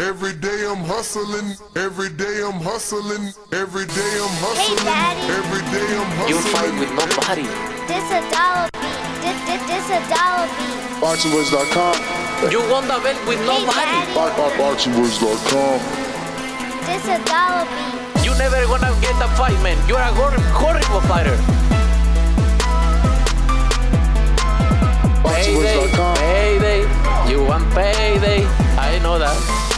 Every day I'm hustling, every day I'm hustling, every day I'm hustling, every day I'm hustling. You fight with nobody. This a dollar beat. This, this, this a dollar beat. BoxingWords.com. You won the belt with nobody. Box, box, BoxingWords.com. This a dollar beat. You never gonna get the fight, man. You're a hor- horrible fighter. Payday, BoxingWords.com. payday. You want payday. I know that.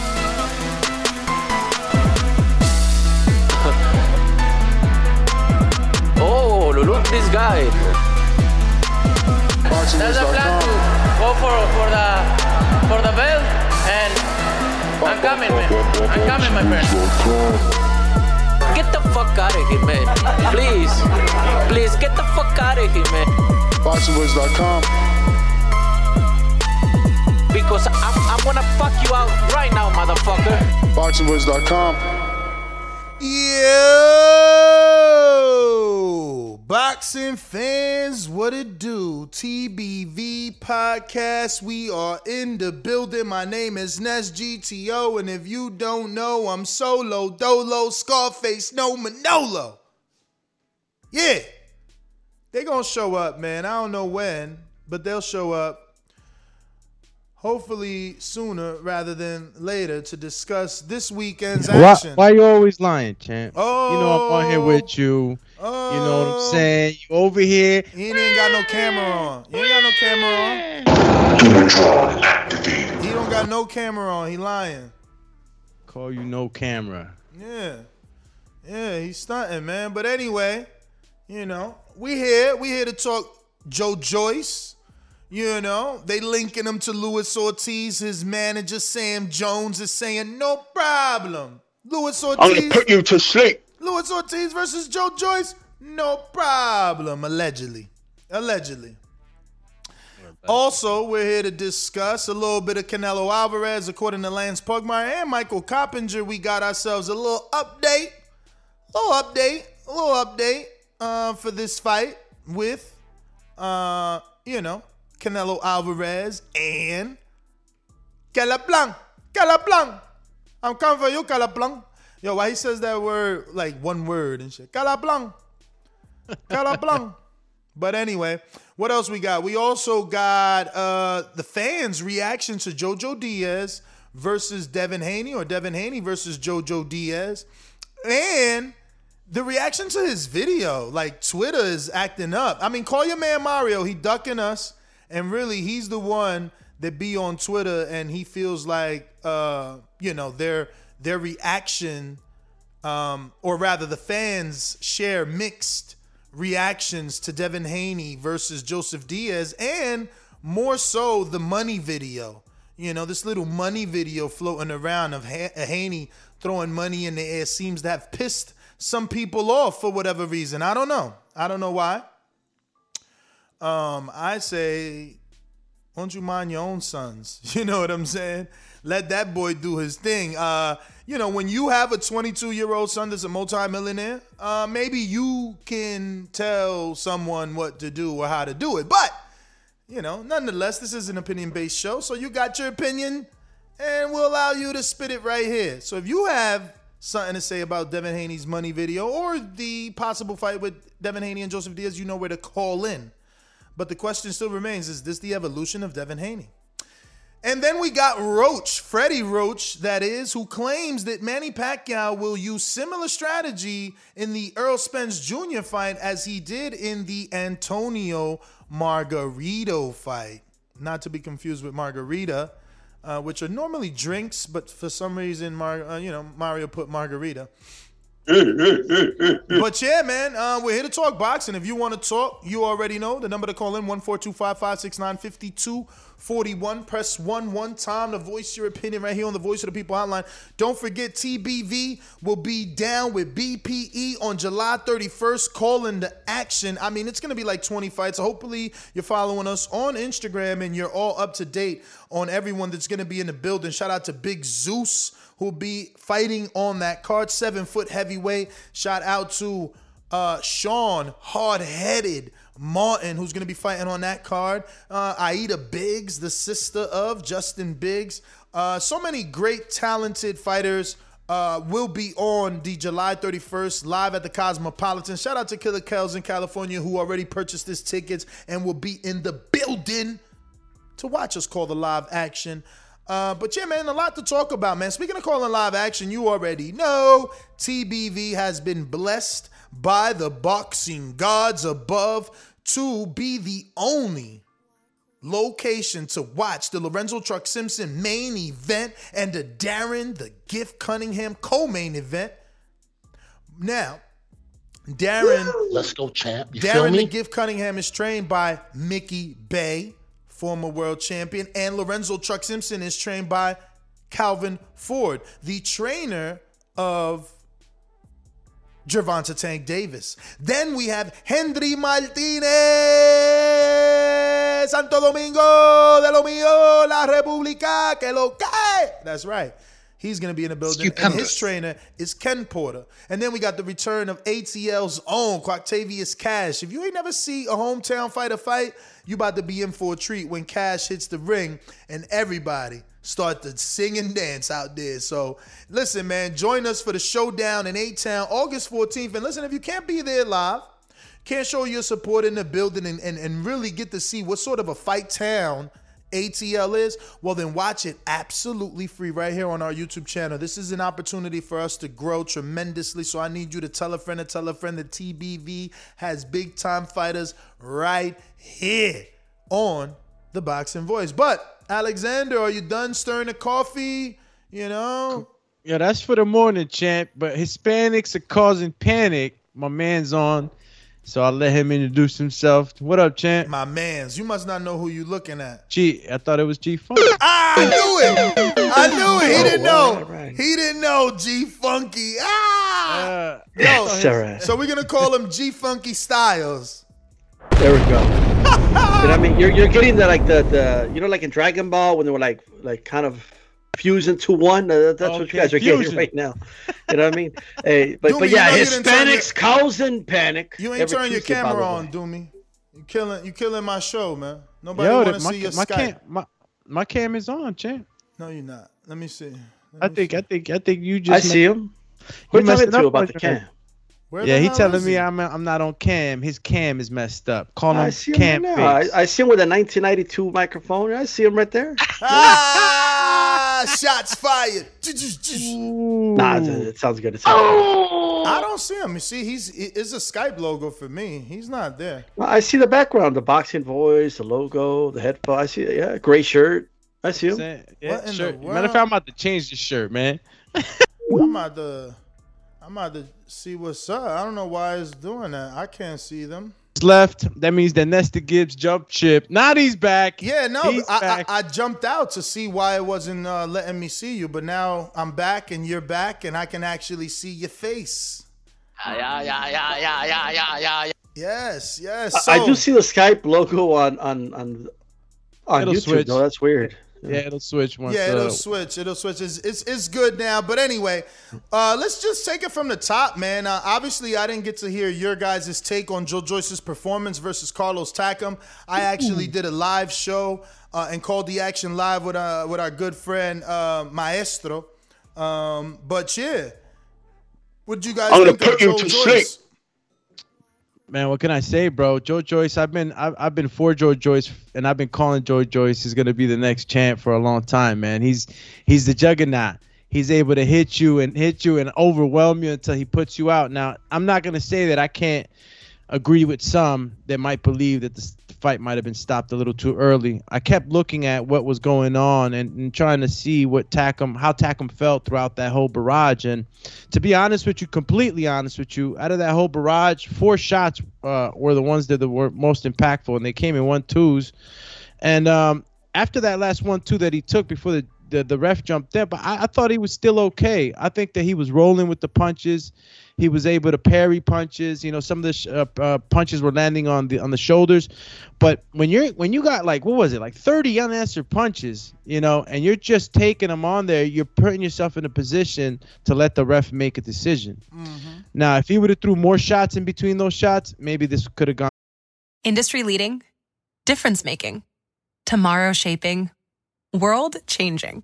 Oh, look this guy. There's a plan to go for, for the for the belt and I'm coming, man. I'm coming, my friend. Get the fuck out of here, man. Please. Please get the fuck out of here, man. BoxingWords.com. Because I'm, I'm gonna fuck you out right now, motherfucker. BoxingWords.com. Yo, boxing fans, what it do? TBV podcast. We are in the building. My name is Ness GTO, and if you don't know, I'm Solo Dolo Scarface No Manolo. Yeah, they gonna show up, man. I don't know when, but they'll show up. Hopefully sooner rather than later to discuss this weekend's Why, action. why you always lying, champ? Oh. You know I'm on here with oh. you. Oh. You know what I'm oh. saying? You over here. He ain't even got no camera on. He ain't got no camera on. He don't got no camera on. He lying. Call you no camera. Yeah. Yeah, he's stunting, man. But anyway, you know, we here. We here to talk Joe Joyce. You know, they linking him to Luis Ortiz. His manager, Sam Jones, is saying, no problem. Luis Ortiz. I'm gonna put you to sleep. Luis Ortiz versus Joe Joyce, no problem. Allegedly, allegedly. Also, we're here to discuss a little bit of Canelo Alvarez, according to Lance Pugmire and Michael Coppinger. We got ourselves a little update, little update, a little update uh, for this fight with, uh, you know, Canelo Alvarez and Calablanc. Calablanc. I'm coming for you, Calablanc. Yo, why he says that word like one word and shit? Calablanc. Calablanc. but anyway, what else we got? We also got uh the fans' reaction to Jojo Diaz versus Devin Haney or Devin Haney versus Jojo Diaz. And the reaction to his video, like Twitter is acting up. I mean, call your man Mario, he ducking us, and really he's the one that be on Twitter and he feels like uh, you know, their their reaction um, or rather the fans share mixed reactions to Devin Haney versus Joseph Diaz and more so the money video. You know, this little money video floating around of ha- Haney throwing money in the air seems to have pissed some people off for whatever reason. I don't know. I don't know why. Um, I say don't you mind your own sons? You know what I'm saying? Let that boy do his thing. Uh, you know, when you have a 22 year old son that's a multimillionaire, uh, maybe you can tell someone what to do or how to do it. But, you know, nonetheless, this is an opinion based show. So you got your opinion, and we'll allow you to spit it right here. So if you have something to say about Devin Haney's money video or the possible fight with Devin Haney and Joseph Diaz, you know where to call in. But the question still remains is this the evolution of Devin Haney? And then we got Roach, Freddie Roach, that is, who claims that Manny Pacquiao will use similar strategy in the Errol Spence Jr. fight as he did in the Antonio Margarito fight. Not to be confused with Margarita, uh, which are normally drinks, but for some reason, Mar- uh, you know, Mario put Margarita. But yeah, man, uh, we're here to talk boxing. If you want to talk, you already know the number to call in one four two five five six nine fifty two forty one. Press one one time to voice your opinion right here on the Voice of the People hotline. Don't forget TBV will be down with BPE on July thirty first. Calling the action. I mean, it's gonna be like twenty fights. So hopefully, you're following us on Instagram and you're all up to date on everyone that's gonna be in the building. Shout out to Big Zeus who'll be fighting on that card, seven foot heavyweight. Shout out to uh, Sean, hard headed Martin, who's going to be fighting on that card. Uh, Aida Biggs, the sister of Justin Biggs. Uh, so many great, talented fighters. Uh, will be on the July 31st live at the Cosmopolitan. Shout out to Killer Kells in California who already purchased his tickets and will be in the building to watch us call the live action. Uh, but yeah, man, a lot to talk about, man. Speaking of calling live action, you already know TBV has been blessed by the boxing gods above to be the only location to watch the Lorenzo Truck Simpson main event and the Darren the Gift Cunningham co-main event. Now, Darren, let's go, champ. You Darren the Gift Cunningham is trained by Mickey Bay former world champion, and Lorenzo Truck Simpson is trained by Calvin Ford, the trainer of Gervonta Tank Davis. Then we have Henry Martinez, Santo Domingo, de lo mío, la República, que lo cae. That's right. He's going to be in the building. And his trainer is Ken Porter. And then we got the return of ATL's own Quoctavious Cash. If you ain't never see a hometown fighter fight, you about to be in for a treat when Cash hits the ring and everybody start to sing and dance out there. So listen, man, join us for the showdown in A-Town, August 14th. And listen, if you can't be there live, can't show your support in the building and, and, and really get to see what sort of a fight town ATL is, well, then watch it absolutely free right here on our YouTube channel. This is an opportunity for us to grow tremendously. So I need you to tell a friend to tell a friend that TBV has big time fighters right here on the Boxing Voice. But Alexander, are you done stirring the coffee? You know? Yeah, that's for the morning, champ. But Hispanics are causing panic. My man's on. So I'll let him introduce himself. What up, champ? My man's. You must not know who you looking at. G, I thought it was G Funk. Ah, I knew it. I knew it. He oh, didn't know. Right, right. He didn't know G Funky. Ah. Uh, Yo, so we're gonna call him G Funky Styles. There we go. you know I mean, you're you're getting the like the the you know like in Dragon Ball when they were like like kind of fuse into one. Uh, that's okay, what you guys are fusion. getting right now. You know what I mean? Hey, but but yeah, you know Hispanics your, causing panic. You ain't turning your camera on, Doomy. You killing you killing my show, man. Nobody want to see your my Skype. Cam, my, my cam is on, champ. No, you're not. Let me see. Let I think see. I think I think you just. I see him. What are you talking about the cam? Where yeah, he telling me I'm I'm not on cam. His cam is messed up. Call him I see cam. Him right I, I, see him with a 1992 microphone. I see him right there. ah, shots fired. nah, it sounds good. It sounds oh. I don't see him. You see, he's it's a Skype logo for me. He's not there. Well, I see the background, the boxing voice, the logo, the headphone. I see, yeah, gray shirt. I see him. Yeah, shirt. Matter of fact, I'm about to change the shirt, man. I'm about to. I'm about to see what's up. I don't know why it's doing that. I can't see them. Left. That means that Nestor Gibbs jumped chip. Now he's back. Yeah, no, I, I, I, jumped out to see why it wasn't uh, letting me see you, but now I'm back and you're back and I can actually see your face. Yeah, yeah, yeah, yeah, yeah, yeah, yeah, yeah. Yes, yes. So, I do see the Skype logo on on on On It'll YouTube, switch. though, that's weird. Yeah, it'll switch once. Yeah, it'll uh, switch. It'll switch. It's, it's, it's good now. But anyway, uh, let's just take it from the top, man. Uh, obviously, I didn't get to hear your guys' take on Joe Joyce's performance versus Carlos Takam. I actually did a live show uh, and called the action live with, uh, with our good friend uh, Maestro. Um, but yeah, what did you guys I'm gonna think put of you Joe to Joyce? sleep. Man, what can I say, bro? Joe Joyce, I've been I've, I've been for Joe Joyce, and I've been calling Joe Joyce is gonna be the next champ for a long time, man. He's he's the juggernaut. He's able to hit you and hit you and overwhelm you until he puts you out. Now, I'm not gonna say that I can't agree with some that might believe that the fight might have been stopped a little too early. I kept looking at what was going on and, and trying to see what Takam, how Takam felt throughout that whole barrage. And to be honest with you, completely honest with you, out of that whole barrage, four shots uh, were the ones that were most impactful, and they came in one twos. And um, after that last one two that he took before the the, the ref jumped in, but I, I thought he was still okay. I think that he was rolling with the punches. He was able to parry punches. You know, some of the sh- uh, uh, punches were landing on the on the shoulders. But when you're when you got like what was it like 30 unanswered punches, you know, and you're just taking them on there, you're putting yourself in a position to let the ref make a decision. Now, if he would have threw more shots in between those shots, maybe this could have gone. Industry leading, difference making, tomorrow shaping, world changing.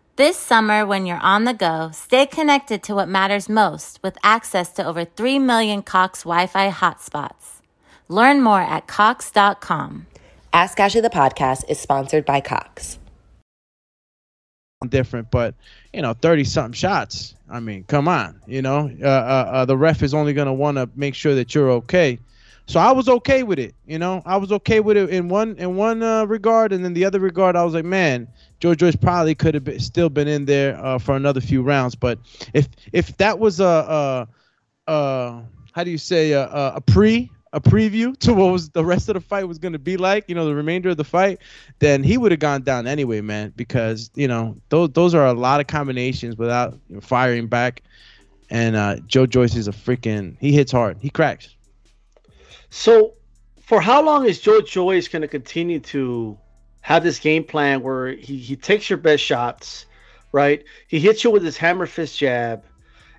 This summer, when you're on the go, stay connected to what matters most with access to over 3 million Cox Wi Fi hotspots. Learn more at Cox.com. Ask Ashley the podcast is sponsored by Cox. different, but you know, thirty something shots. I mean, come on, you know, uh, uh, uh, the ref is only gonna want to make sure that you're okay. So I was okay with it, you know. I was okay with it in one in one uh, regard, and then the other regard, I was like, man, George Joyce probably could have been, still been in there uh, for another few rounds. But if if that was a, a, a how do you say a, a, pre a preview to what was the rest of the fight was going to be like, you know, the remainder of the fight, then he would have gone down anyway, man, because you know those those are a lot of combinations without you know, firing back. And uh, Joe Joyce is a freaking he hits hard, he cracks. So, for how long is Joe Joyce going to continue to have this game plan where he, he takes your best shots, right? He hits you with his hammer fist jab,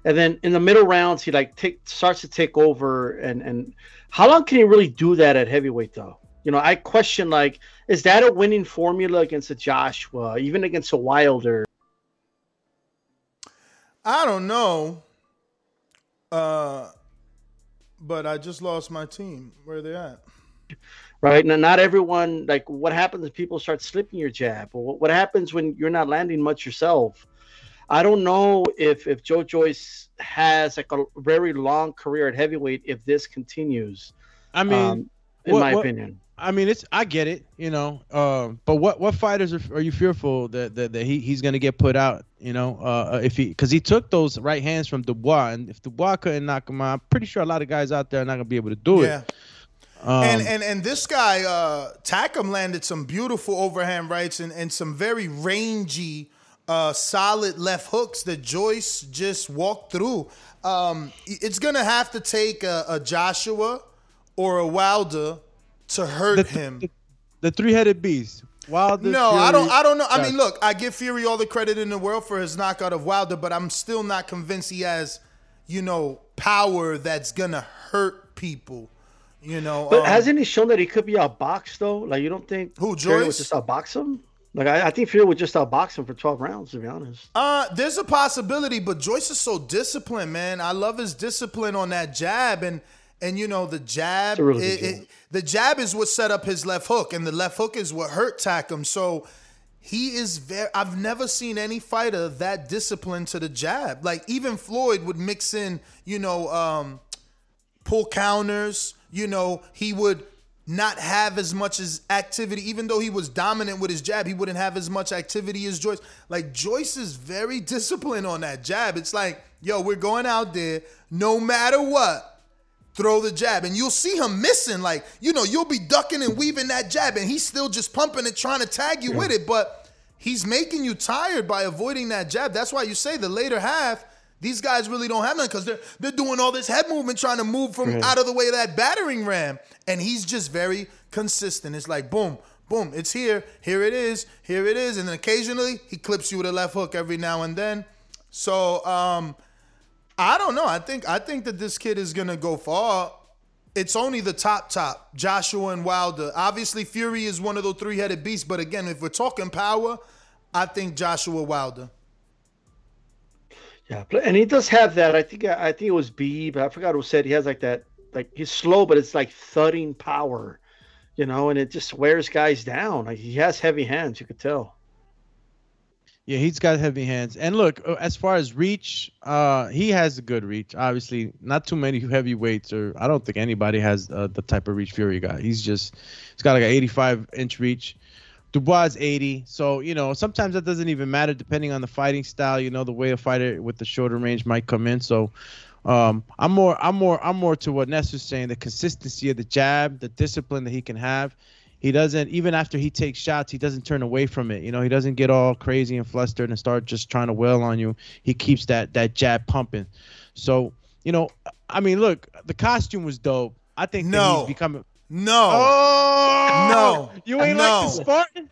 and then in the middle rounds he like take starts to take over. And and how long can he really do that at heavyweight though? You know, I question like, is that a winning formula against a Joshua, even against a Wilder? I don't know. Uh, but I just lost my team. Where are they at? Right? Now, not everyone like what happens if people start slipping your jab, or what, what happens when you're not landing much yourself. I don't know if if Joe Joyce has like a very long career at heavyweight if this continues. I mean, um, in what- my what- opinion. I mean, it's I get it, you know. Um, but what what fighters are, are you fearful that, that, that he, he's gonna get put out? You know, uh, if he because he took those right hands from Dubois, and if Dubois couldn't knock him out, I'm pretty sure a lot of guys out there are not gonna be able to do Yeah. it. Um, and and and this guy, uh, Takam landed some beautiful overhand rights and, and some very rangy, uh, solid left hooks that Joyce just walked through. Um, it's gonna have to take a, a Joshua or a Wilder to hurt him. the three-headed beast. Wilder. no, I don't. I don't know. I mean, look, I give Fury all the credit in the world for his knockout of Wilder, but I'm still not convinced he has, you know, power that's gonna hurt people. You know, But um, hasn't he shown that he could be outboxed though? Like you don't think Who, Fury would just outbox him? Like I, I think Fury would just outbox him for twelve rounds. To be honest. Uh, there's a possibility, but Joyce is so disciplined, man. I love his discipline on that jab, and and you know the jab. really it- it- the jab is what set up his left hook, and the left hook is what hurt Takam. So he is very. I've never seen any fighter that disciplined to the jab. Like even Floyd would mix in, you know, um, pull counters. You know, he would not have as much as activity, even though he was dominant with his jab, he wouldn't have as much activity as Joyce. Like Joyce is very disciplined on that jab. It's like, yo, we're going out there, no matter what, throw the jab. And you'll see him missing. Like, you know, you'll be ducking and weaving that jab, and he's still just pumping it, trying to tag you with it. But he's making you tired by avoiding that jab. That's why you say the later half, these guys really don't have none because they're they're doing all this head movement trying to move from Right. out of the way of that battering ram. And he's just very consistent. It's like boom, boom, it's here, here it is, here it is. And then occasionally he clips you with a left hook every now and then. So um I don't know. I think I think that this kid is gonna go far. It's only the top top, Joshua and Wilder. Obviously, Fury is one of those three headed beasts. But again, if we're talking power, I think Joshua Wilder. Yeah, and he does have that. I think I think it was B, but I forgot who said he has like that. Like he's slow, but it's like thudding power, you know, and it just wears guys down. Like he has heavy hands, you could tell. Yeah, he's got heavy hands. And look, uh, as far as reach, uh, he has a good reach. Obviously, not too many heavyweights, or I don't think anybody has uh, the type of reach Fury got. He's just, he's got like an 85 inch reach. Dubois is 80. So, you know, sometimes that doesn't even matter depending on the fighting style. You know, the way a fighter with the shorter range might come in. So, um, I'm more, I'm more, I'm more to what Ness was saying: the consistency of the jab, the discipline that he can have. He doesn't, even after he takes shots, he doesn't turn away from it. You know, he doesn't get all crazy and flustered and start just trying to wail on you. He keeps that that jab pumping. So, you know, I mean, look, the costume was dope. I think that No. he's becoming. No. Oh No. You ain't no. like the Spartan?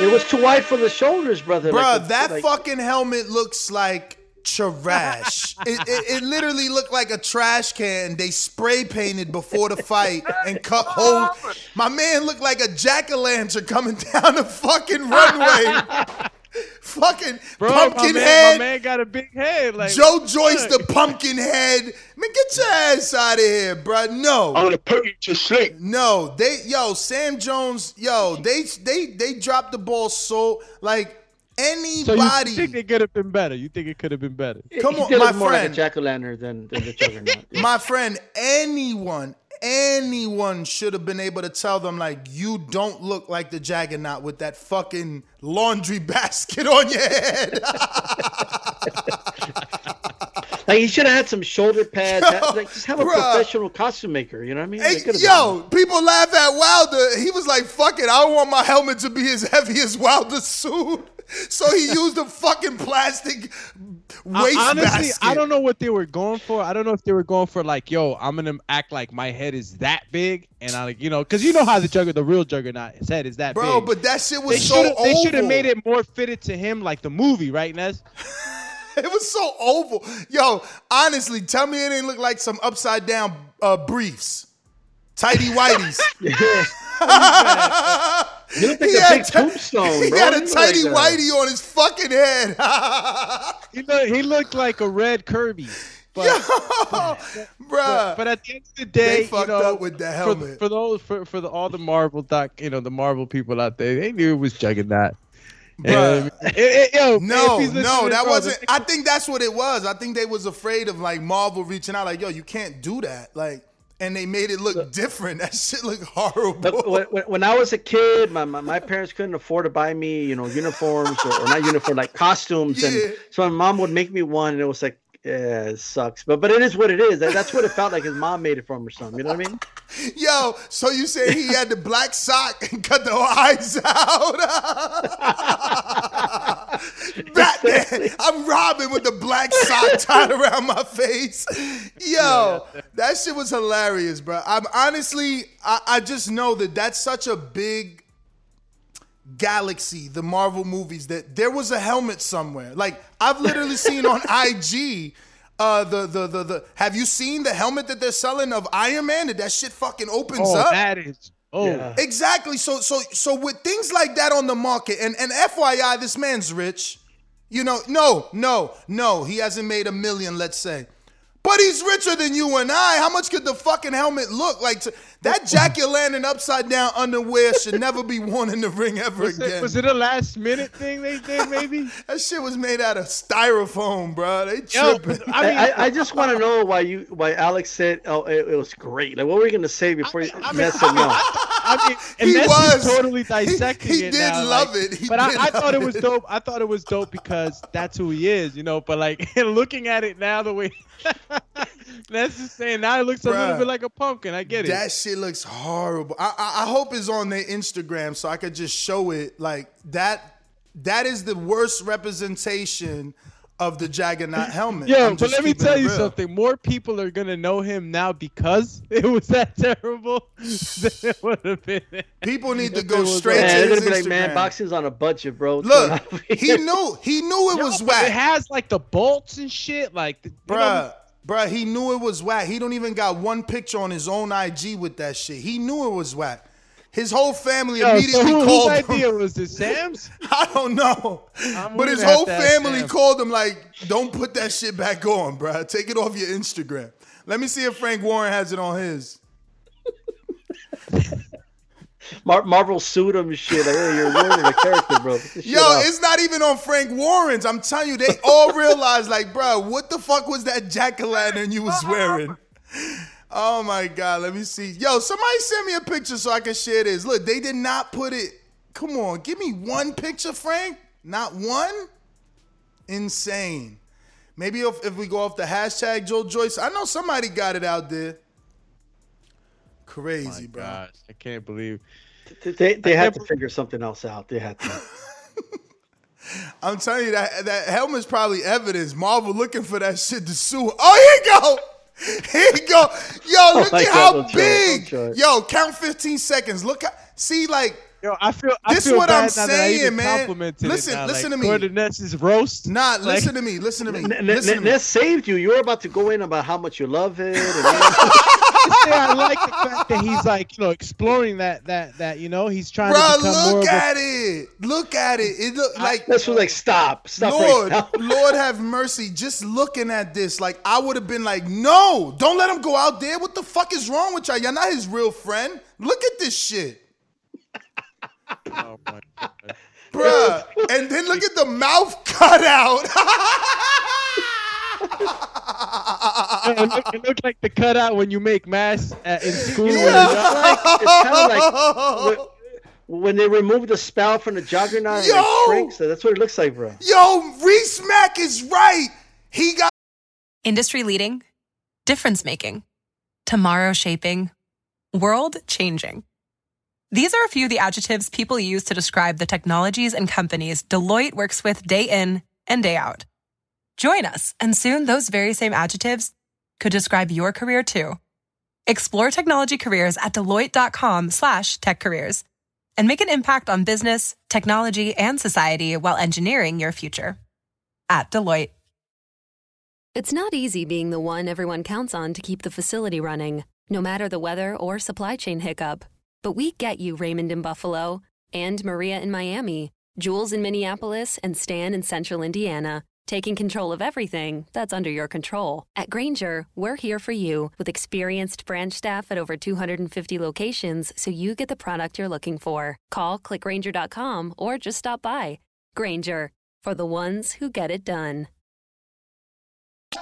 It was too wide for the shoulders, brother. Bruh, Like, that like- fucking helmet looks like trash. it, it, it literally looked like a trash can they spray painted before the fight and cut holes. My man looked like a jack o' lantern coming down the fucking runway. fucking Bro, pumpkin my man, head. my man got a big head. Like Joe Joyce, the pumpkin head. Man, get your ass out of here, bro. No. I'm gonna put you to sleep. No, they yo, Sam Jones, yo, they they they dropped the ball so like So anybody. you think it could have been better? You think it could have been better? Come he on, did my look more like friend. a jack o' lantern than, than the juggernaut. Yeah. My friend, anyone, anyone should have been able to tell them like you don't look like the Juggernaut with that fucking laundry basket on your head. Like he should have had some shoulder pads. Yo, like just have a bruh. professional costume maker. You know what I mean? Hey, yo, people laugh at Wilder. He was like, "Fuck it, I don't want my helmet to be as heavy as Wilder's suit." So he used a fucking plastic I- waste honestly, basket. I don't know what they were going for. I don't know if they were going for like, yo, I'm gonna act like my head is that big, and I like, you know, because you know how the jugger, the real juggernaut, his head is that Bro, big. but that shit they was so should've- They should have made it more fitted to him, like the movie, right, Ness? It was so oval. Yo, honestly, tell me it didn't look like some upside down uh, briefs. Tidy whities. You look like He a had big ti- tombstone, He bro. had a look tidy like that. whitey on his fucking head. He looked, he looked like a red Kirby. But, Bruh. but, but at the end of the day, They you know, up with the for- helmet. For, those, for, for the, all the Marvel doc, you know, the Marvel people out there, they knew it was Juggernaut. What It- it- yo, no, no, that bro, wasn't. I think that's what it was. I think they was afraid of like Marvel reaching out, like, yo, you can't do that. Like, and they made it look different. That shit looked horrible. When, when- when I was a kid, my, my, my parents couldn't afford to buy me, you know, uniforms or, or not uniform, like costumes. Yeah. And so my mom would make me one, and it was like, yeah, it sucks. But but it is what it is. That's what it felt like his mom made it for him or something. You know what I mean? Yo, so you say he had the black sock and cut the eyes out? Batman, I'm Robin with the black sock tied around my face. Yo, that shit was hilarious, bro. I'm honestly, I, I just know that that's such a big galaxy, the Marvel movies, that there was a helmet somewhere. Like I've literally seen on IG. Uh, the, the the the have you seen the helmet that they're selling of Iron Man? That that shit fucking opens oh, up. that is Oh, Yeah. Exactly. So so so with things like that on the market, and and FYI, this man's rich. You know, no, no, no. He hasn't made a million, let's say. But he's richer than you and I. How much could the fucking helmet look like? To, that Jack landing upside down underwear should never be worn in the ring ever was again. it, was it a last minute thing they did? Maybe. that shit was made out of styrofoam, bro. They Yo, tripping. I mean, I, I, I just want to know why you why Alex said oh it, it was great. Like what were you gonna say before you mess him up? I mean, and He that's was. totally dissecting he it did now. love like- it. He but I, I thought it was dope. I thought it was dope because that's who he is, you know. But like looking at it now, the way that's just saying now it looks a little bit like a pumpkin. I get it. That shit looks horrible. I, I I hope it's on their Instagram so I could just show it. Like that. That is the worst representation of the Juggernaut helmet. Yo, I'm but let me tell you real. something. More people are gonna know him now because it was that terrible than it would have been. People need to go straight on- Man, to they're his gonna be like, man, Instagram. boxing's on a budget, bro. What's going Look, he knew he knew it Yo, was but whack. It has like the bolts and shit. Like, the, you know, Bruh, bruh, he knew it was whack. He don't even got one picture on his own IG with that shit. He knew it was whack. His whole family Yo, so immediately who- called whose him. idea was this? Sam's? I don't know. I'm but his whole family Sam. called him like, don't put that shit back on, bruh. Take it off your Instagram. Let me see if Frank Warren has it on his. Mar- Marvel sued him shit. You're ruining the character, bro. Yo, off. it's not even on Frank Warren's. I'm telling you, they all realized, like, bro, what the fuck was that jack o' lantern you was wearing? Oh my god, let me see. Yo, somebody send me a picture so I can share this. Look, they did not put it. Come on, give me one picture, Frank. Not one? Insane. Maybe if, if we go off the hashtag Joe Joyce, I know somebody got it out there. Crazy, bro. Gosh, I can't believe. They they I had can't to figure something else out. They had to. I'm telling you that that helmet's probably evidence. Marvel looking for that shit to sue. Oh, here you go. Here you go. Yo, Oh look my at God, how don't try it, big. don't try it. Yo, count 15 seconds. Look at see like Yo, I feel. I This is what bad I'm now that I even saying, man. Listen- now, listen like, to me. Gordon Ness's roast. Nah, Like- listen to me. Listen to me. N- N- Listen to N- me. Ness saved you. You were about to go in about how much you love it. Yeah, I like the fact that he's like, you know, exploring that that that you know he's trying Bruh, to become more look a at it. Look at it. It look like this was like, stop, stop Lord, right now. Lord have mercy. Just looking at this, like I would have been like, no, don't let him go out there. What the fuck is wrong with y'all? Y'all not his real friend. Look at this shit. Oh my God. Bruh. And then look at the mouth cut out. it, looked, it looked like the cutout when you make masks at, in school. when Yeah. young. like, it's kind of like when, when they remove the spell from the juggernaut and Yo! it shrinks. That's what it looks like, bro. Yo, Reese Mack is right. He got Industry leading, difference making, tomorrow shaping, world changing. These are a few of the adjectives people use to describe the technologies and companies Deloitte works with day in and day out. Join us, and soon those very same adjectives could describe your career too. Explore technology careers at deloitte.com/slash tech careers and make an impact on business, technology, and society while engineering your future. At Deloitte. It's not easy being the one everyone counts on to keep the facility running, no matter the weather or supply chain hiccup. But we get you, Raymond in Buffalo, and Maria in Miami, Jules in Minneapolis, and Stan in Central Indiana, taking control of everything that's under your control. At Grainger, we're here for you with experienced branch staff at over 250 locations so you get the product you're looking for. Call clickgrainger.com or just stop by. Grainger, for the ones who get it done.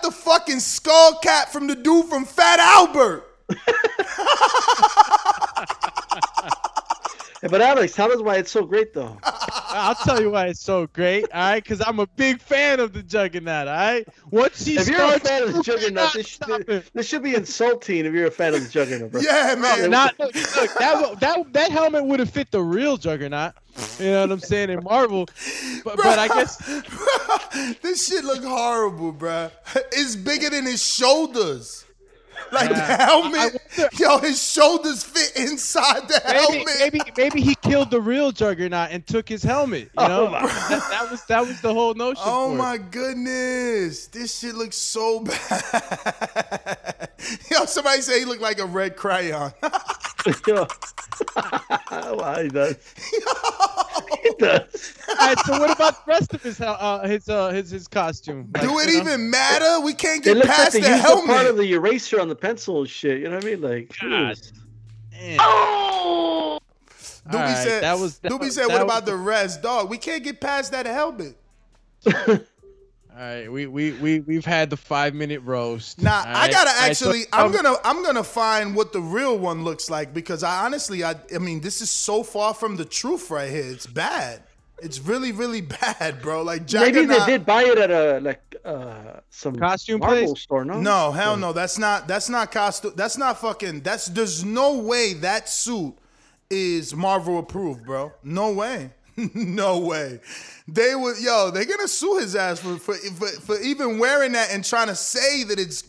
the fucking skull cap from the dude from Fat Albert. Hey, but Alex, tell us why it's so great, though. I'll tell you why it's so great. All right, because I'm a big fan of the Juggernaut. All right, once he If you're a fan of the Juggernaut, this, should- this should be insulting if you're a fan of the Juggernaut, bro. Yeah, man. not look, look, that that that helmet would have fit the real Juggernaut. You know what I'm saying in Marvel, but, but I guess this shit look horrible, bruh. It's bigger than his shoulders. Like the Yeah. helmet, yo, his shoulders fit inside the maybe helmet. maybe maybe he killed the real Juggernaut and took his helmet. You oh know, Oh, that, that was that was the whole notion. Oh for it. my goodness, this shit looks so bad. yo, somebody say he looked like a red crayon. Yo, well, he does. He does. All right, so what about the rest of his uh, his uh, his his costume? Like, Do it you know? even matter? We can't It get looks like past they the used the helmet. part of the eraser on the pencil and shit. You know what I mean? Like, jeez. Doobie All right, said, that was- that Doobie was- said, that what was- about the rest? Dog, we can't get past that helmet. All right, we we we we've had the five minute roast. Nah, All I gotta All right, so- actually. I'm gonna. I'm gonna find what the real one looks like because I honestly, I. I mean, this is so far from the truth right here. It's bad. It's really, really bad, bro. Like Maybe they Juggernaut- did buy it at a like uh some costume Marvel place? store. No, No, hell no. That's not. That's not costume. That's not fucking. That's. There's no way that suit is Marvel approved, bro. No way. no way. They would. Yo, they're gonna sue his ass for for for, for even wearing that and trying to say that it's.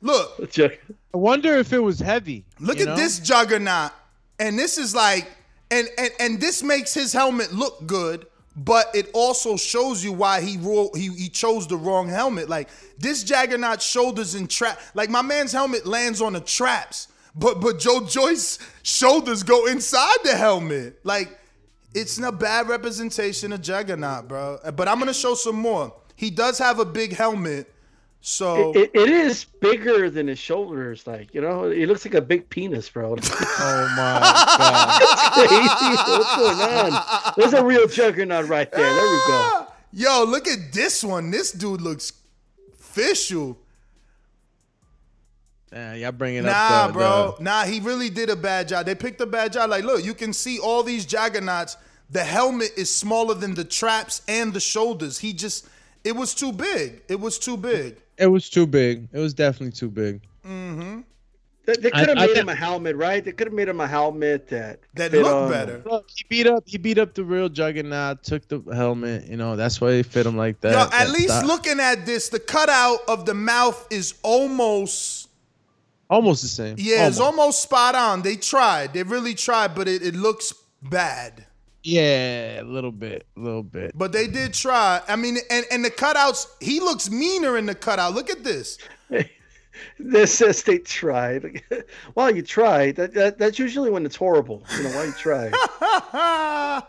Look, I wonder if it was heavy. Look at know? this juggernaut, and this is like, and and and this makes his helmet look good, but it also shows you why he ro- he he chose the wrong helmet. Like this juggernaut shoulders and trap, like my man's helmet lands on the traps, but but Joe Joyce shoulders go inside the helmet. Like it's a bad representation of juggernaut, bro. But I'm gonna show some more. He does have a big helmet, so. It, it, it is bigger than his shoulders. Like you know, it looks like a big penis, bro. Oh my god, What's going on? There's a real juggernaut right there. There we go. Yo, look at this one. This dude looks official. Yeah, y'all bringing Nah, up Nah, bro. the- Nah, he really did a bad job. They picked a bad job. Like, look, you can see all these juggernauts. The helmet is smaller than the traps and the shoulders. He just, it was too big. It was too big. It was too big. It was definitely too big. Mm-hmm. They, they could have made think- him a helmet, right? They could have made him a helmet that That fit looked on- better. Look, he beat up. He beat up the real Juggernaut. Took the helmet. You know that's why they fit him like that. Yo, at that least style. looking at this, the cutout of the mouth is almost, almost the same. yeah, it's Almost. almost spot on. They tried. They really tried, but it, it looks bad. Yeah, a little bit, a little bit. But they did try. I mean, and, and the cutouts, he looks meaner in the cutout. Look at this. This says they tried. well, you tried. That, that that's usually when it's horrible. You know why you try.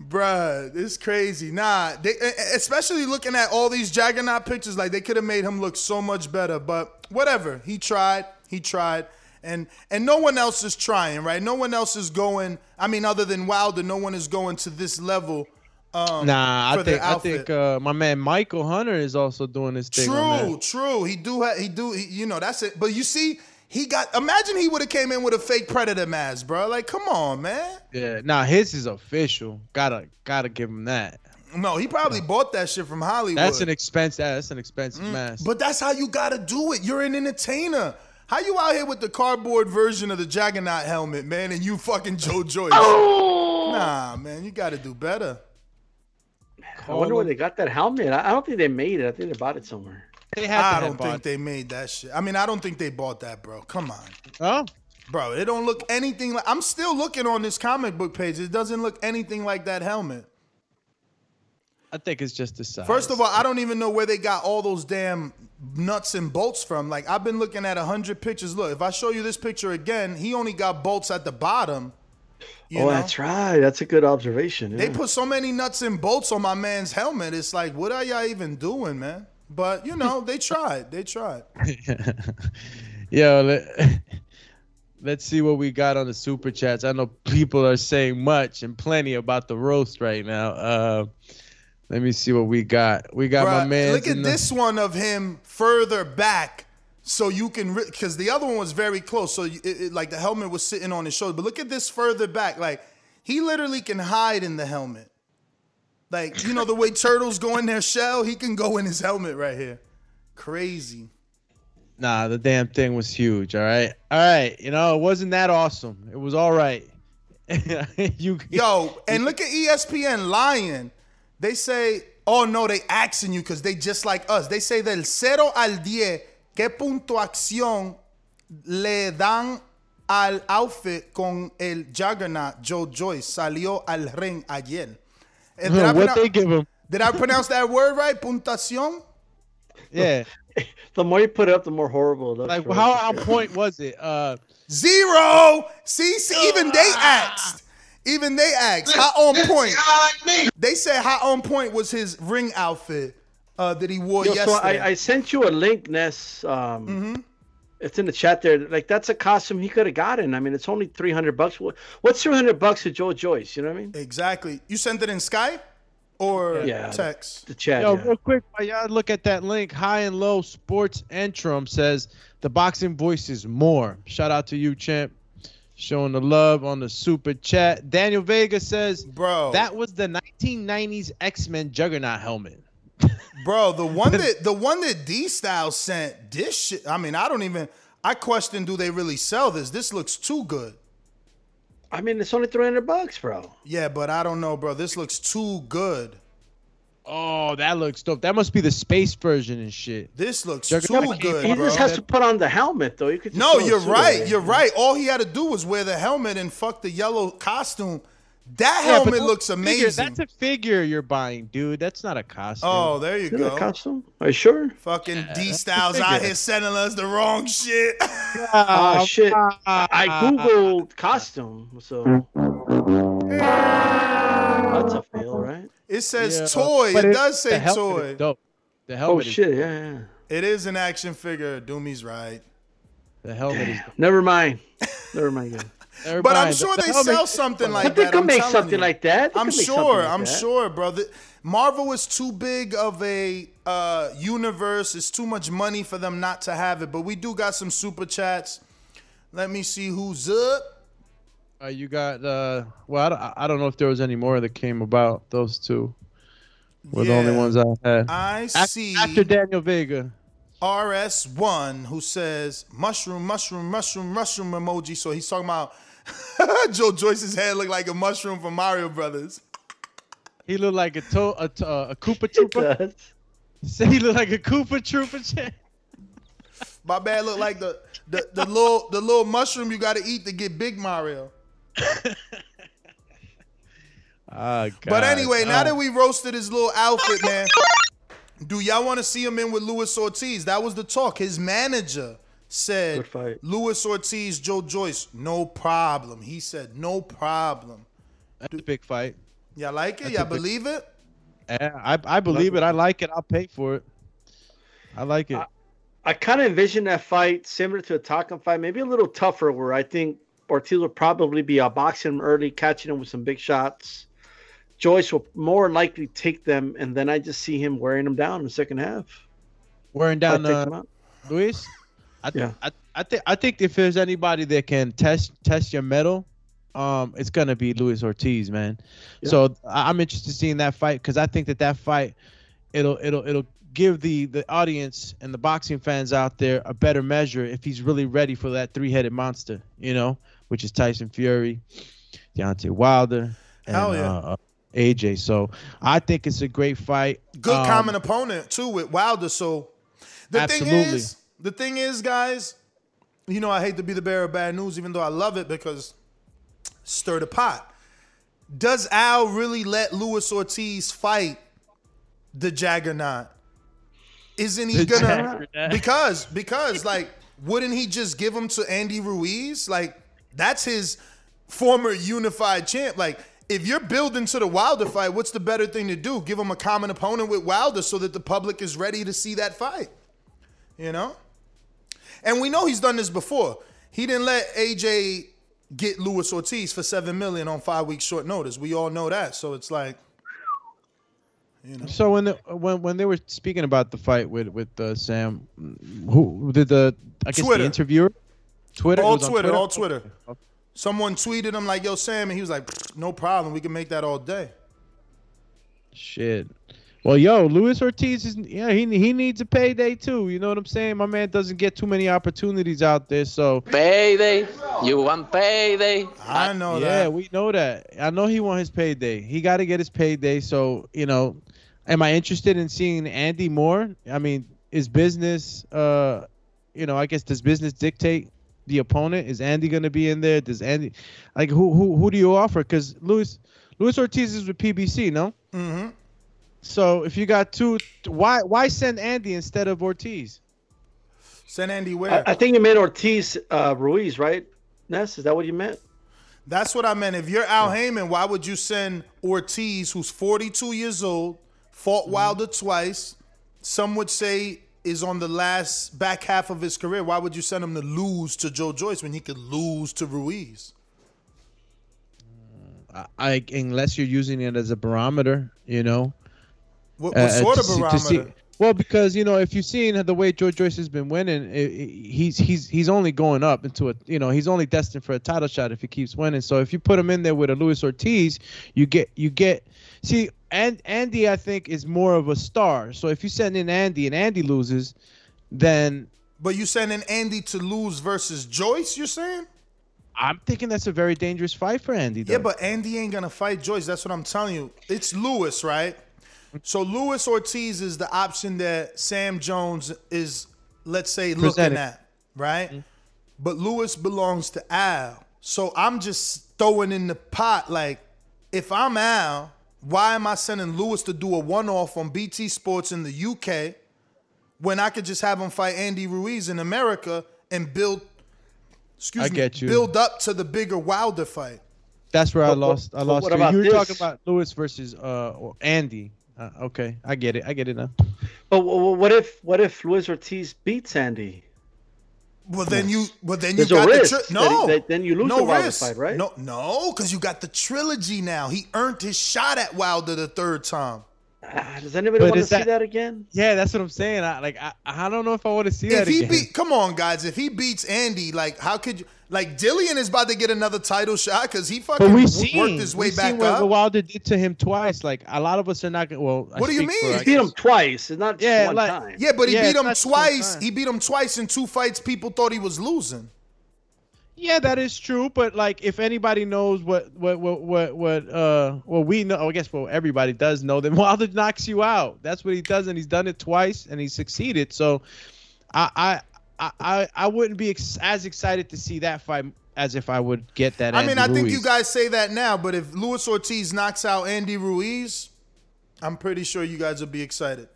Bruh, it's crazy. Nah, they, especially looking at all these Juggernaut pictures, like they could have made him look so much better. But whatever, he tried. He tried, and and no one else is trying, right? No one else is going. I mean, other than Wilder, no one is going to this level. Um, Nah, I think I think uh, my man Michael Hunter is also doing this thing. True, true. He do. Ha- he do. He, you know, that's it. But you see, he got. Imagine he would have came in with a fake predator mask, bro. Like, come on, man. Yeah, nah, his is official. Gotta gotta give him that. No, he probably bought that shit from Hollywood. That's an expense. That's an expensive mask. Mm, But that's how you gotta do it. You're an entertainer. How you out here with the cardboard version of the Juggernaut helmet, man, and you fucking Joe Joyce? Oh! Nah, man, you gotta do better. I wonder where they got that helmet. I, I don't think they made it. I think they bought it somewhere. They I don't think they made that shit. I mean, I don't think they bought that, bro. Come on. Oh, bro, it don't look anything like. I'm still looking on this comic book page. It doesn't look anything like that helmet. I think it's just the size. First of all, I don't even know where they got all those damn nuts and bolts from. Like I've been looking at a hundred pictures. Look, if I show you this picture again, he only got bolts at the bottom. You oh, know? that's right. That's a good observation. They put so many nuts and bolts on my man's helmet. It's like, what are y'all even doing, man? But you know, they tried. They tried. Yo, let, let's see what we got on the super chats. I know people are saying much and plenty about the roast right now. Uh, let me see what we got. We got my man. Look at this one of him further back, so you can because the other one was very close. So it, it- like the helmet was sitting on his shoulder, but look at this further back. Like he literally can hide in the helmet. Like you know the way turtles go in their shell, he can go in his helmet right here. Crazy. Nah, the damn thing was huge. All right, all right. You know, it wasn't that awesome. It was all right. you Yo, and look at ESPN lying. They say, oh no, they asking you because they just like us. They say del cero al 10, ¿qué puntuación le dan al outfit con el Juggernaut Joe Joyce salió al ring ayer? Eh, did I what they give him? Did I pronounce that word right? Puntuación? Yeah. the more you put it up, the more horrible it looks. Like bro. how on point was it? Uh, Zero. See, see, even they asked. Even they asked how on point. They said how on point was his ring outfit uh, that he wore Yo, so. I, I sent you a link, Ness. Um, Mm-hmm. It's in the chat there. Like that's a costume he could have gotten. I mean, it's only three hundred bucks. What- What's three hundred bucks to Joe Joyce? You know what I mean? Exactly. You sent it in Skype or Yeah. text? The chat. Yo, yeah. real quick, while y'all look at that link, High and Low Sports Entrum says the boxing voice is more. Shout out to you, champ. Showing the love on the super chat. Daniel Vega says, Bro. that was the 1990s X Men Juggernaut helmet. Bro, the one that the one that D Style sent, this shit. I mean, I don't even. I question, do they really sell this? This looks too good. I mean, it's only three hundred bucks, bro. Yeah, but I don't know, bro. This looks too good. Oh, that looks dope. That must be the space version and shit. This looks Juggernaut too good, He bro. just has to put on the helmet, though. You could No, you're right. on. You're right. All he had to do was wear the helmet and fuck the yellow costume. That Yeah, helmet looks a figure- amazing. That's a figure you're buying, dude. That's not a costume. Oh, there you Is that a go. costume? Are you sure? Fucking D Styles out here sending us the wrong shit. Oh, shit! I googled costume, so that's a fail, right? It says Yeah, toy. but It does say helmet toy. is dope. The Oh helmet is shit! Yeah, yeah. It is an action figure. Doomy's right. The helmet is. Never mind. Never mind. Again. Never But I'm sure The they helmet- sell something like that. They that. could I'm make something you. like that. They I'm sure. like I'm that. sure, brother. Marvel is too big of a uh, universe. It's too much money for them not to have it. But we do got some super chats. Let me see who's up. Uh, you got uh well I don't, I don't know if there was any more that came about those two. Were the only ones I had. I Af- see after Daniel Vega. RS1 who says mushroom, mushroom, mushroom, mushroom emoji. So he's talking about Joe Joyce's head looked like a mushroom from Mario Brothers. he looked like a to- a, to- a Koopa Troopa say he looked like a Koopa Troopa My bad look like the, the the little the little mushroom you gotta eat to get big Mario. Ah, But God. anyway, now Oh. that we roasted his little outfit, man, do y'all want to see him in with Luis Ortiz? That was the talk. His manager said Good. Luis Ortiz, Joe Joyce, no problem. He said no problem. that's a big fight Y'all like it? That's Y'all a big- believe it? Yeah, I I believe it I like it I'll pay for it I like it I kind of envision that fight similar to a Takam fight, maybe a little tougher, where I think Ortiz will probably be outboxing him early, catching him with some big shots. Joyce will more likely take them, and then I just see him wearing them down in the second half. wearing down uh. Luis I, Yeah. I I think I think if there's anybody that can test test your mettle um, it's gonna be Luis Ortiz, man. Yeah. So I- I'm interested in seeing that fight because I think that that fight, it'll it'll it'll give the the audience and the boxing fans out there a better measure if he's really ready for that three-headed monster, you know, which is Tyson Fury, Deontay Wilder, and Hell yeah. uh, uh, AJ. So I think it's a great fight. Good Um, common opponent too with Wilder. So the thing is, the thing is, guys, you know I hate to be the bearer of bad news, even though I love it because stir the pot. Does Al really let Luis Ortiz fight the Juggernaut? Isn't he gonna because because like wouldn't he just give him to Andy Ruiz? Like that's his former unified champ. Like if you're building to the Wilder fight, what's the better thing to do? Give him a common opponent with Wilder so that the public is ready to see that fight. You know? And we know he's done this before. He didn't let AJ get Luis Ortiz for seven million on five weeks short notice. We all know that. So it's like, you know. So when the, when when they were speaking about the fight with with uh, Sam, who did the I guess Twitter. the interviewer, Twitter, all was on Twitter, all Twitter. Someone tweeted him like, "Yo, Sam," and he was like, "No problem. We can make that all day." Shit. Well, yo, Luis Ortiz is yeah he he needs a payday too. You know what I'm saying? My man doesn't get too many opportunities out there. So Payday. You want payday? I know yeah, we know that. I know he want his payday. He got to get his payday. So you know, am I interested in seeing Andy more? I mean, is business? Uh, you know, I guess does business dictate the opponent? Is Andy going to be in there? Does Andy, like, who who who do you offer? Because Luis Luis Ortiz is with PBC, no? Mm-hmm. So if you got two, why why send Andy instead of Ortiz? Send Andy where? I, I think you meant Ortiz uh, Ruiz, right? Ness, is that what you meant? That's what I meant. If you're Al Haymon, why would you send Ortiz, who's 42 years old, fought mm-hmm. Wilder twice? Some would say is on the last back half of his career. Why would you send him to lose to Joe Joyce when he could lose to Ruiz? Mm, I, I unless you're using it as a barometer, you know. What, uh, what uh, sort to of see- barometer? see- well, because you know, if you've seen the way Joe Joyce has been winning, it, it- he's he's he's only going up into a you know he's only destined for a title shot if he keeps winning. So if you put him in there with a Luis Ortiz, you get you get see and Andy I think is more of a star. So if you send in Andy and Andy loses, then But you sending Andy to lose versus Joyce, you're saying? I'm thinking that's a very dangerous fight for Andy. Though. Yeah, but Andy ain't gonna fight Joyce. That's what I'm telling you. It's Lewis, right? So Lewis Ortiz is the option that Sam Jones is, let's say, looking Presented. at, right? Mm-hmm. But Lewis belongs to Al. So I'm just throwing in the pot like, if I'm Al, why am I sending Lewis to do a one-off on BT Sports in the UK when I could just have him fight Andy Ruiz in America and build, excuse I me, get you. build up to the bigger Wilder fight? That's where I But- but- lost. I lost. what you. about you were this? talking about Lewis versus uh Andy. Uh, okay, I get it. I get it now. But wh- wh- what if what if Luis Ortiz beats Andy? Well, then you, well, then you There's got the that tri- no, that- then you lose no the Wilder risk. fight, right? No, no, because you got the trilogy now. He earned his shot at Wilder the third time. Ah, does anybody But want to is see that- that again? Yeah, that's what I'm saying. I like. I, I don't know if I want to see If that he again. beat, come on, guys, if he beats Andy, like, how could you? Like, Dillian is about to get another title shot because he fucking but we seen worked his way we back seen what, up. what Wilder did to him twice. Like a lot of us are not gonna. Well, I What do you speak for, mean? He beat him twice, and not just Yeah, one like- time. yeah, but he Yeah, beat him not just one twice. He beat him twice in two fights. People thought he was losing. Yeah, that is true. But like, if anybody knows what what what what what uh what we know, I guess well everybody does know that Wilder knocks you out. That's what he does, and he's done it twice, and he succeeded. So, I I I I, I wouldn't be ex- as excited to see that fight as if I would get that. I mean, Andy I think you guys say that now, but if Luis Ortiz knocks out Andy Ruiz, I'm pretty sure you guys will be excited.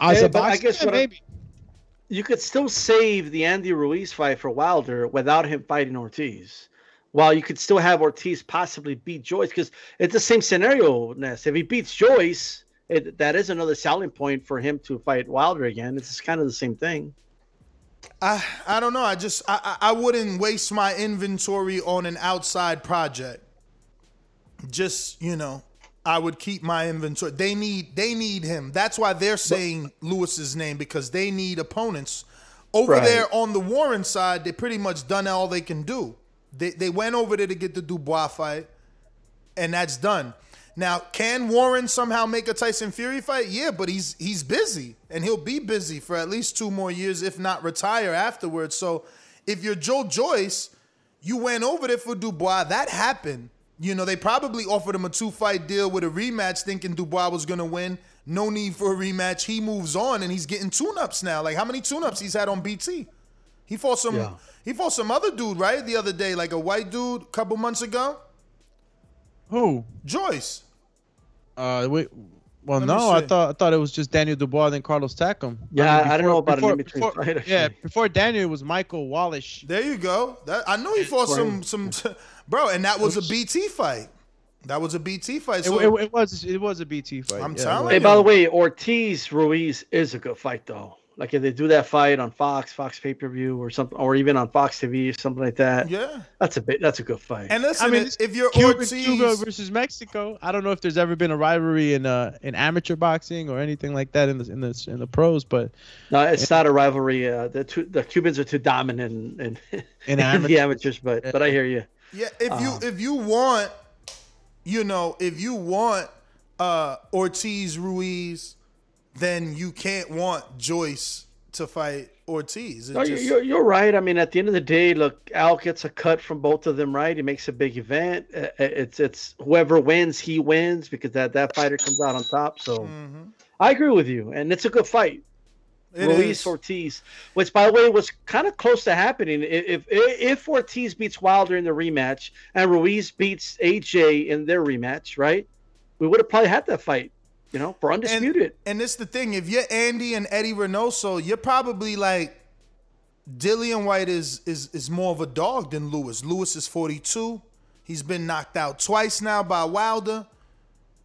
As Yeah, a but I boxer, guess yeah, what I- maybe. You could still save the Andy Ruiz fight for Wilder without him fighting Ortiz. While you could still have Ortiz possibly beat Joyce, because it's the same scenario, Ness. If he beats Joyce, it, that is another selling point for him to fight Wilder again. It's kind of the same thing. I I don't know. I just I I I wouldn't waste my inventory on an outside project. Just you know, I would keep my inventory. They need they need him. That's why they're saying Lewis's name because they need opponents. Over Right. there on the Warren side, they pretty much done all they can do. They they went over there to get the Dubois fight, and that's done. Now, can Warren somehow make a Tyson Fury fight? Yeah, but he's he's busy, and he'll be busy for at least two more years, if not retire afterwards. So, if you're Joe Joyce, you went over there for Dubois. That happened. You know, they probably offered him a two fight deal with a rematch, thinking Dubois was gonna win. No need for a rematch. He moves on, and he's getting tune ups now. Like how many tune ups he's had on BT? He fought some. Yeah. He fought some other dude, right? The other day, like a white dude, a couple months ago. Who? Joyce. Uh, wait. Well, Let no, I thought I thought it was just Daniel Dubois, then Carlos Takam. Yeah, I don't know about an before, in-between before- fight, Yeah, before Daniel it was Michael Wallace. There you go. That I know he fought some some bro, and that was a BT fight. That was a BT fight. It, So it, it was it was a BT fight. I'm yeah, telling Hey, you. by the way, Ortiz Ruiz is a good fight though. Like if they do that fight on Fox, Fox pay per view, or something, or even on Fox TV, or something like that. Yeah. that's a bit. That's a good fight. And listen, I mean, if- if you're Cuba, Ortiz, Cuba versus Mexico, I don't know if there's ever been a rivalry in uh in amateur boxing or anything like that in the in the in the pros, but no, it's not a rivalry. Uh, the two, the Cubans are too dominant in, in, In in amateur- the amateurs, but but I hear you. Yeah, if you Um, if you want, you know, if you want uh Ortiz Ruiz, then you can't want Joyce to fight Ortiz. No, you- just- you're, you're right. I mean, at the end of the day, look, Al gets a cut from both of them, right? He makes a big event. Uh, It's it's whoever wins, he wins because that that fighter comes out on top. So I agree with you, and it's a good fight. It Ruiz is. Ortiz, which by the way was kind of close to happening. If, if if Ortiz beats Wilder in the rematch and Ruiz beats AJ in their rematch, right? We would have probably had that fight You know, for undisputed. And, and this the thing: if you're Andy and Eddie Reynoso, you're probably like Dillian Whyte is is is more of a dog than Lewis. Lewis is 42. He's been knocked out twice now by Wilder.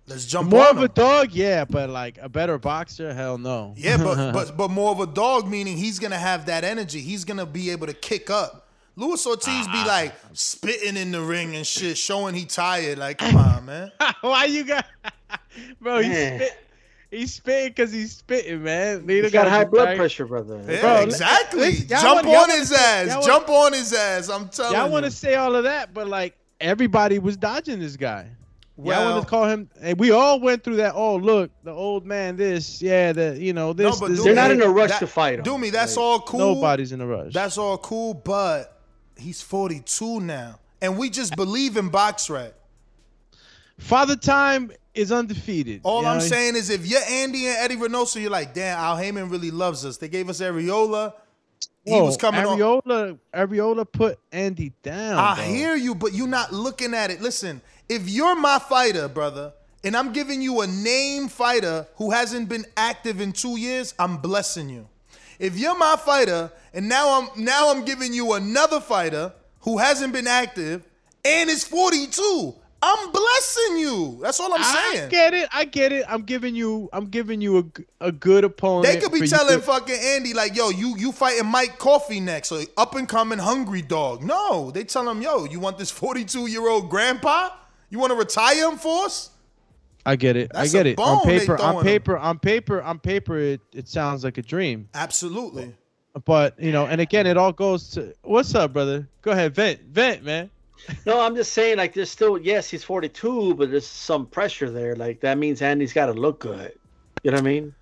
Let's jump More on of him. a dog, yeah, but like a better boxer, hell no. Yeah, but but but more of a dog, meaning he's gonna have that energy. He's gonna be able to kick up. Luis Ortiz Ah. be like spitting in the ring and shit, showing he tired. Like, come on, man. Why you got, bro? He's Man. spit, he's spitting because he's spitting, man. They He's don't got gotta high blood tight. pressure, brother. Yeah, Bro, exactly. listen, Jump wanna- on his say- ass. y'all wanna- Jump on his ass. I'm telling Y'all you. want to say all of that, but like everybody was dodging this guy. Well, I Well- want to call him, and we all went through that. Oh, look, the old man. This, yeah, the you know this. No, this, They're not in a rush that- to fight him. me. that's Like, all cool. Nobody's in a rush. That's all cool, but he's 42 now. And we just believe in box rat. Father Time is undefeated. All you I'm saying is if you're Andy and Eddie Reynoso, you're like, damn, Al Haymon really loves us. They gave us Arreola. He Whoa, was coming on. Arreola, Arreola put Andy down. I bro. hear you, but you're not looking at it. Listen, if you're my fighter, brother, and I'm giving you a name fighter who hasn't been active in two years, I'm blessing you. If you're my fighter, and now I'm now I'm giving you another fighter who hasn't been active and is 42, I'm blessing you. That's all I'm saying. I get it. I get it. I'm giving you. I'm giving you a, a good opponent. They could be telling to- fucking Andy like, "Yo, you you fighting Mike Coffie next, so up and coming hungry dog." No, they tell him, "Yo, you want this 42 year old grandpa? You want to retire him for us?" I get it. That's I get it. On paper, on paper, on paper, on paper, it, it sounds like a dream. Absolutely. But you know, and again, it all goes to what's up, brother? Go ahead, vent, vent, man. No, I'm just saying, like, there's still, yes, he's 42, but there's some pressure there. Like, that means Andy's got to look good. You know what I mean?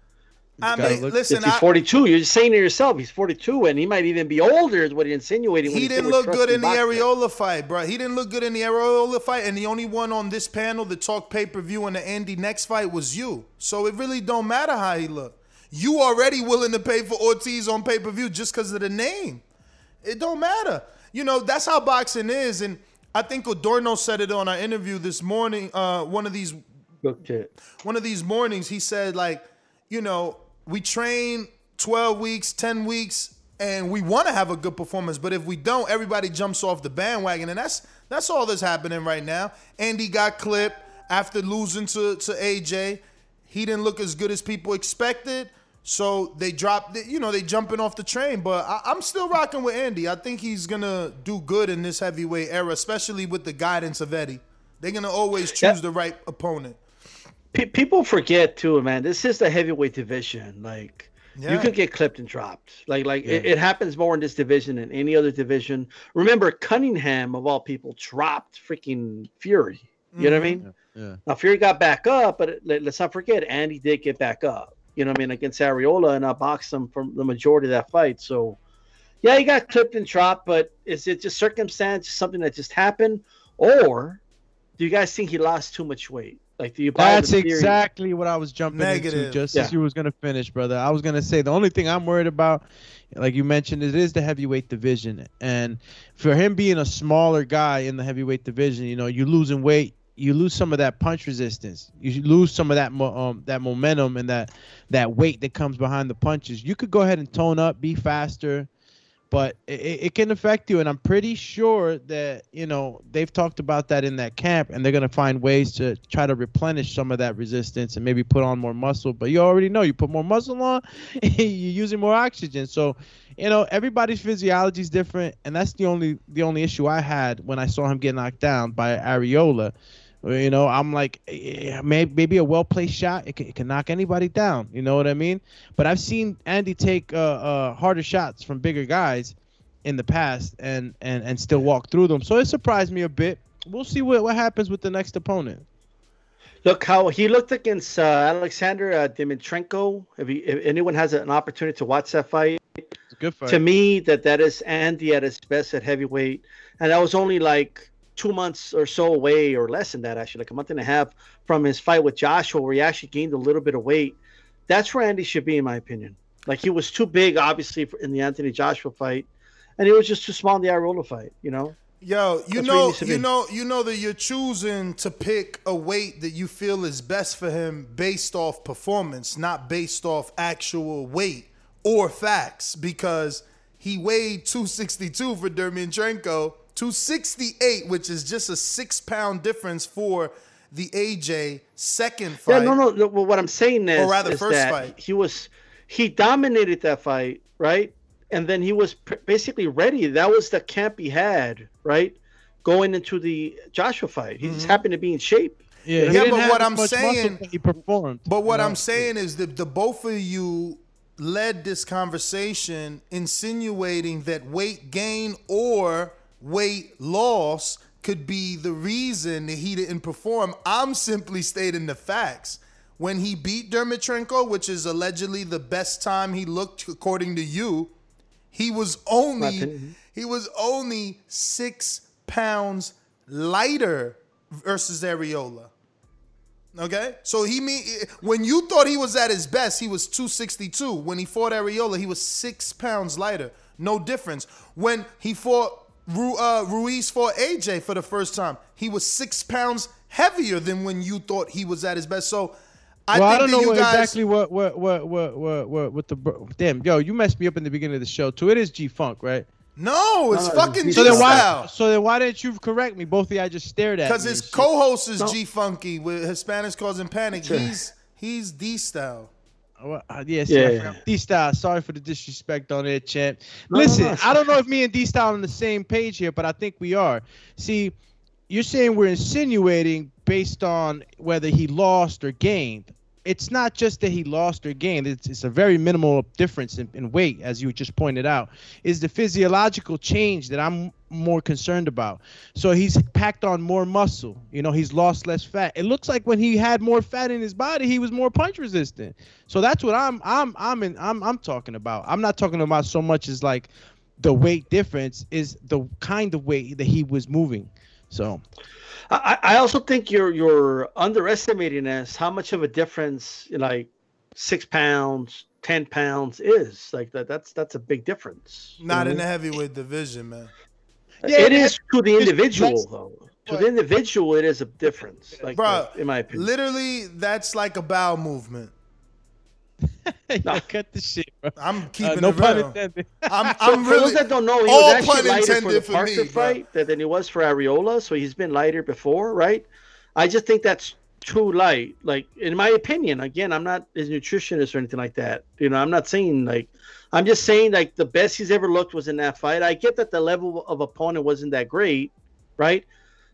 I mean, look- listen, If he's I- 42, you're just saying to yourself, he's 42, and he might even be older, is what you're insinuating. when he didn't look good in the boxing. Arreola fight, bro. He didn't look good in the Arreola fight, and the only one on this panel that talked pay per view in the Andy next fight was you. So it really don't matter how he looked. You already willing to pay for Ortiz on pay per view just because of the name. It don't matter. You know that's how boxing is, and I think Adorno said it on our interview this morning. Uh, one of these it. one of these mornings, he said, like, you know, we train 12 weeks, 10 weeks, and we want to have a good performance. But if we don't, everybody jumps off the bandwagon. And that's that's all that's happening right now. Andy got clipped after losing to, to AJ. He didn't look as good as people expected. So they dropped, you know, they jumping off the train. But I, I'm still rocking with Andy. I think he's going to do good in this heavyweight era, especially with the guidance of Eddie. They're going to always choose Yeah. the right opponent. Pe- people forget, too, man, this is the heavyweight division. Like, you Yeah. could get clipped and dropped. Like, like it, it happens more in this division than any other division. Remember, Cunningham, of all people, dropped freaking Fury. You know what I mm-hmm. mean? Yeah. Now Fury got back up, but let, us not forget Andy did get back up. You know what I mean against Arreola, and I boxed him from the majority of that fight. So, yeah, he got clipped and dropped, but is it just circumstance, something that just happened, or do you guys think he lost too much weight? Like, do you buy That's exactly what I was jumping into just Yeah. as you was gonna finish, brother. I was gonna say the only thing I'm worried about, like you mentioned, it is the heavyweight division, and for him being a smaller guy in the heavyweight division, you know, you're losing weight, you lose some of that punch resistance, you lose some of that mo- um, that momentum and that that weight that comes behind the punches. You could go ahead and tone up, be faster, but it, it can affect you. And I'm pretty sure that you know they've talked about that in that camp, and they're gonna find ways to try to replenish some of that resistance and maybe put on more muscle. But you already know you put more muscle on, you're using more oxygen. So you know everybody's physiology is different, and that's the only the only issue I had when I saw him get knocked down by Arreola. You know, I'm like, eh, maybe, maybe a well placed shot, it can, it can knock anybody down. You know what I mean? But I've seen Andy take uh, uh, harder shots from bigger guys in the past and, and, and still walk through them. So it surprised me a bit. We'll see what, what happens with the next opponent. Look how he looked against uh, Alexander uh, Dimitrenko. If, he, if anyone has an opportunity to watch that fight, It's a good fight. to me that that is Andy at his best at heavyweight, and that was only like two months or so away, or less than that actually, like a month and a half from his fight with Joshua, where he actually gained a little bit of weight. That's where Andy should be, in my opinion. Like he was too big, obviously, in the Anthony Joshua fight, and he was just too small in the Arreola fight. You know, Yo, you That's know, you be. know, you know that you're choosing to pick a weight that you feel is best for him based off performance, not based off actual weight or facts, because he weighed 262 for Dimitrenko, 268, which is just a six pound difference for the AJ second fight. Yeah, no, no. no, What I'm saying is, Or rather, is first that fight. he was he dominated that fight, right? And then he was pr- basically ready. That was the camp he had, right? Going into the Joshua fight, he just mm-hmm. happened to be in shape. Yeah, he yeah, but what I'm saying, but he performed. But what you? I'm saying is that the both of you led this conversation insinuating that weight gain or weight loss could be the reason that he didn't perform. I'm simply stating the facts. When he beat Dimitrenko, which is allegedly the best time he looked according to you, he was only he was only six pounds lighter versus Arreola. Okay, so he mean when you thought he was at his best, he was 262. When he fought Arreola, he was six pounds lighter. No difference. When he fought Ru, uh, Ruiz fought AJ for the first time, he was six pounds heavier than when you thought he was at his best. So I well, think I don't that know you what guys. exactly what what what what what what, what the bro- damn yo you messed me up in the beginning of the show too. It is G Funk, right? No, it's No, fucking G So then why so then why didn't you correct me? Both of y'all just stared at Because his co-host is No. G Funky with Hispanics causing panic. He's he's D style. Well, uh, yeah, see, Yeah. D Style, sorry for the disrespect on it, champ. No, no, Listen, no, it's I don't know if me and D Style on the same page here, but I think we are. See, you're saying we're insinuating based on whether he lost or gained. It's not just that he lost or gained. It's, it's a very minimal difference in, in weight, as you just pointed out. Is the physiological change that I'm more concerned about. So he's packed on more muscle. You know, he's lost less fat. It looks like when he had more fat in his body, he was more punch resistant. So that's what I'm I'm I'm in I'm I'm talking about. I'm not talking about so much as like the weight difference is the kind of weight that he was moving. So I, I also think you're you're underestimating us how much of a difference like six pounds, ten pounds is. Like that that's that's a big difference. Not in mm-hmm. the heavyweight division, man. Yeah, it it- is to the individual though. To the individual, it is a difference. Like Bro, in my opinion. Literally, that's like a bowel movement. Yo, cut the shit, bro. I'm Uh, keeping no it pun real. intended. I'm, I'm for really. those that don't know, he all was actually pun lighter for the intended for Parker me, fight than than he was for Arreola. So he's been lighter before, right? I just think that's too light. Like in my opinion, again, I'm not his nutritionist or anything like that. You know, I'm not saying like I'm just saying like the best he's ever looked was in that fight. I get that the level of opponent wasn't that great, right?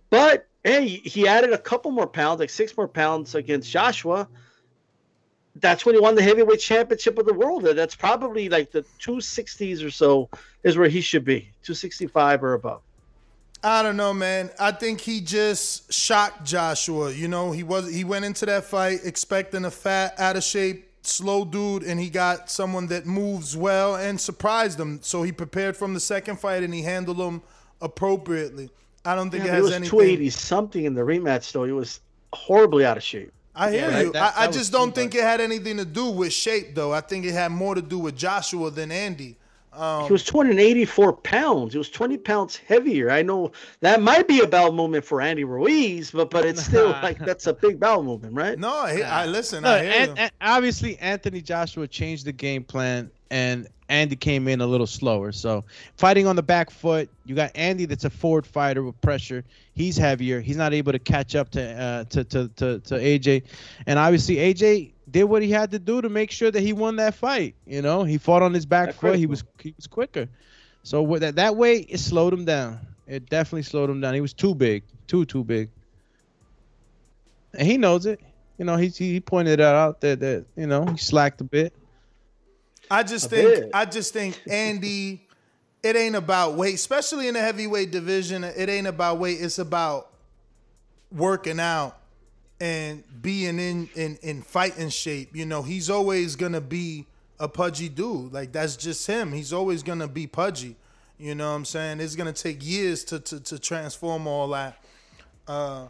But hey, he added a couple more pounds, like six more pounds against Joshua. That's when he won the heavyweight championship of the world. That's probably like the 260s or so is where he should be, 265 or above. I don't know, man. I think he just shocked Joshua. You know, he was he went into that fight expecting a fat, out of shape, slow dude, and he got someone that moves well and surprised him. So he prepared from the second fight and he handled him appropriately. I don't think Yeah, it has was anything. 280 something in the rematch, though. He was horribly out of shape. I hear Yeah, you. that- I, I just don't too think it had anything to do with shape, though. I think it had more to do with Joshua than Andy. Um, He was 284 pounds. He was 20 pounds heavier. I know that might be a bowel movement for Andy Ruiz, but but it's still like that's a big bowel movement, right? no, I, I listen. No, I hear and, you. and obviously Anthony Joshua changed the game plan, and Andy came in a little slower. So fighting on the back foot, you got Andy that's a forward fighter with pressure. He's heavier. He's not able to catch up to uh, to, to to to AJ, and obviously AJ did what he had to do to make sure that he won that fight. You know, he fought on his back That's foot. He was he was quicker. So with that that way, it slowed him down. It definitely slowed him down. He was too big, too too big, and he knows it. You know, he he pointed out that that you know he slacked a bit. I just think. I just think Andy, it ain't about weight, especially in the heavyweight division. It ain't about weight. It's about working out and being in in in fighting shape. You know, he's always gonna be a pudgy dude. Like that's just him. He's always gonna be pudgy. You know what I'm saying? It's gonna take years to to, to transform all that. Uh,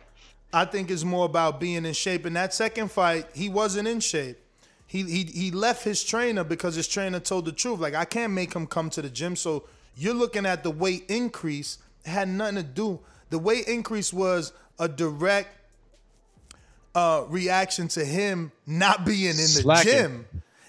I think it's more about being in shape. In that second fight, he wasn't in shape. He he he left his trainer because his trainer told the truth. Like I can't make him come to the gym. So you're looking at the weight increase It had nothing to do. The weight increase was a direct uh, reaction to him not being in the Slacking. gym.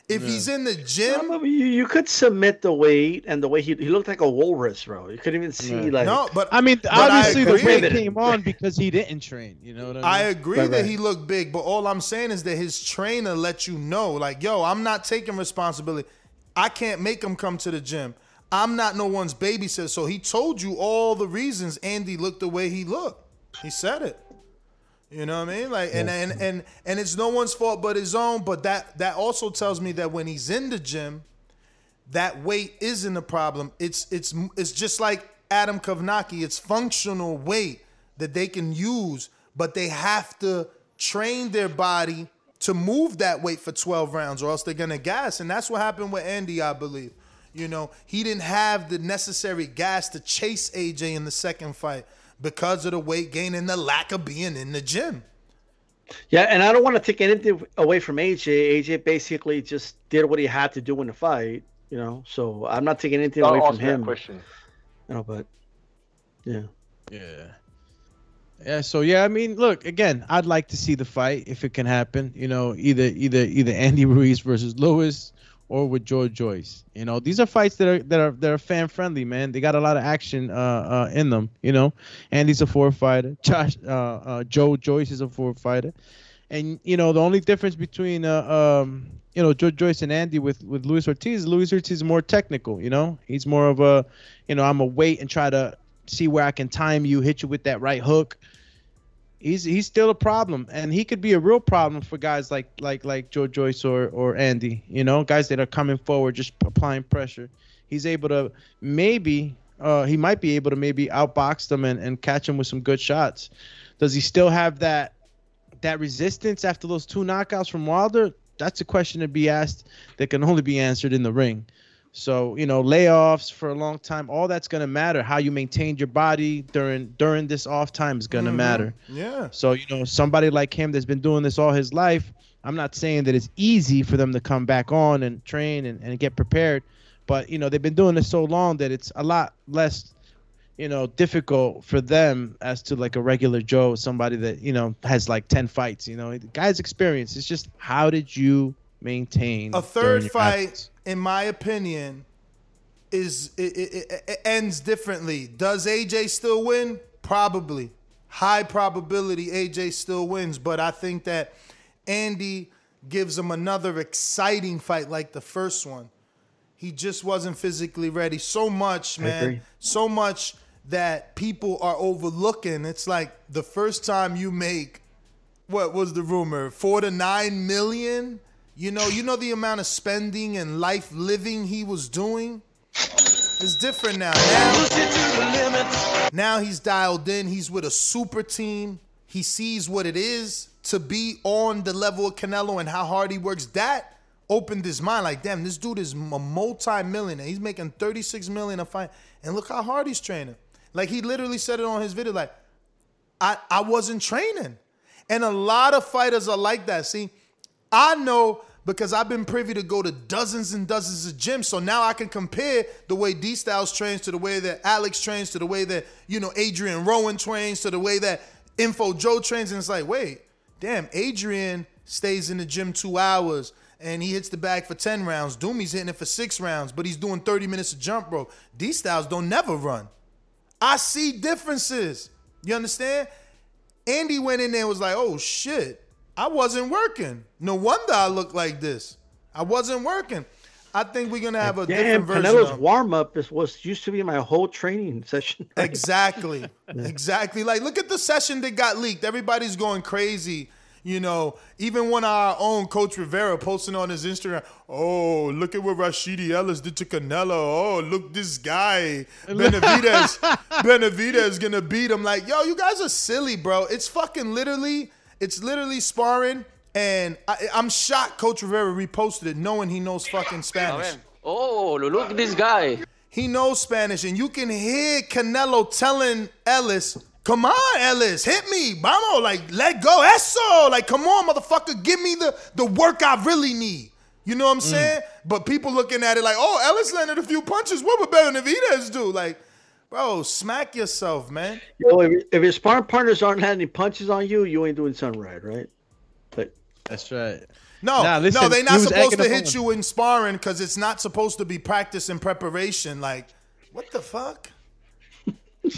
If he's in the gym, you, you could submit the weight and the way he he looked like a walrus, bro. You couldn't even see like no, but I mean, but I obviously the weight came on because he didn't train. You know what I mean? I agree Right, that right. he looked big, but all I'm saying is that his trainer let you know, like, yo, I'm not taking responsibility. I can't make him come to the gym. I'm not no one's babysitter. So he told you all the reasons Andy looked the way he looked. He said it. You know what I mean? Like, and and and and it's no one's fault but his own. But that that also tells me that when he's in the gym, that weight isn't a problem. It's it's it's just like Adam Kownacki. It's functional weight that they can use, but they have to train their body to move that weight for 12 rounds, or else they're gonna gas. And that's what happened with Andy, I believe. You know, he didn't have the necessary gas to chase AJ in the second fight because of the weight gain and the lack of being in the gym. Yeah, and I don't want to take anything away from AJ. AJ basically just did what he had to do in the fight, you know. So I'm not taking anything I'll away from ask him. question. You know, but yeah. Yeah. Yeah, so yeah, I mean, look, again, I'd like to see the fight if it can happen. You know, either either either Andy Ruiz versus Lewis or with George Joyce. You know, these are fights that are that are that are fan friendly, man. They got a lot of action uh, uh in them. You know, Andy's a four fighter. Josh uh, uh Joe Joyce is a four fighter, and you know the only difference between uh um you know Joe Joyce and Andy with with Luis Ortiz, Luis Ortiz is more technical. You know, he's more of a you know I'm a wait and try to see where I can time you, hit you with that right hook he's he's still a problem, and he could be a real problem for guys like like like Joe Joyce or or Andy. You know, guys that are coming forward, just applying pressure. He's able to maybe uh, he might be able to maybe outbox them and, and catch them with some good shots. Does he still have that that resistance after those two knockouts from Wilder? That's a question to be asked that can only be answered in the ring. So you know, layoffs for a long time, all that's gonna matter. How you maintained your body during during this off time is gonna Mhm. matter. Yeah. So, you know, somebody like him that's been doing this all his life, I'm not saying that it's easy for them to come back on and train and, and get prepared, but, you know, they've been doing this so long that it's a lot less, you know, difficult for them as to like a regular Joe, somebody that, you know, has like 10 fights, you know. The guy's experience. It's just how did you maintain a third fight, absence? in my opinion, is it, it, it, it ends differently. Does AJ still win? Probably. High probability AJ still wins, but I think that Andy gives him another exciting fight like the first one. He just wasn't physically ready. So much, man. So much that people are overlooking. It's like the first time you make what was the rumor? Four to nine million? You know, you know the amount of spending and life living he was doing? It's different now. Now, now he's dialed in. He's with a super team. He sees what it is to be on the level of Canelo and how hard he works. That opened his mind. Like, damn, this dude is a multi-millionaire. He's making 36 million a fight. And look how hard he's training. Like he literally said it on his video, like, I, I wasn't training. And a lot of fighters are like that. See, I know because I've been privy to go to dozens and dozens of gyms. So now I can compare the way D Styles trains to the way that Alex trains to the way that, you know, Adrian Rowan trains to the way that Info Joe trains. And it's like, wait, damn, Adrian stays in the gym two hours and he hits the bag for 10 rounds. Doomy's hitting it for six rounds, but he's doing 30 minutes of jump rope. D Styles don't never run. I see differences. You understand? Andy went in there and was like, oh shit, I wasn't working. No wonder I look like this. I wasn't working. I think we're gonna have a Damn, different version Canelo's warm up is was used to be my whole training session. Exactly. exactly. Like, look at the session that got leaked. Everybody's going crazy. You know, even one of our own Coach Rivera posting on his Instagram, oh, look at what Rashidi Ellis did to Canelo. Oh, look, this guy, Benavidez, Benavidez gonna beat him. Like, yo, you guys are silly, bro. It's fucking literally, it's literally sparring. And I, I'm shocked Coach Rivera reposted it knowing he knows fucking Spanish. Oh, look at this guy. He knows Spanish, and you can hear Canelo telling Ellis, "Come on, Ellis, hit me, vamos, like let go, eso, like come on, motherfucker, give me the the work I really need." You know what I'm mm. saying? But people looking at it like, "Oh, Ellis landed a few punches. What would Benavidez do?" Like, Bro, smack yourself, man. Yo, if, if your sparring partners aren't having any punches on you, you ain't doing something right, right? But That's right. No, Nah, listen, no, they're not supposed to hit you in sparring because it's not supposed to be practice and preparation. Like, what the fuck?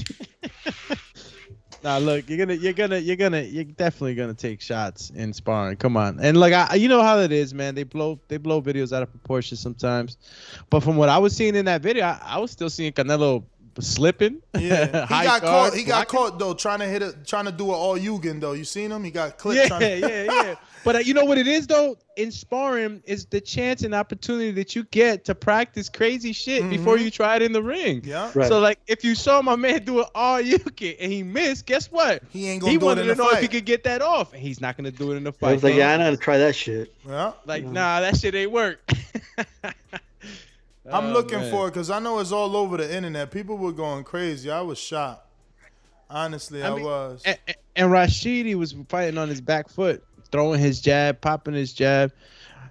Nah, look, you're gonna, you're gonna, you're gonna, you're definitely gonna take shots in sparring. Come on, and like I, you know how it is, man. They blow, they blow videos out of proportion sometimes. But from what I was seeing in that video, I, I was still seeing Canelo slipping. Yeah, he got caught. He got caught though, trying to hit it, trying to do an all Yugen though. You seen him? He got clipped. Yeah, trying to... yeah, yeah. But uh, you know what it is though? In sparring is the chance and opportunity that you get to practice crazy shit before you try it in the ring. Mm-hmm. Yeah. Right. So like, if you saw my man do an all you can and he missed, guess what? He ain't gonna he do it wanted in to the know if he could get that off, and he's not gonna do it in the I fight. was like, bro. yeah, I know how to try that shit. Yeah. Like, nah, that shit ain't work. I'm Oh, looking man. for it because I know it's all over the internet. People were going crazy. I was shocked. Honestly, I, I mean, was. and, and- and Rashidi was fighting on his back foot, throwing his jab, popping his jab.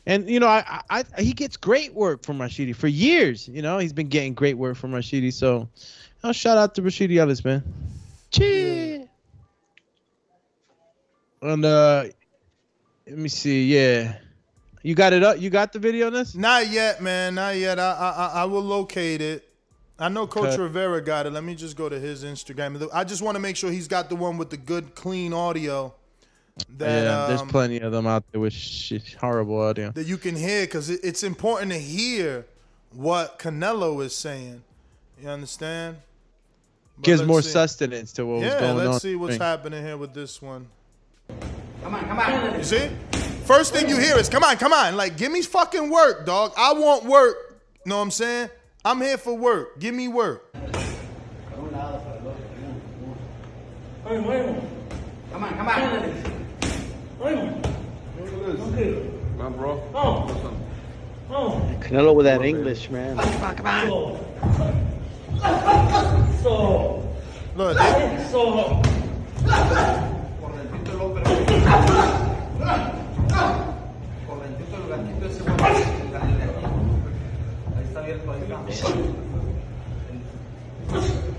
And you know, I, I, I he gets great work from Rashidi for years. You know, he's been getting great work from Rashidi. So, you know, shout out to Rashidi Ellis, man. Cheers. And uh, let me see. Yeah, you got it up. You got the video on this? Not yet, man. Not yet. I I, I- will locate it. I know Coach Okay. Rivera got it. Let me just go to his Instagram. I just want to make sure he's got the one with the good, clean audio. That, yeah, there's um, plenty of them out there with shit, horrible audio. that you can hear because it, it's important to hear what Canelo is saying. You understand? But Gives more see. sustenance to what was going on. yeah, let's see what's happening here with this one. Come on, come on. You see? First thing you hear is, come on, come on. Like, give me fucking work, dog. I want work. Know what I'm saying? I'm here for work. Give me work. Come on, come on. Man, bro. Canelo with that English, man. Come on, come on. So. Look, they,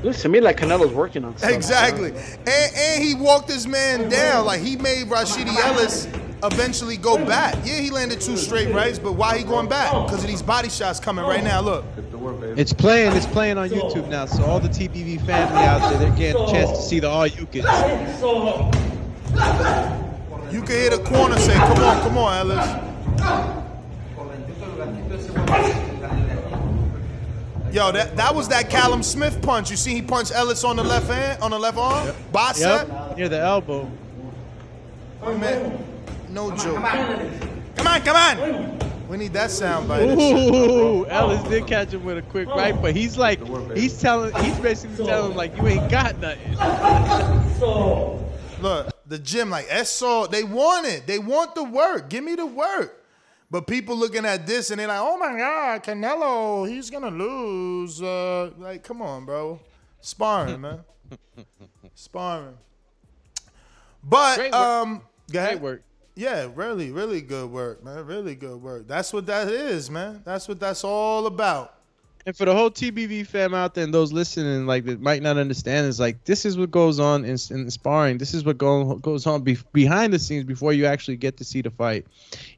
Looks to me like Canelo's working on something. exactly. And, and he walked this man down. Like, he made Rashidi Ellis eventually go back. Yeah, he landed two straight rights, but why he going back? Because of these body shots coming right now. Look. It's playing. It's playing on YouTube now. So all the TBV family out there, they're getting a chance to see the all you can. You can hear the corner say, come on, come on, Ellis. Yo, that, that was that Callum Smith punch. You see he punched Ellis on the left hand, on the left arm? Bicep? Yep, near the elbow. Oh, man. No joke. Come on, come on. We need that sound bite. Ooh, Ellis did catch him with a quick right, but he's like, he's telling, he's basically telling him like, you ain't got nothing. Look, the gym, like Eso, they want it. They want the work. Give me the work. But people looking at this and they're like, oh my God, Canelo, he's gonna lose. Uh, like, come on, bro. Sparring, man. Sparring. But um go ahead. Great work. Yeah, really, really good work, man. Really good work. That's what that is, man. That's what that's all about. And for the whole TBV fam out there and those listening, like that might not understand, is like this is what goes on in, in sparring. This is what go, goes on be, behind the scenes before you actually get to see the fight.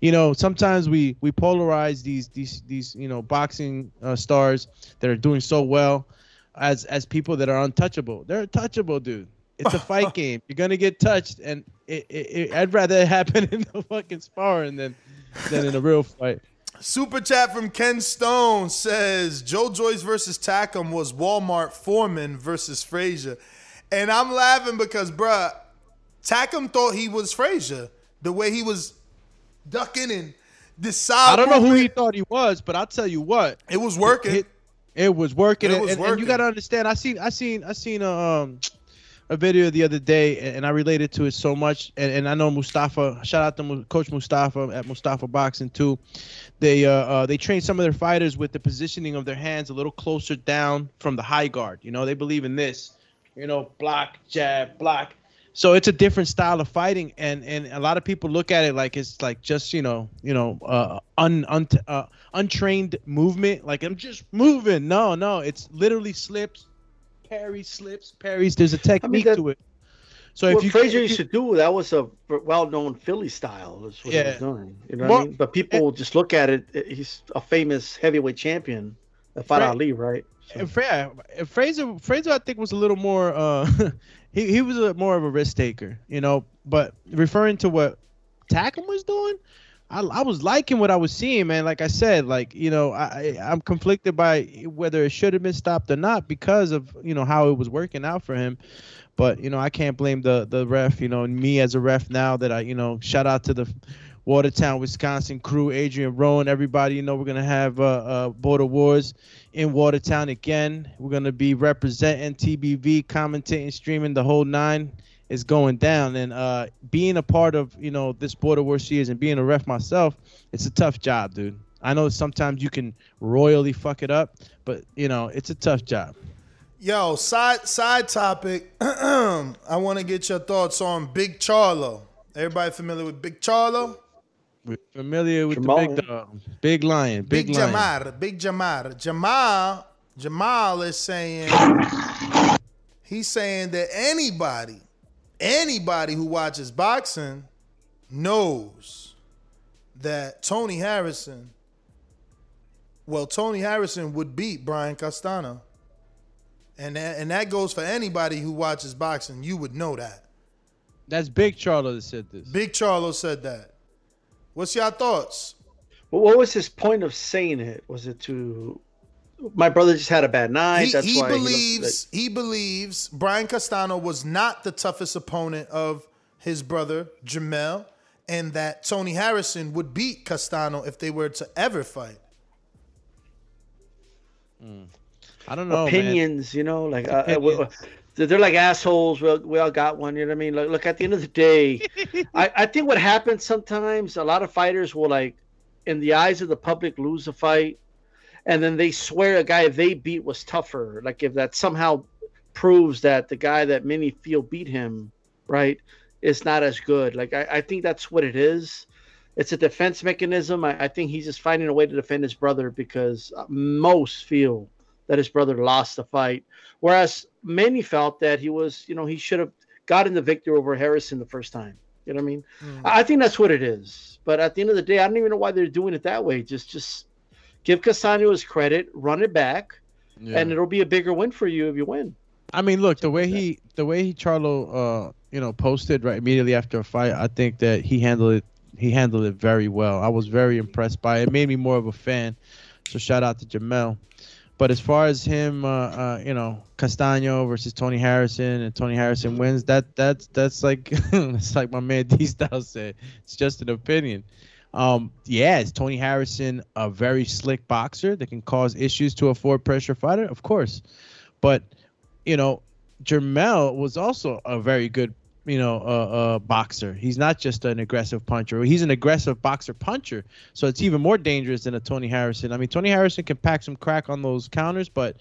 You know, sometimes we we polarize these these these you know boxing uh, stars that are doing so well as as people that are untouchable. They're untouchable, dude. It's a fight game. You're gonna get touched, and it, it, it, I'd rather it happen in the fucking sparring than than in a real fight. Super chat from Ken Stone says Joe Joyce versus Takam was Walmart Foreman versus Frazier. And I'm laughing because, bruh, Takam thought he was Frazier. The way he was ducking and deciding. I don't know who he thought he was, but I'll tell you what. It was working. It, it was working. It and, was and- and you got to understand. I seen, I seen, I seen a um, a video the other day, and, I related to it so much. And, and I know Mustafa. Shout out to Coach Mustafa at Mustafa Boxing too. They uh, uh they train some of their fighters with the positioning of their hands a little closer down from the high guard. You know, they believe in this. You know, block, jab, block. So it's a different style of fighting, and and a lot of people look at it like it's like just you know you know uh, un, un uh, untrained movement. Like I'm just moving. No, no, it's literally slips, carries, slips, parries. There's a technique that- to it. So if you Frazier used you- to do, that was a well-known Philly style. That's what he Yeah. was doing. You know what Well, I mean? But people just look at it. He's a famous heavyweight champion fought Right. Ali, right? And Fra- and Frazier, Frazier, I think was a little more. Uh, he he was a, more of a risk taker, you know. But referring to what Takam was doing, I, I was liking what I was seeing, man. Like I said, like you know, I I'm conflicted by whether it should have been stopped or not because of you know how it was working out for him. But you know, I can't blame the the ref. You know, and me as a ref now that I you know shout out to the Watertown, Wisconsin crew, Adrian Rowan, everybody. You know, we're gonna have uh, uh, border wars in Watertown again. We're gonna be representing TBV, commentating, streaming the whole nine is going down. And uh, being a part of you know this border where she is, and being a ref myself, it's a tough job, dude. I know sometimes you can royally fuck it up, but you know it's a tough job. Yo, side side topic. I want to get your thoughts on Big Charlo. Everybody familiar with Big Charlo? We're familiar with Jamal. the big dog, big lion, big, Big lion. Jamar, Big Jamar. Jamal, Jamal is saying he's saying that anybody, anybody who watches boxing knows that Tony Harrison, well, Tony Harrison would beat Brian Castano. And that, and that goes for anybody who watches boxing. You would know that. That's Big Charlo that said this. Big Charlo said that. What's your thoughts? Well, what was his point of saying it? Was it to my brother just had a bad night? he, that's he why he looked believes he, believes Brian Castano was not the toughest opponent of his brother Jermell, and that Tony Harrison would beat Castano if they were to ever fight. I don't know, man. opinions, you know, like uh, uh, they're like assholes. We all, we all got one, you know what I mean? Look, look at the end of the day, I, I think what happens sometimes, a lot of fighters will like, in the eyes of the public, lose a fight, and then they swear a guy they beat was tougher. Like if that somehow proves that the guy that many feel beat him, right, is not as good. Like I, I think that's what it is. It's a defense mechanism. I, I think he's just finding a way to defend his brother because uh, most feel that his brother lost the fight, whereas many felt that he was, you know, he should have gotten the victory over Harrison the first time. You know what I mean? I I think that's what it is. But at the end of the day, I don't even know why they're doing it that way. Just, just give Castano his credit, run it back, Yeah. and it'll be a bigger win for you if you win. I mean, look, the way he the way he Charlo uh you know posted right immediately after a fight, I think that he handled it he handled it very well. I was very impressed by it. It made me more of a fan. So shout out to Jermell. But as far as him, uh, uh, you know, Castano versus Tony Harrison, and Tony Harrison wins, that that's that's like that's like my man D Style said. It's just an opinion. Um, yeah, is Tony Harrison a very slick boxer that can cause issues to a forward pressure fighter? Of course, but you know, Jermell was also a very good, you know, uh, uh, boxer. He's not just an aggressive puncher. He's an aggressive boxer puncher. So it's even more dangerous than a Tony Harrison. I mean, Tony Harrison can pack some crack on those counters, but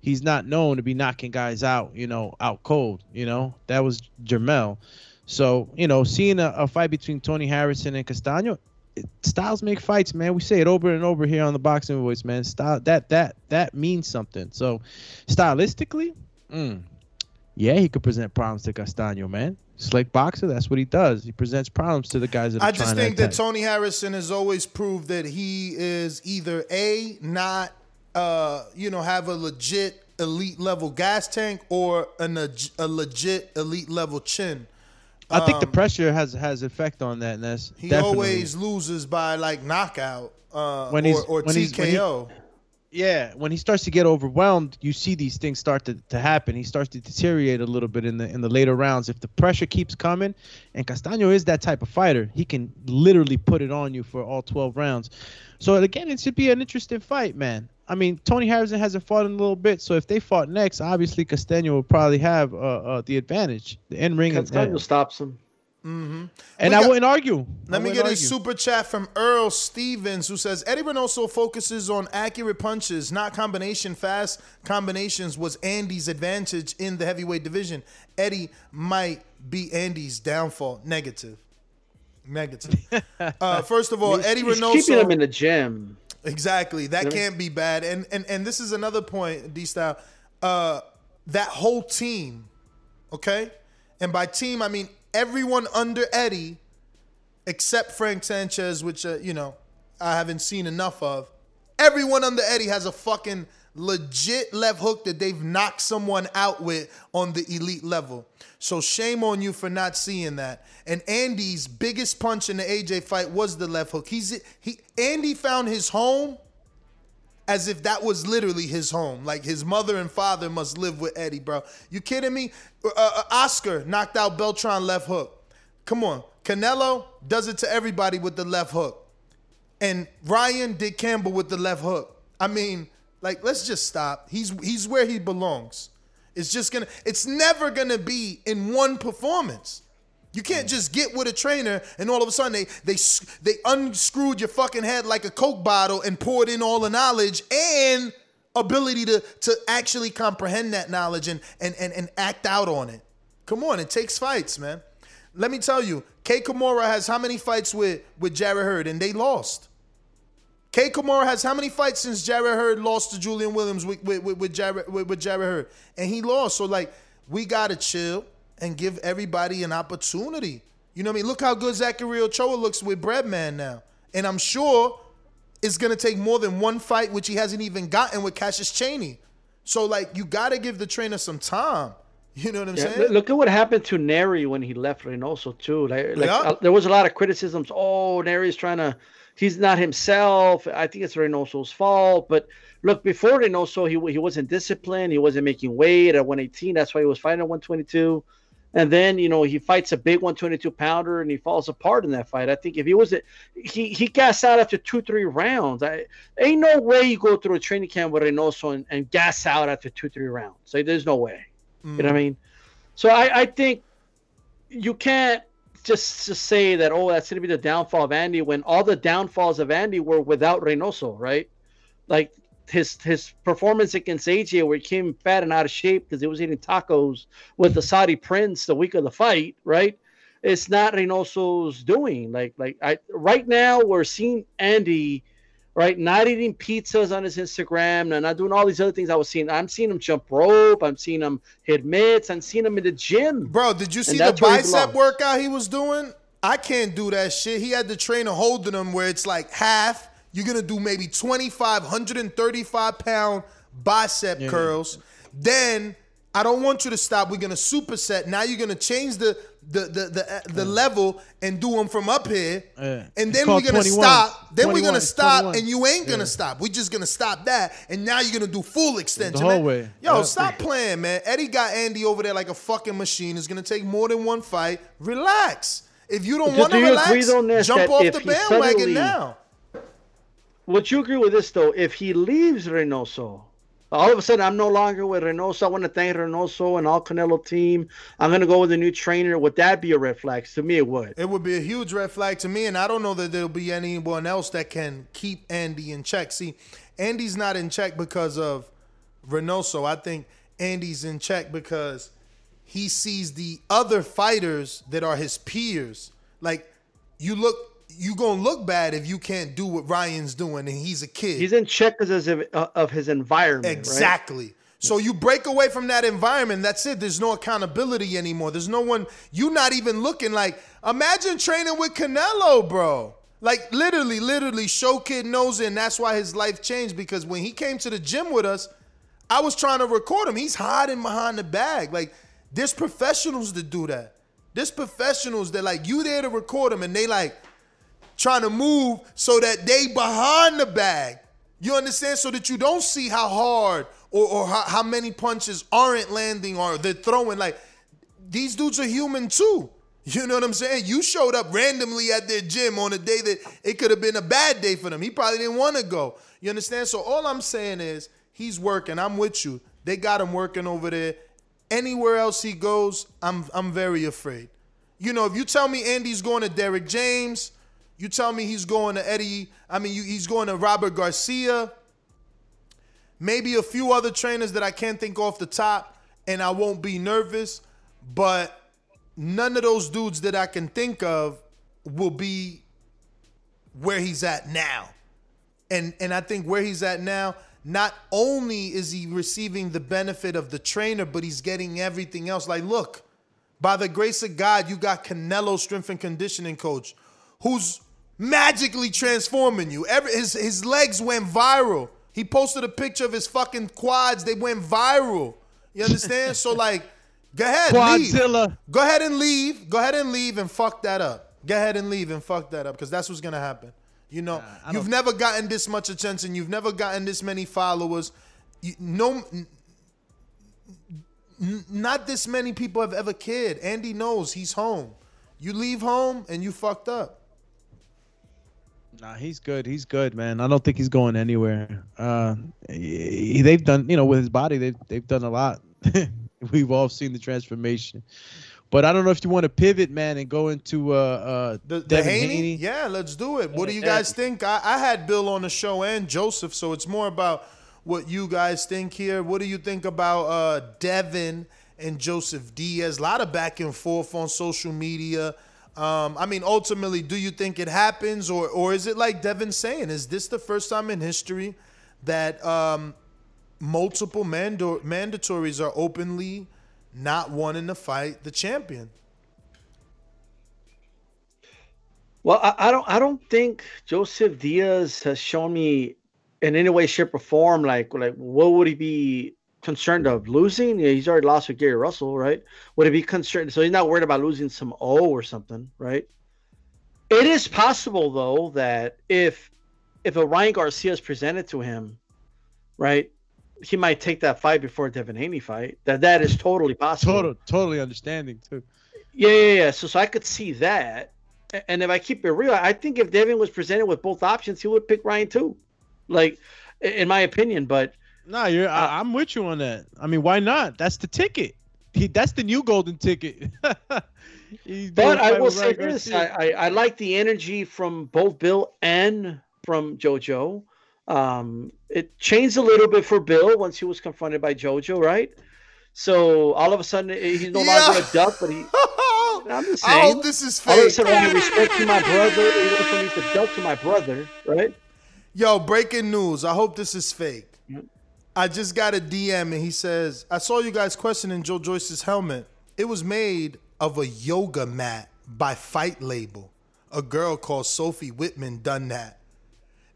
he's not known to be knocking guys out, you know, out cold. You know, that was Jermel. So you know, seeing a, a fight between Tony Harrison and Castano, it- styles make fights, man. We say it over and over here on the boxing voice, man. Style that that that means something. So stylistically, mm, yeah, he could present problems to Castano, man. Slick boxer, that's what he does. He presents problems to the guys that are I just think to that. Tony Harrison has always proved that he is either a not, uh, you know, have a legit elite level gas tank or an, a legit elite level chin. I think the Um, pressure has has effect on that, and that's He definitely- always loses by like knockout uh, When he's- or, or when he's- when he- TKO. yeah, when he starts to get overwhelmed, you see these things start to, to happen. He starts to deteriorate a little bit in the in the later rounds. If the pressure keeps coming, and Castano is that type of fighter, he can literally put it on you for all 12 rounds. So again, it should be an interesting fight, man. I mean, Tony Harrison hasn't fought in a little bit, so if they fought next, obviously Castano will probably have uh, uh, the advantage, the in ring. Castano stops him. Mm-hmm. And We I got- wouldn't argue. I Let me wouldn't get a super chat from Earl Stevens who says Eddie Reynoso focuses on accurate punches, not combination. Fast combinations was Andy's advantage in the heavyweight division. Eddie might be Andy's downfall. Negative. Negative. uh, first of all, He's- Eddie he's Reynoso keeping him in the gym. Exactly. That You know? can't be bad. And and and this is another point, D style. Uh that whole team, okay? And by team, I mean everyone under Eddie except Frank Sanchez, which, uh, you know, I haven't seen enough of. Everyone under Eddie has a fucking legit left hook that they've knocked someone out with on the elite level. So shame on you for not seeing that. And Andy's biggest punch in the AJ fight was the left hook. He's he Andy found his home as if that was literally his home. Like his mother and father must live with Eddie, bro. You kidding me? Uh, uh, Oscar knocked out Berchelt left hook. Come on. Canelo does it to everybody with the left hook. And Ryan did Campbell with the left hook. I mean, like, let's just stop. He's he's where he belongs. It's just gonna. It's never gonna be in one performance. You can't mm. just get with a trainer and all of a sudden they they they unscrewed your fucking head like a coke bottle and poured in all the knowledge and ability to to actually comprehend that knowledge and and and, and act out on it. Come on, it takes fights, man. Let me tell you, Kay Koroma has how many fights with with Jarrett Hurd and they lost. Kay Koroma has how many fights since Jarrett Hurd lost to Julian Williams with with, with, with Jarrett with, with Jarrett Hurd and he lost. So like we gotta chill and give everybody an opportunity. You know what I mean? Look how good Zachary Ochoa looks with Breadman now. And I'm sure it's gonna take more than one fight, which he hasn't even gotten with Cassius Chaney. So like you gotta give the trainer some time. You know what I'm yeah, saying? Look at what happened to Nery when he left Reynoso too. Like, like yeah. uh, there was a lot of criticisms. Oh, Nery's trying to, he's not himself. I think it's Reynoso's fault. But look, before Reynoso, he he wasn't disciplined. He wasn't making weight at 118. That's why he was fighting at 122. And then you know he fights a big 122 pounder and he falls apart in that fight. I think if he was he he gas out after two three rounds. I ain't no way you go through a training camp with Reynoso and, and gas out after two three rounds. So there's no way. Mm. You know what I mean? So I, I think you can't just, just say that oh that's going to be the downfall of Andy when all the downfalls of Andy were without Reynoso, right? Like his his performance against AJ where he came fat and out of shape because he was eating tacos with the Saudi prince the week of the fight, right? It's not Reynoso's doing. Like like I right now we're seeing Andy right? Not eating pizzas on his Instagram and not doing all these other things I was seeing. I'm seeing him jump rope. I'm seeing him hit mitts. I'm seeing him in the gym. Bro, did you see the bicep workout he was doing? I can't do that shit. He had the trainer holding him where it's like half. You're gonna do maybe 25, 135 pound bicep yeah. curls. Then I don't want you to stop. We're gonna superset. Now you're gonna change the the the the, uh, the level and do them from up here, yeah. and then we're gonna 21. stop. Then we're gonna stop, 21. and you ain't gonna yeah. stop. We're just gonna stop that, and now you're gonna do full extension. The whole way. Yo, stop playing, man. Eddie got Andy over there like a fucking machine. It's gonna take more than one fight. Relax. If you don't want to do relax, jump off the bandwagon suddenly, now. Would you agree with this though? If he leaves Reynoso, all of a sudden I'm no longer with Reynoso. I want to thank Reynoso and all Canelo team. I'm gonna go with a new trainer. Would that be a red flag? To me, it would. It would be a huge red flag to me, and I don't know that there'll be anyone else that can keep Andy in check. See, Andy's not in check because of Reynoso. I think Andy's in check because he sees the other fighters that are his peers. Like you look you gonna look bad if you can't do what Ryan's doing and he's a kid. He's in check because of, uh, of his environment. Exactly. Right? So you break away from that environment. That's it. There's no accountability anymore. There's no one. You're not even looking like. Imagine training with Canelo, bro. Like literally, literally, show kid knows it, and that's why his life changed. Because when he came to the gym with us, I was trying to record him. He's hiding behind the bag. Like there's professionals that do that. There's professionals that like you there to record them, and they like trying to move so that they behind the bag. You understand? So that you don't see how hard or, or how, how many punches aren't landing or they're throwing. Like these dudes are human too. You know what I'm saying? You showed up randomly at their gym on a day that it could have been a bad day for them. He probably didn't want to go. You understand? So all I'm saying is he's working. I'm with you. They got him working over there. Anywhere else he goes, I'm I'm very afraid. You know, if you tell me Andy's going to Derrick James, you tell me he's going to Eddie, I mean, he's going to Robert Garcia, maybe a few other trainers that I can't think off the top, and I won't be nervous, but none of those dudes that I can think of will be where he's at now. And and I think where he's at now, not only is he receiving the benefit of the trainer, but he's getting everything else. Like, look, by the grace of God, you got Canelo, strength and conditioning coach, who's magically transforming you. Every, his, his legs went viral. He posted a picture of his fucking quads. They went viral. You understand? so like, go ahead, Quadzilla. leave. Go ahead and leave. Go ahead and leave and fuck that up. Go ahead and leave and fuck that up because that's what's gonna happen. You know, I you've never gotten this much attention. You've never gotten this many followers. You, no, n- n- not this many people have ever cared. Andy knows he's home. You leave home and you fucked up. Nah, he's good. He's good, man. I don't think he's going anywhere. Uh, he, they've done, you know, with his body, they've they've done a lot. We've all seen the transformation. But I don't know if you want to pivot, man, and go into uh, uh, The, the Haney? Haney. Yeah, let's do it. What do you guys think? I, I had Bill on the show and Joseph, so it's more about what you guys think here. What do you think about uh, Devin and Joseph Diaz? A lot of back and forth on social media. Um, I mean, ultimately, do you think it happens, or or is it like Devin saying? Is this the first time in history that um, multiple mando- mandatories are openly not wanting to fight the champion? Well, I, I don't I don't think Joseph Diaz has shown me in any way, shape, or form like like what would he be concerned of losing? Yeah, he's already lost with Gary Russell, right? Would he be concerned? So he's not worried about losing some O or something, right? It is possible though that if if a Ryan Garcia is presented to him, right, he might take that fight before Devin Haney fight. That that is totally possible. Total, totally understanding too. Yeah, yeah, yeah. So, so I could see that. And if I keep it real, I think if Devin was presented with both options, he would pick Ryan too. Like, in my opinion. But No, you're. I, I'm with you on that. I mean, why not? That's the ticket. He, that's the new golden ticket. But a I fight will say Ryan this: I, I I like the energy from both Bill and from JoJo. Um, it changed a little bit for Bill once he was confronted by JoJo, right? So all of a sudden he's no longer a duck, but he. I'm just I saying. hope this is fake. All of a fake. sudden, when he respect to my brother, he went from me to duck to my brother, right? Yo, breaking news. I hope this is fake. I just got a DM and he says, I saw you guys questioning Joe Joyce's helmet. It was made of a yoga mat by Fight Label. A girl called Sophie Whitman done that.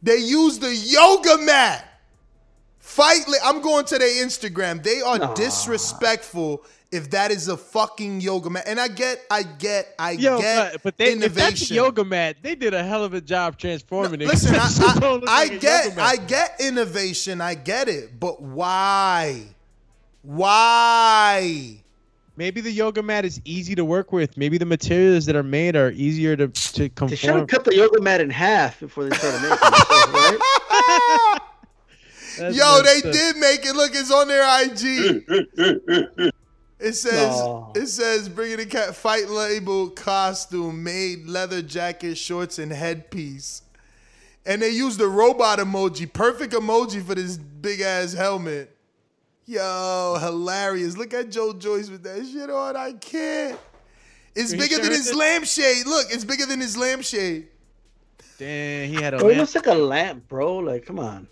They used the yoga mat. Fight. La- I'm going to their Instagram. They are Nah. disrespectful if that is a fucking yoga mat. And I get, I get, I Yo, get but, but they, if that's a yoga mat, they did a hell of a job transforming it. Listen, I, It I, I like get. I get innovation, I get it, but why? Why? Maybe the yoga mat is easy to work with. Maybe the materials that are made are easier to to They should conform. have cut the yoga mat in half before they started making it, right? Yo, they messed up. did make it. Look, it's on their IG. It says No. it says bringing the cat fight label costume made leather jacket, shorts, and headpiece. And they used the robot emoji, perfect emoji for this big ass helmet. Yo, hilarious. Look at Joe Joyce with that shit on. I can't. It's He bigger than his is. lampshade. Look, it's bigger than his lampshade. Damn, he had a Bro, it looks like a lamp, bro. Like, come on.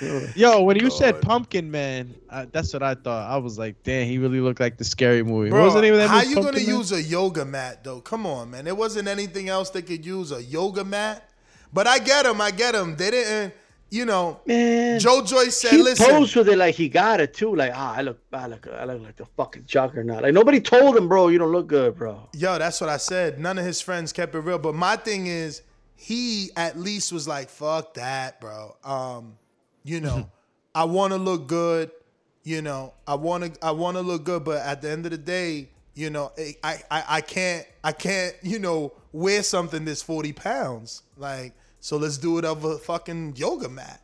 Yo, when you said Pumpkin Man, uh, that's what I thought. I was like, damn, he really looked like the scary movie. Bro, what was the name of that how movie? you gonna Man? use a yoga mat though? Come on, man. There wasn't anything else they could use a yoga mat. But I get them. I get them. They didn't. You know, Man, Joe Joyce said, he "Listen, posed with it like he got it too. Like, ah, I look, I look, I look like the fucking juggernaut. Like nobody told him, bro, you don't look good, bro. yo, that's what I said." None of his friends kept it real. But my thing is, he at least was like, "Fuck that, bro." Um, you know, I want to look good. You know, I want to, I want to look good. But at the end of the day, you know, I, I, I can't, I can't, you know, wear something that's forty pounds. Like, so let's do it of a fucking yoga mat.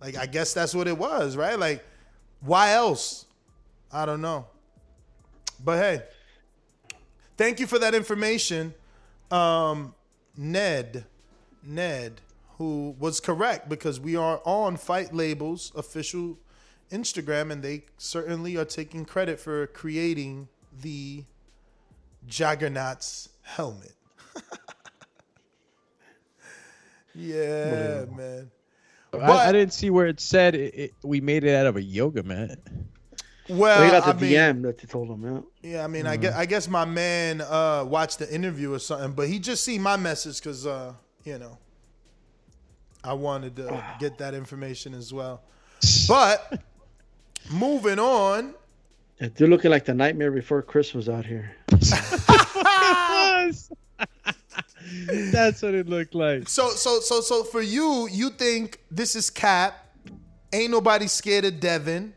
Like, I guess that's what it was, right? Like, why else? I don't know. But hey, thank you for that information, um, Ned. Ned, who was correct because we are on Fight Label's official Instagram, and they certainly are taking credit for creating the Juggernaut's helmet. yeah, man. I, I didn't see where it said it, it, we made it out of a yoga mat. Well, they got the I mean, DM that they told him. Yeah. Yeah, I mean, I guess I guess my man uh, watched the interview or something, but he just seen my message because uh, you know I wanted to get that information as well. But moving on, Yeah, they're looking like the nightmare before Christmas out here. That's what it looked like. so so so so for you, you think this is cap? Ain't nobody scared of Devin.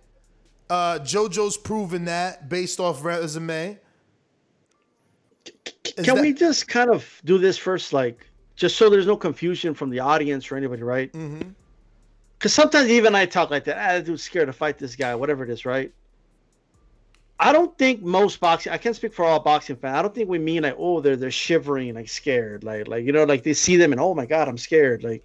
Uh, JoJo's proven that based off resume. Is Can that- we just kind of do this first, like, just so there's no confusion from the audience or anybody, right? Mm-hmm. Because sometimes even I talk like that. Ah, dude's scared to fight this guy, whatever it is, right? I don't think most boxing. I can't speak for all boxing fans. I don't think we mean like, oh, they're they're shivering, like scared, like like you know, like they see them and oh my god, I'm scared, like.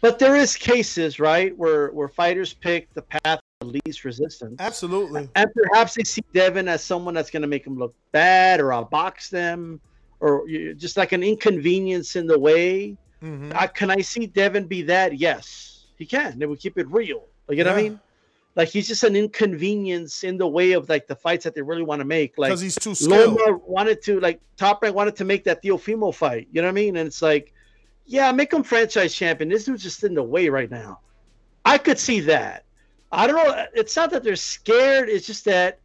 But there is cases, right, where where fighters pick the path of least resistance. Absolutely. And perhaps they see Devin as someone that's going to make them look bad or outbox them or just like an inconvenience in the way. Mm-hmm. Uh, can I see Devin be that? Yes, he can. They would keep it real. Like, you know what I mean? Like he's just an inconvenience in the way of like the fights that they really want to make. Like 'Cause he's too skilled. Loma wanted to like Top Rank wanted to make that Teofimo fight. You know what I mean? And it's like, yeah, make him franchise champion. This dude's just in the way right now. I could see that. I don't know. It's not that they're scared. It's just that,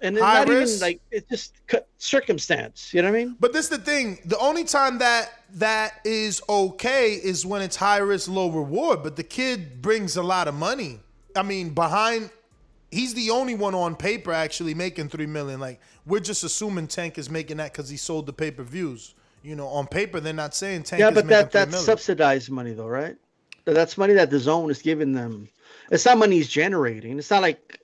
and it's High not risk? even like it's just circumstance. You know what I mean? But this is the thing. The only time that that is okay is when it's high risk, low reward. But the kid brings a lot of money. I mean, behind he's the only one on paper actually making three million. Like we're just assuming Tank is making that because he sold the pay per views. You know, on paper they're not saying Tank yeah, is but making that that's million. subsidized money though, right? That's money that the zone is giving them. It's not money he's generating. It's not like,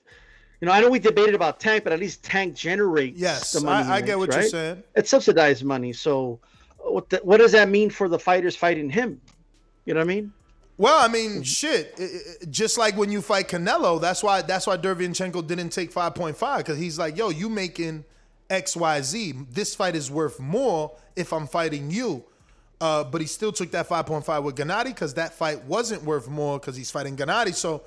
you know, I know we debated about Tank, but at least Tank generates Yes, the money. I- I get makes, what you're right? saying. It's subsidized money. So, what the, what does that mean for the fighters fighting him? You know what I mean? Well, I mean, shit. i- i- Just like when you fight Canelo, that's why that's why Derevyanchenko didn't take five point five because he's like, yo, you making X Y Z. This fight is worth more if I'm fighting you. Uh, but he still took that five point five with Gennady because that fight wasn't worth more because he's fighting Gennady. So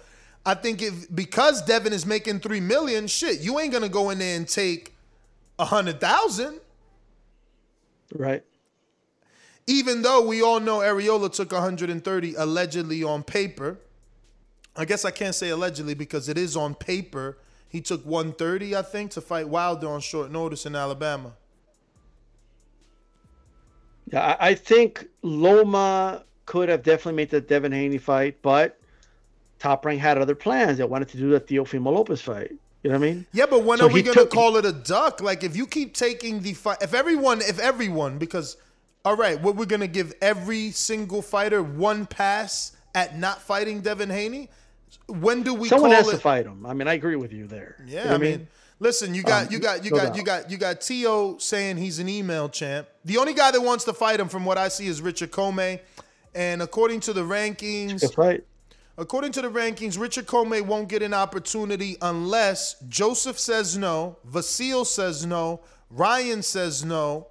I think if because Devin is making three million, shit, you ain't gonna go in there and take a hundred thousand. Right. Even though we all know Arreola took 130 allegedly on paper. I guess I can't say allegedly because it is on paper. He took 130, I think, to fight Wilder on short notice in Alabama. Yeah, I, I think Loma could have definitely made the Devin Haney fight, but Top Rank had other plans. They wanted to do the Teofimo Lopez fight. You know what I mean? Yeah, but when So are we gonna took- call it a duck? Like if you keep taking the fight, if everyone, if everyone, because all right, what we're gonna give every single fighter one pass at not fighting Devin Haney. When do we Someone has it? to fight him. I mean, I agree with you there. You Yeah, know I what mean, listen, you got, Um, you got, you no got, doubt. you got, you got Tio saying he's an email champ. The only guy that wants to fight him, from what I see, is Richard Commey. And according to the rankings, fight. According to the rankings, Richard Commey won't get an opportunity unless Joseph says no, Vasil says no, Ryan says no.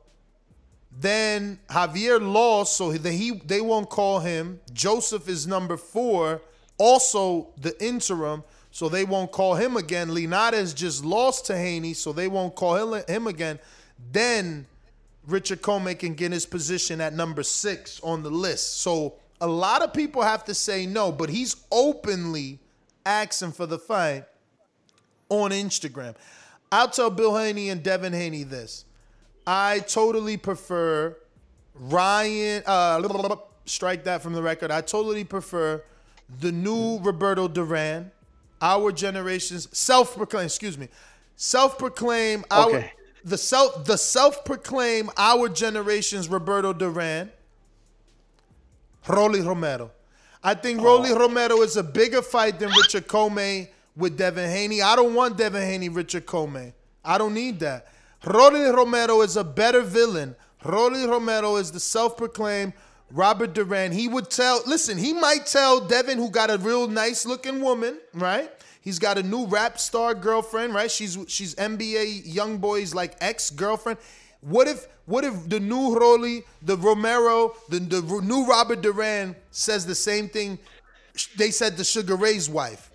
Then Javier lost, so he, he they won't call him. Joseph is number four, also the interim, so they won't call him again. Linares just lost to Haney, so they won't call him, him again. Then Richard Commey can get his position at number six on the list. So a lot of people have to say no, but he's openly asking for the fight on Instagram. I'll tell Bill Haney and Devin Haney this. I totally prefer Ryan. Uh, strike that from the record. I totally prefer the new Roberto Duran, our generation's self-proclaimed. Excuse me, self-proclaimed. Our, Okay. The self the self-proclaimed our generation's Roberto Duran. Rolly Romero. I think oh. Rolly Romero is a bigger fight than Richard Commey with Devin Haney. I don't want Devin Haney, Richard Commey. I don't need that. Rolly Romero is a better villain. Rolly Romero is the self-proclaimed Robert Duran. He would tell, listen, he might tell Devin, who got a real nice looking woman, right? He's got a new rap star girlfriend, right? She's she's NBA YoungBoy's like ex-girlfriend. What if what if the new Rolly, the Romero, the, the new Robert Duran says the same thing they said the Sugar Ray's wife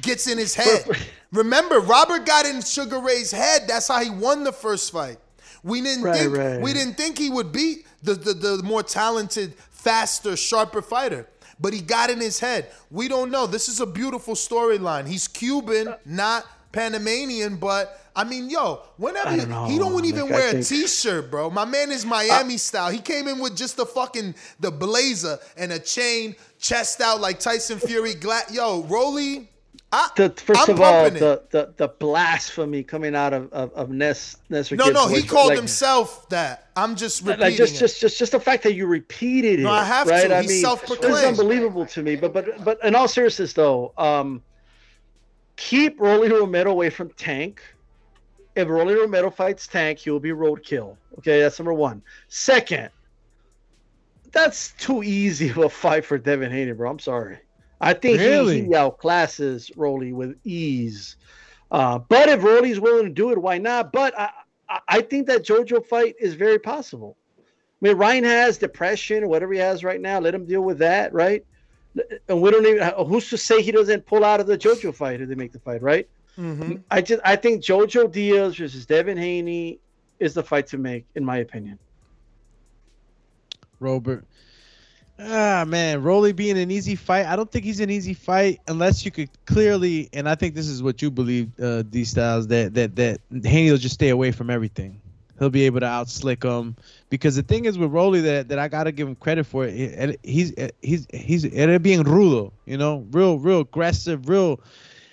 gets in his head. Remember, Robert got in Sugar Ray's head. That's how he won the first fight. We didn't Right, think right. we didn't think he would beat the, the the more talented, faster, sharper fighter. But he got in his head. We don't know. This is a beautiful storyline. He's Cuban, not Panamanian, but I mean, yo, whenever he, don't know. he don't even Like, wear a think- t-shirt, bro. My man is Miami style. He came in with just the fucking the blazer and a chain, chest out like Tyson Fury. Gla- yo, Rolly, I, The, 1st I'm of all, the, the the blasphemy coming out of of, of Ness Nestor No, no, he called like- himself that. I'm just repeating like just it. just just just the fact that you repeated it. No, I have to. I He's mean, self-proclaimed. It's unbelievable to me. But but but in all seriousness, though, um, keep Rolly Romero away from Tank. If Rolly Romero fights Tank, he will be roadkill. Okay, that's number one. Second, that's too easy of a fight for Devin Haney, bro. I'm sorry. I think Really? he, he outclasses Rolly with ease. Uh, but if Rolly's willing to do it, why not? But I, I, I think that JoJo fight is very possible. I mean, Ryan has depression or whatever he has right now. Let him deal with that, right? And we don't even. Who's to say he doesn't pull out of the JoJo fight if they make the fight, right? Mhm. I just I think JoJo Diaz versus Devin Haney is the fight to make, in my opinion. Robert. Ah man, Rolly being an easy fight. I don't think he's an easy fight unless you could clearly, and I think this is what you believe, uh, D Styles, that that that Haney will just stay away from everything. He'll be able to outslick him because the thing is with Rolly that that I gotta give him credit for. It, he's he's he's it being rudo, you know, real real aggressive, real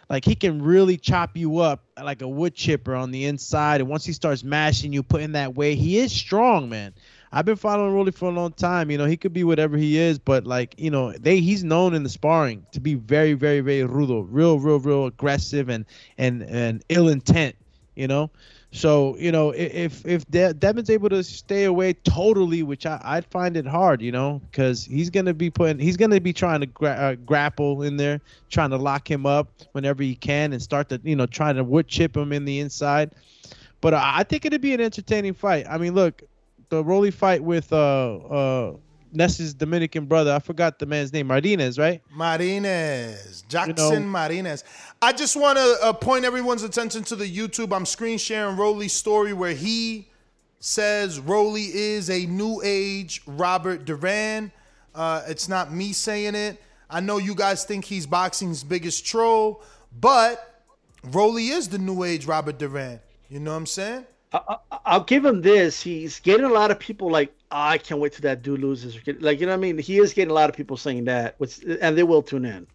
like he can really chop you up like a wood chipper on the inside. And once he starts mashing you, putting that weight, he is strong, man. I've been following Rolly for a long time. You know, he could be whatever he is, but like, you know, they he's known in the sparring to be very, very, very rudo, real, real, real aggressive and and and ill intent. You know, so you know if if De- Devin's able to stay away totally, which I I'd find it hard, you know, because he's gonna be putting he's gonna be trying to gra- uh, grapple in there, trying to lock him up whenever he can and start to you know trying to wood chip him in the inside. But I think it'd be an entertaining fight. I mean, look, the Rolly fight with uh uh Ness's Dominican brother. I forgot the man's name, Martinez, right? Martinez, Jackson Martinez. I just want to uh, point everyone's attention to the YouTube. I'm screen sharing Rolly's story where he says Rolly is a new age Robert Duran. Uh, it's not me saying it. I know you guys think he's boxing's biggest troll, but Rolly is the new age Robert Duran. You know what I'm saying? I, I- I'll give him this. He's getting a lot of people like, "Oh, I can't wait till that dude loses. Like, you know what I mean? He is getting a lot of people saying that, which, and they will tune in,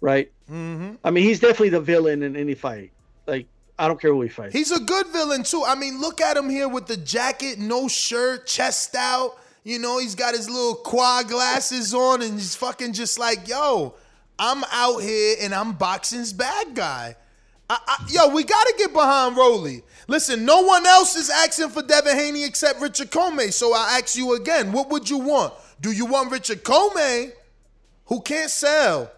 right? Mm-hmm. I mean, he's definitely the villain in any fight. Like, I don't care who he fights. He's a good villain too. I mean, look at him here with the jacket, no shirt, chest out. You know, he's got his little quad glasses on, and he's fucking just like, yo, I'm out here and I'm boxing's bad guy. I, I, yo, we gotta get behind Rolly. Listen, no one else is asking for Devin Haney except Richard Commey. So I ask you again, what would you want? Do you want Richard Commey, who can't sell?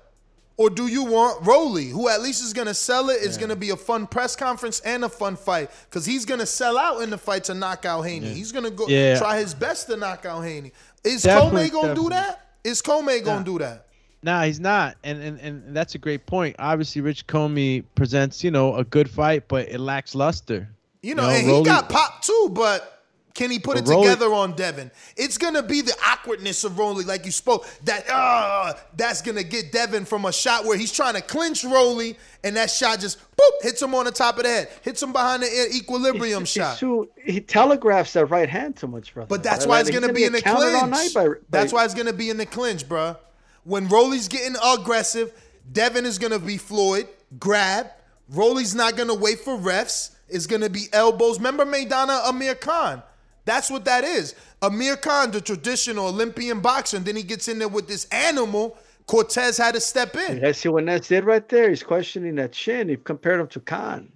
Or do you want Rolly, who at least is gonna sell it? It's gonna be a fun press conference and a fun fight, because he's gonna sell out in the fight to knock out Haney. He's gonna go Yeah. try his best to knock out Haney. Is Definitely, Commey gonna do that? Is Commey gonna Nah. do that? Nah, he's not, and, and and that's a great point. Obviously, Rich Commey presents you know a good fight, but it lacks luster. You know, and he Rolly- got popped too, but can he put it Rolly- together on Devin? It's gonna be the awkwardness of Rolly, like you spoke. That uh, that's gonna get Devin from a shot where he's trying to clinch Rolly, and that shot just boop hits him on the top of the head, hits him behind the ear, equilibrium He's shot. too, he telegraphs that right hand too much, brother. But that's Right? why it's Like, gonna he's be in the get countered all clinch. night by- That's why it's gonna be in the clinch, bruh. When Rolly's getting aggressive, Devin is gonna be Floyd, grab. Rolly's not gonna wait for refs. It's gonna be elbows. Remember Maidana Amir Khan? That's what that is. Amir Khan, the traditional Olympian boxer, and then he gets in there with this animal. Cortez had to step in. You see what Ness did right there? He's questioning that chin. He compared him to Khan.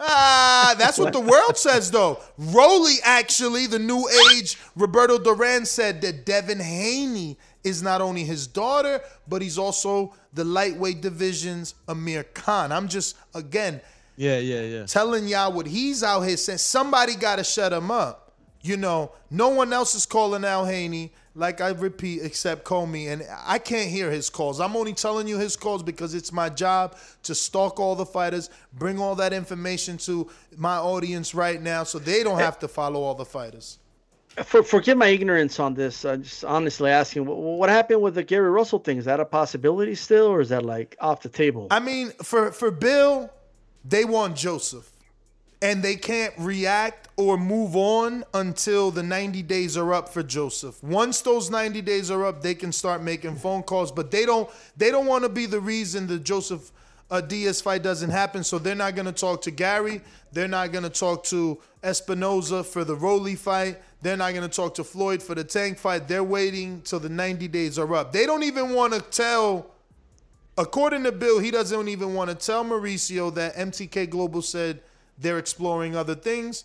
Ah, that's what the world says, though. Rolly, actually, the new age Roberto Duran said that Devin Haney is not only his daughter, but he's also the lightweight division's Amir Khan. I'm just, again, Yeah, yeah, yeah. telling y'all what he's out here saying. Somebody got to shut him up. You know, no one else is calling out Haney. like I repeat, except Commey, and I can't hear his calls. I'm only telling you his calls because it's my job to stalk all the fighters, bring all that information to my audience right now, so they don't eh, have to follow all the fighters. For, forgive my ignorance on this. I'm just honestly asking, what, what happened with the Gary Russell thing? Is that a possibility still, or is that like off the table? I mean, for for Bill, they want Joseph, and they can't react or move on until the 90 days are up for Joseph. Once those 90 days are up, they can start making phone calls, but they don't they don't want to be the reason the Joseph uh, Diaz fight doesn't happen, so they're not going to talk to Gary. They're not going to talk to Espinoza for the Rolly fight. They're not going to talk to Floyd for the Tank fight. They're waiting till the 90 days are up. They don't even want to tell, according to Bill, he doesn't even want to tell Mauricio that MTK Global said they're exploring other things,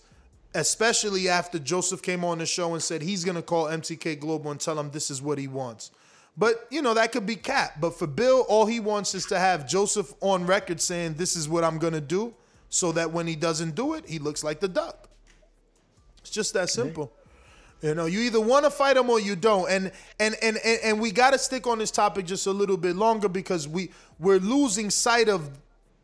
especially after Joseph came on the show and said he's going to call MTK Global and tell them this is what he wants. But, you know, that could be cap. But for Bill, all he wants is to have Joseph on record saying, this is what I'm going to do, so that when he doesn't do it, he looks like the duck. It's just that simple. You know, you either want to fight him or you don't. And and and and, and we got to stick on this topic just a little bit longer because we we're losing sight of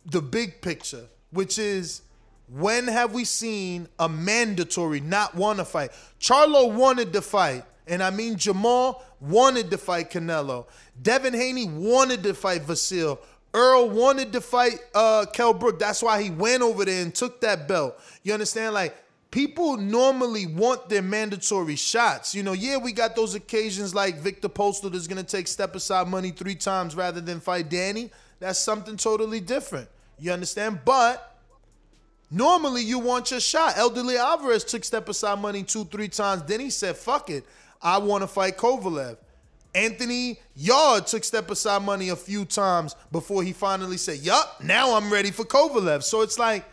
the big picture, which is when have we seen a mandatory not want to fight? Charlo wanted to fight, and I mean Jamal wanted to fight Canelo. Devin Haney wanted to fight Vasil. Errol wanted to fight uh Kell Brook. That's why he went over there and took that belt. You understand? Like people normally want their mandatory shots. You know, yeah, we got those occasions like Viktor Postol that's gonna take step aside money three times rather than fight Danny. That's something totally different. You understand? But normally you want your shot. Eleider Alvarez took step aside money two, three times. Then he said, fuck it. I want to fight Kovalev. Anthony Yarde took step aside money a few times before he finally said, Yup, now I'm ready for Kovalev. So it's like,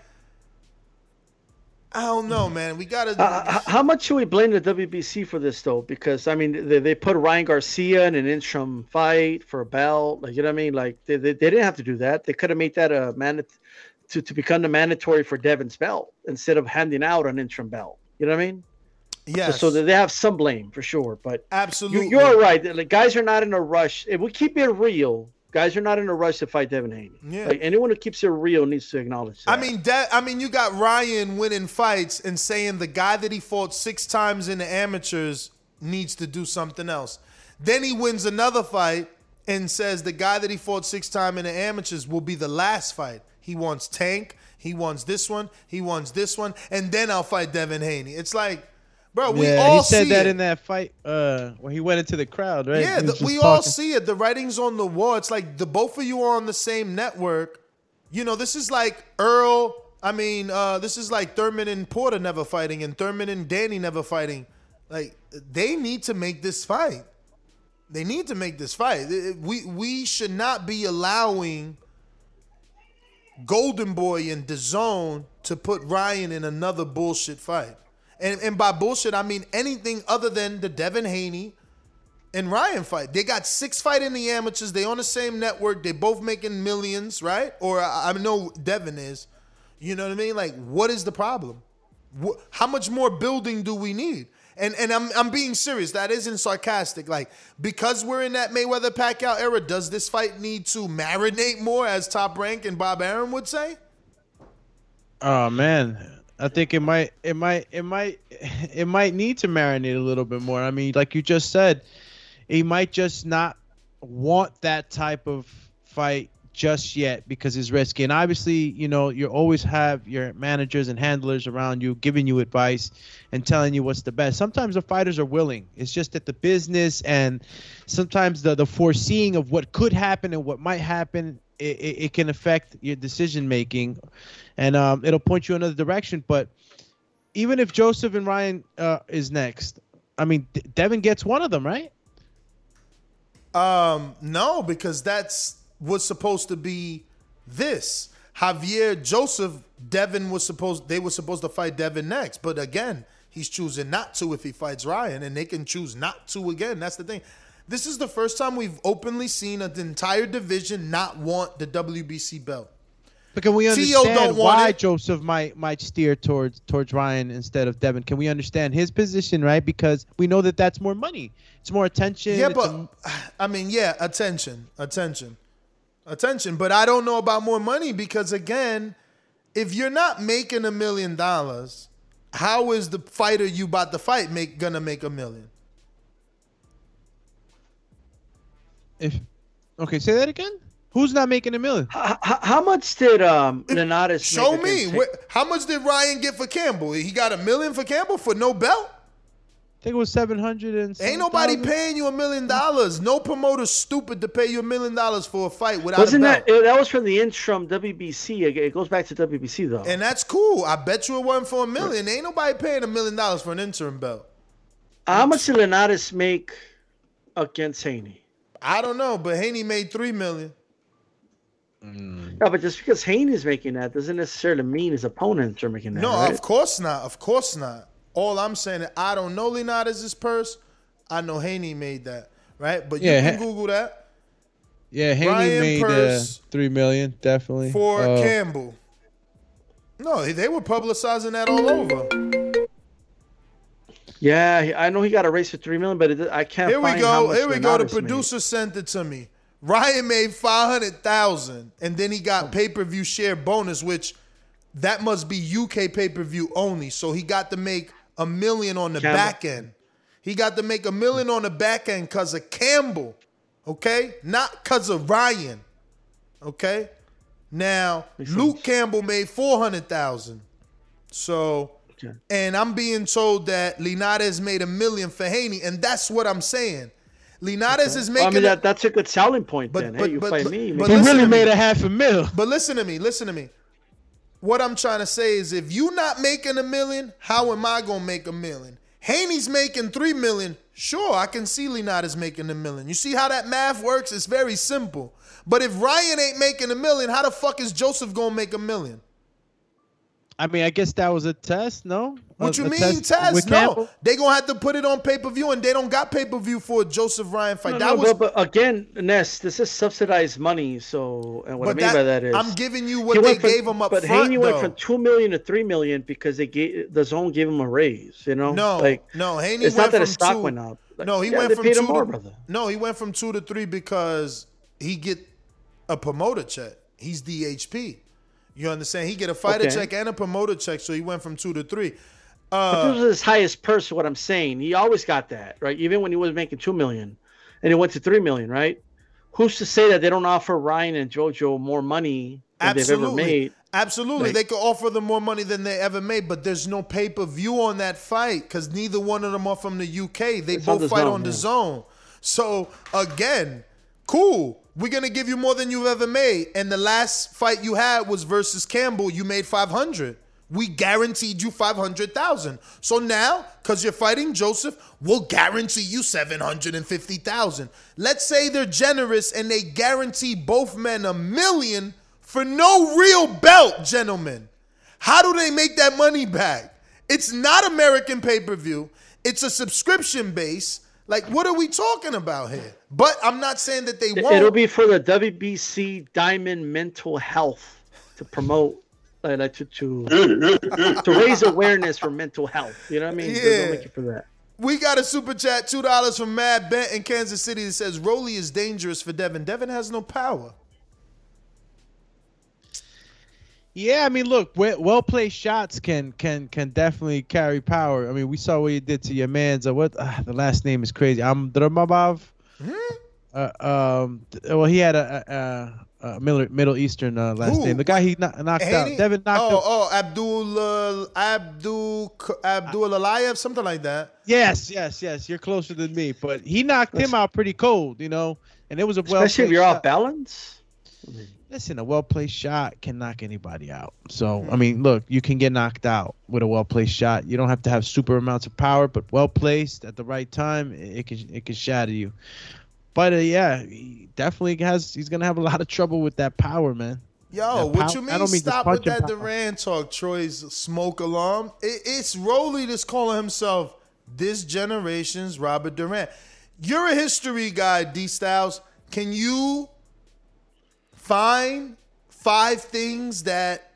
I don't know, man. We gotta. Uh, how much should we blame the WBC for this, though? Because I mean, they, they put Ryan Garcia in an interim fight for a belt. Like you know what I mean? Like they, they, they didn't have to do that. They could have made that a man to, to become the mandatory for Devin's belt instead of handing out an interim belt. You know what I mean? Yeah. So, so they have some blame for sure, but absolutely, you, are right. Like guys are not in a rush. If we keep it real, guys are not in a rush to fight Devin Haney. Yeah. Like anyone who keeps it real needs to acknowledge that. I mean, De- I mean, you got Ryan winning fights and saying the guy that he fought six times in the amateurs needs to do something else. Then he wins another fight and says the guy that he fought six times in the amateurs will be the last fight. He wants Tank. He wants this one. He wants this one, and then I'll fight Devin Haney. It's like, bro, we yeah, all he said see that it. in that fight uh, when he went into the crowd, right? Yeah, the, we all see it. The writing's on the wall. It's like the both of you are on the same network. You know, this is like Errol. I mean, uh, this is like Thurman and Porter never fighting, and Thurman and Danny never fighting. Like they need to make this fight. They need to make this fight. We we should not be allowing Golden Boy and DAZN to put Ryan in another bullshit fight. And and by bullshit I mean anything other than the Devin Haney and Ryan fight. They got six fight in the amateurs. They on the same network. They both making millions, right? Or I, I know Devin is. You know what I mean? Like, what is the problem? Wh- how much more building do we need? And and I'm I'm being serious. That isn't sarcastic. Like because we're in that Mayweather Pacquiao era, does this fight need to marinate more, as Top Rank and Bob Arum would say? Oh man, I think it might, it might, it might, it might need to marinate a little bit more. I mean, like you just said, he might just not want that type of fight just yet because it's risky. And obviously, you know, you always have your managers and handlers around you giving you advice and telling you what's the best. Sometimes the fighters are willing. It's just that the business and sometimes the the foreseeing of what could happen and what might happen it, it, can affect your decision making and um, it'll point you another direction. But even if Joseph and Ryan uh, is next, I mean, Devin gets one of them, right? Um, no, because that's was supposed to be this. Javier Joseph, Devin was supposed they were supposed to fight Devin next. But again, he's choosing not to if he fights Ryan, and they can choose not to again. That's the thing. This is the first time we've openly seen an entire division not want the WBC belt. But can we understand why. Joseph might might steer towards towards Ryan instead of Devin? Can we understand his position, right? Because we know that that's more money. It's more attention. Yeah, but a- I mean, yeah, attention, attention, attention. But I don't know about more money because again, if you're not making a million dollars, how is the fighter you about to fight make gonna make a million? If okay, say that again. Who's not making a million? How, how much did um Linares Show make me. Wh- How much did Ryan get for Campbell? He got a million for Campbell for no belt. I think it was seven hundred and. Ain't nobody paying you a million dollars. No promoter's stupid to pay you a million dollars for a fight without Wasn't a belt. that that was from the interim WBC? It it goes back to WBC though. And that's cool. I bet you it wasn't for a million. Ain't nobody paying a million dollars for an interim belt. How much did Linares make against Haney? I don't know, but Haney made three million. No, but just because Haney's making that doesn't necessarily mean his opponents are making that. No, right? of course not. Of course not. All I'm saying is I don't know Leonardo's purse. I know Haney made that, right? But you can Ha- Google that Yeah, Haney Ryan made uh, three million definitely for Uh, Campbell. No, they were publicizing that all over. Yeah, I know he got a race for three million, but it, I can't. Here we go. Here we go. The Lenatus made. producer sent it to me. Ryan made five hundred thousand, and then he Oh. got hmm. pay per view share bonus, which that must be UK pay per view only. So he got to make a million on the Campbell. back end. He got to make a million on the back end because of Campbell, okay, not because of Ryan, okay. Now Luke Campbell made four hundred thousand. So, and I'm being told that Linares made a million for Haney, and that's what I'm saying. Linares is Well, making. I mean, that, that's a good selling point. But- then, but- hey, you but- fight but- me. you but make- listen to me. a half a mil. But listen to me, listen to me. What I'm trying to say is if you not making a million, how am I gonna make a million? Haney's making three million. Sure, I can see Linares making a million. You see how that math works? It's very simple. But if Ryan ain't making a million, how the fuck is Joseph gonna make a million? I mean, I guess that was a test, no? What A- you a mean, test Taz? with No, Campbell? they gonna have to put it on pay per view, and they don't got pay per view for a Joseph Ryan fight. No, that no, was, but, but again, Ness, this is subsidized money. So, and what But I mean that- by that is, I'm giving you what they from- gave him up But front, Haney went from two million to three million because they gave the zone gave him a raise. You know, No, like no, Haney It's went not that from his stock two, went up. Like, no, he yeah, went they from paid two him more, to, brother. No, he went from two to three because he get a promoter check. He's DHP. You understand? He get a fighter Okay. check and a promoter check, so he went from two to three. But Uh, this was his highest purse. What I'm saying, he always got that, right? Even when he was making two million, and it went to three million, right? Who's to say that they don't offer Ryan and JoJo more money than they've ever absolutely, made? absolutely, Like- they could offer them more money than they ever made, but there's no pay per view on that fight because neither one of them are from the UK. They It's on both the fight zone, on the yeah. zone. So again, cool. We're gonna give you more than you've ever made. And the last fight you had was versus Campbell. You made five hundred. We guaranteed you five hundred thousand. So now, because you're fighting Joseph, we'll guarantee you seven hundred and fifty thousand. Let's say they're generous and they guarantee both men a million for no real belt, gentlemen. How do they make that money back? It's not American pay per view. It's a subscription base. Like, what are we talking about here? But I'm not saying that they won't. It'll be for the WBC Diamond Mental Health to promote, like, like to to to raise awareness for mental health. You know what I mean? They'll- they'll Yeah. make it for that. We got a super chat, two dollars from Mad Bent in Kansas City that says Rolly is dangerous for Devin. Devin has no power. Yeah, I mean, look, well placed shots can can can definitely carry power. I mean, we saw what you did to your man's. Uh, what uh, the last name is crazy. I'm Dramabov. Uh, um, well, he had a, a, a Middle Middle Eastern uh, last Who? name. The guy he kno- knocked out. Haney? Devin knocked oh, him. oh, Abdul uh, Abdul Abdul Alayev, something like that. Yes, yes, yes. You're closer than me, but he knocked him out pretty cold, you know. And it was a well. Especially if you're off balance. Listen, a well placed shot can knock anybody out. So. I mean, look, you can get knocked out with a well placed shot. You don't have to have super amounts of power, but well placed at the right time, it, can it can shatter you. But uh, yeah, he definitely has. He's gonna have a lot of trouble with that power, man. Yo, That what pow- you mean? mean Stop with that punching power. Duran talk, Troy's smoke alarm. It, it's Rolly that's calling himself this generation's Robert Duran. You're a history guy, D Styles. Can you find five things that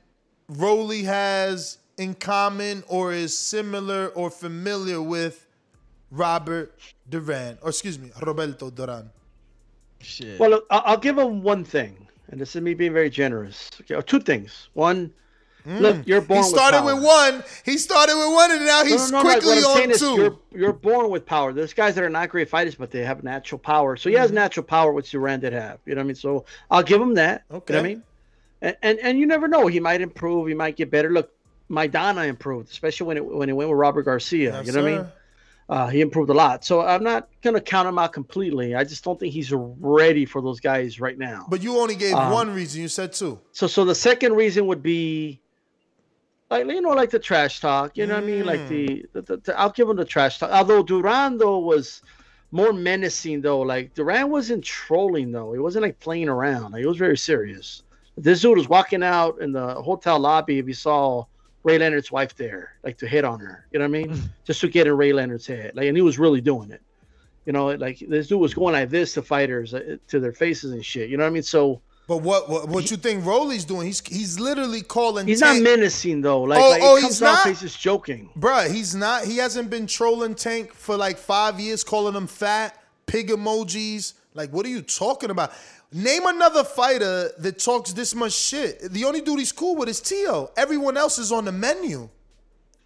Rolly has in common or is similar or familiar with Robert Duran, or excuse me, Roberto Duran? Shit. Well, I- I'll give him one thing, and this is me being very generous. Okay, or two things. One, look, you're born. Mm. He started with, with, one. He started with one, and now No, he's no, no, like, quickly what I'm saying on is 2 You're, you're born with power. There's guys that are not great fighters, but they have natural power. So he Mm-hmm. has natural power, which Duran did have. You know what I mean? So I'll give him that. You know Okay. I mean? And, and and you never know. He might improve. He might get better. Look, Maidana improved, especially when it when it went with Robert Garcia. Yes, you know what I mean? Uh, he improved a lot. So I'm not gonna count him out completely. I just don't think he's ready for those guys right now. But you only gave Um, one reason. You said two. So so the second reason would be like you know like the trash talk. You know what I mean? Like the, the, the, the- I'll give him the trash talk. Although Duran though was more menacing though. Like Duran wasn't trolling though. He wasn't like playing around. Like, he was very serious. This dude was walking out in the hotel lobby if he saw Ray Leonard's wife there, like to hit on her. You know what I mean? Just to get in Ray Leonard's head. Like and he was really doing it. You know, like this dude was going like this to fighters, uh, to their faces and shit. You know what I mean? So But what what, what you think Rolly's doing? He's he's literally calling. He's Tank- not menacing though. Like, Oh, like oh, comes he's not? he's just joking. Bruh, he's not. He hasn't been trolling Tank for like five years, calling him fat, pig emojis. Like, what are you talking about? Name another fighter that talks this much shit. The only dude he's cool with is Tio. Everyone else is on the menu.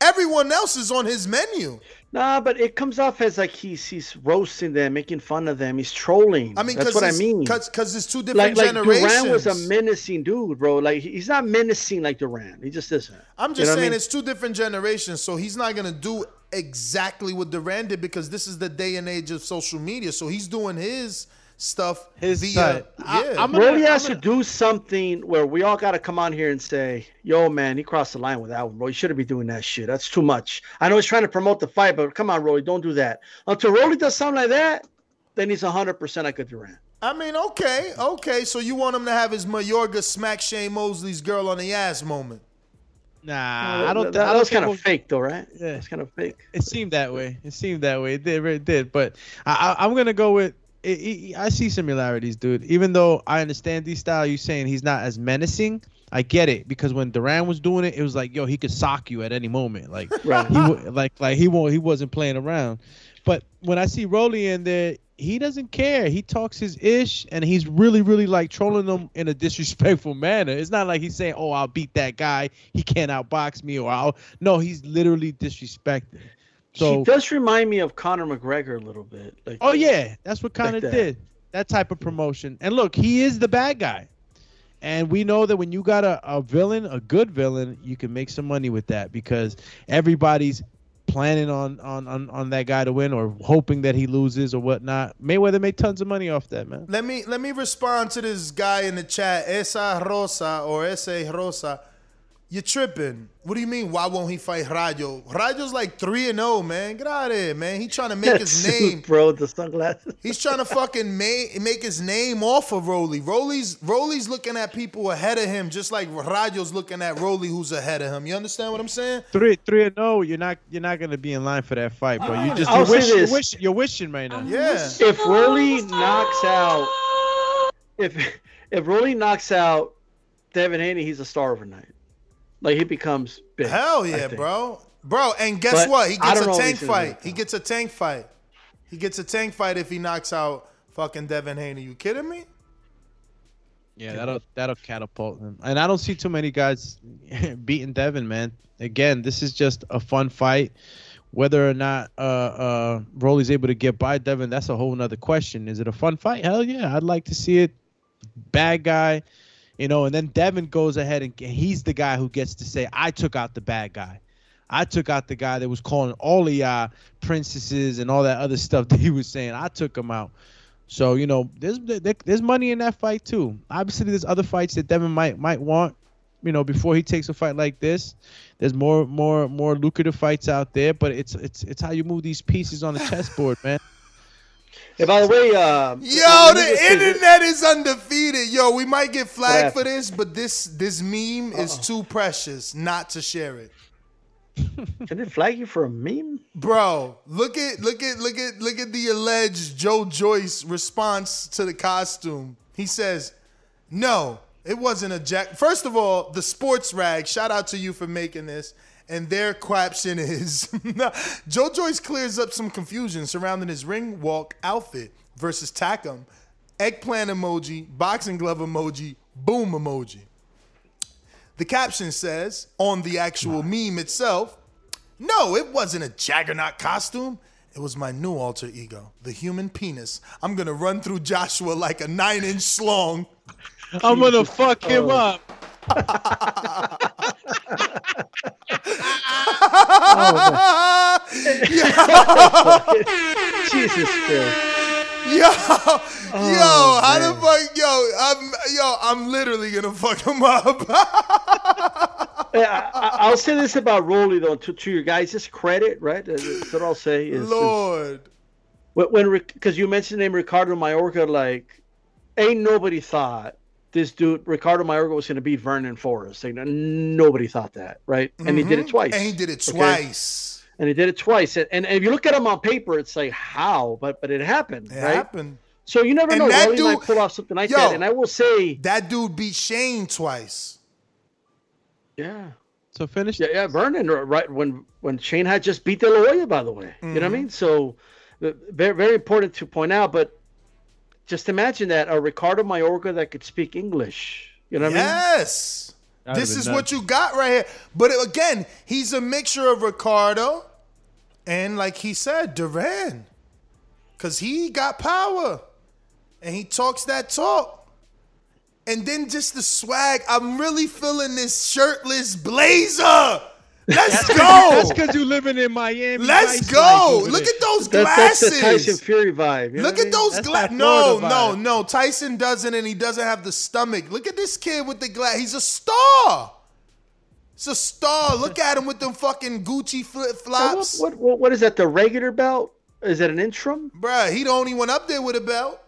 Everyone else is on his menu. Nah, but it comes off as like he's he's roasting them, making fun of them. He's trolling. I mean, that's what I mean. Cause, cause it's two different like generations. Duran was a menacing dude, bro. Like he's not menacing like Duran. He just isn't. I'm You just know what I saying mean? it's two different generations, so he's not gonna do exactly what Duran did because this is the day and age of social media. So he's doing his stuff His via side. I- yeah. I'm Brody has to do something where we all got to come on here and say, "Yo, man, he crossed the line with that one, bro. You shouldn't be doing that shit. That's too much." I know he's trying to promote the fight, but come on, Rolly, don't do that. Until Rolly does something like that, then he's hundred percent like a Duran. I mean, okay, okay. So you want him to have his Mayorga smack Shane Mosley's girl on the ass moment? Nah, Well, I don't. that- th- I that don't was kinda fake, though, right? Yeah, it's kind of fake. It seemed that way. It seemed that way. It did. It did. But I, I, I'm gonna go with. It, it, I see similarities, dude. Even though I understand D Style, you saying he's not as menacing. I get it because when Duran was doing it, it was like, yo, he could sock you at any moment. Like, Right. he wa- like like he won't he wasn't playing around. But when I see Rolly in there, he doesn't care. He talks his ish, and he's really really like trolling them in a disrespectful manner. It's not like he's saying, oh, I'll beat that guy. He can't outbox me, or I'll. No, he's literally disrespecting. So he does remind me of Conor McGregor a little bit. Like, Oh yeah, that's what Like kind of that. did that type of promotion. And look, he is the bad guy, and we know that when you got a, a villain, a good villain, you can make some money with that because everybody's planning on on on, on that guy to win or hoping that he loses or whatnot. Mayweather made tons of money off that, man. Let me let me respond to this guy in the chat, Esa Rosa or Ese Rosa. You're tripping. What do you mean? Why won't he fight Rayo? Rayo's like three and zero, man. Get out of here, man. He trying to make his name. bro. The sunglasses. He's trying to fucking make make his name off of Rolly. Rolly's Rolly's looking at people ahead of him, just like Rayo's looking at Rolly, who's ahead of him. You understand what I'm saying? Three three and no, you're not you're not gonna be in line for that fight, bro. You just I'll you're wishing, you're wishing, you're wishing right now. Yeah. If Rolly knocks out, if if Rolly knocks out Devin Haney, he's a star overnight. Like he becomes big. Hell yeah, bro. Bro, and guess But what? He gets a tank fight. He gets a tank fight. He gets a tank fight if he knocks out fucking Devin Haney. You kidding me? Yeah, that'll that'll catapult him. And I don't see too many guys beating Devin, man. Again, this is just a fun fight. Whether or not uh uh Rolly's able to get by Devin, that's a whole nother question. Is it a fun fight? Hell yeah, I'd like to see it. Bad guy, you know, and then Devin goes ahead and he's the guy who gets to say, I took out the bad guy. I took out the guy that was calling all of y'all uh, princesses and all that other stuff that he was saying. I took him out. So you know, there's there's money in that fight too. Obviously, there's other fights that Devin might might want. You know, before he takes a fight like this, there's more more more lucrative fights out there. But it's it's it's how you move these pieces on the chessboard, man. Hey, by the way, uh, Yo, let the just say this- internet is undefeated. Yo, we might get flagged What for this, but this this meme is too precious not to share it. Can it flag you for a meme? Bro, look at look at look at look at the alleged Joe Joyce response to the costume. He says, "No, It wasn't a jack. First of all, the sports rag. Shout out to you for making this. And their caption is Joe Joyce clears up some confusion surrounding his ring walk outfit versus Takam. Eggplant emoji, boxing glove emoji, boom emoji. The caption says on the actual meme itself, no, it wasn't a Juggernaut costume. It was my new alter ego, the human penis. I'm gonna run through Joshua like a nine inch slong. I'm gonna fuck him oh. Oh. Jesus Christ. Yo, yo, oh, how the fuck, yo, I'm, yo, I'm literally gonna fuck him up. Yeah, I, I'll say this about Rolly though, to, to your guys' credit, right? That's what I'll say is, is Lord, when when because you mentioned the name Ricardo Mayorga, like ain't nobody thought this dude Ricardo Mayorga was going to beat Vernon Forrest. Like, nobody thought that, right? And he did it Mhm. twice. And he did it okay? twice. And he did it twice. And, and if you look at him on paper, it's like how, but but it happened, It right? happened. So you never And know. that Rolly might dude- pull off something like Yo, that. And I will say, that dude beat Shane twice. yeah. So finish. Yeah, yeah, Vernon, right when when Shane had just beat De La Hoya, by the way. You know what I Mhm. mean? So uh, very very important to point out. But just imagine that a Ricardo Mayorga that could speak English. You know what I mean? Yes. This is been what you got right here. But again, he's a mixture of Ricardo and, like he said, Duran. Because he got power and he talks that talk. And then just the swag. I'm really feeling this shirtless blazer. Let's go. That's because you're living in Miami. Let's Vice go. life Look there. at those That- that's the glasses. Tyson Fury vibe. you know Look at mean? those glasses. No, Florida no, no. Tyson doesn't, and he doesn't have the stomach. Look at this kid with the glass. He's a star. He's a star. Look at him with them fucking Gucci flip So flops. What, what, what, what is that? The regular belt? Is that an interim? Bruh, he the only one up there with a belt.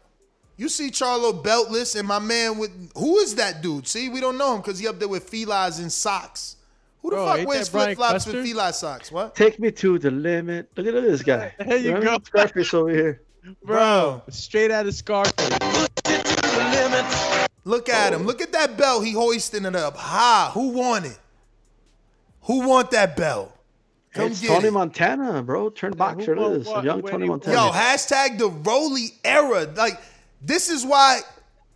You see Charlo beltless, and my man with who is that dude? See, we don't know him because he up there with felines and socks. Who the Bro, fuck ain't wears flip flops Custer? with feline socks? What? Take me to the limit. Look at this guy. There you know what I mean? go. Scarface over here. Bro, straight out of Scarface. Look at him. Look at that belt. He hoisting it up high. Who want it? Who want that belt? Come it's get Tony it. Montana, bro. Turned boxer. won this. Young Where Tony Montana. Yo, hashtag the Rolly era. Like, this is why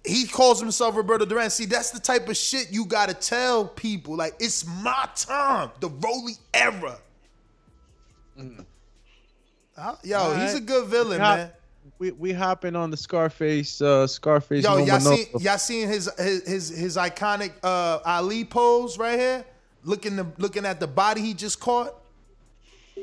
he calls himself Roberto Duran. See, that's the type of shit you gotta tell people. Like, it's my time. The Rolly era. Uh, Yo, All he's right. a good villain, We hop- man. We we hopping on the Scarface. Uh, Scarface. Yo, no y'all Manolo. seen y'all seen his his his, his iconic uh, Ali pose right here? Looking the looking at the body he just caught.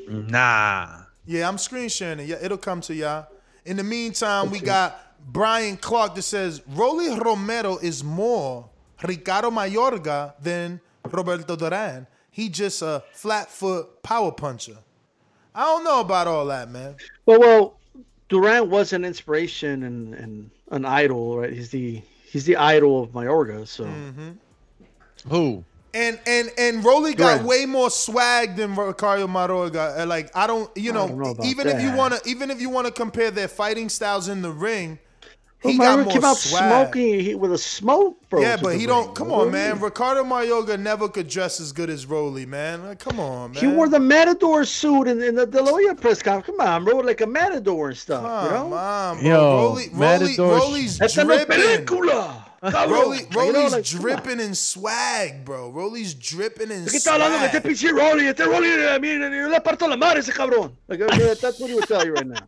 Nah. Yeah, I'm screen sharing it. Yeah, it'll come to y'all. In the meantime, we got Brian Clark that says Rolly Romero is more Ricardo Mayorga than Roberto Duran. He just a flat foot power puncher. I don't know about all that, man. Well, well, Duran was an inspiration and, and an idol, right? He's the he's the idol of Mayorga. So Mm-hmm. Who? And and and Rolly got Duran. way more swag than Ricardo Mayorga. Like I don't, you know, don't know about even if you wanna, even if you wanna compare their fighting styles in the ring, Well, he got more came out swag. smoking he, with a smoke, bro. yeah, but he don't. Come on, man. Ricardo Mayorga never could dress as good as Rolly, man. Like, come on, man. He wore the Matador suit in, in the De La Hoya press conference. Come on, bro, like a Matador and stuff. you know? Come on, bro. Yo, Rolly, Rolly, Matador- Rolly's Esta dripping. película. cabrón. Rolly, You know, Rolly's like, dripping in swag, bro. Rolly's dripping in ¿De qué está hablando de este swag. pinche Rolly? Este Rolly, a mí yo le parto la madre ese cabrón. Like, that's what he would tell you right now.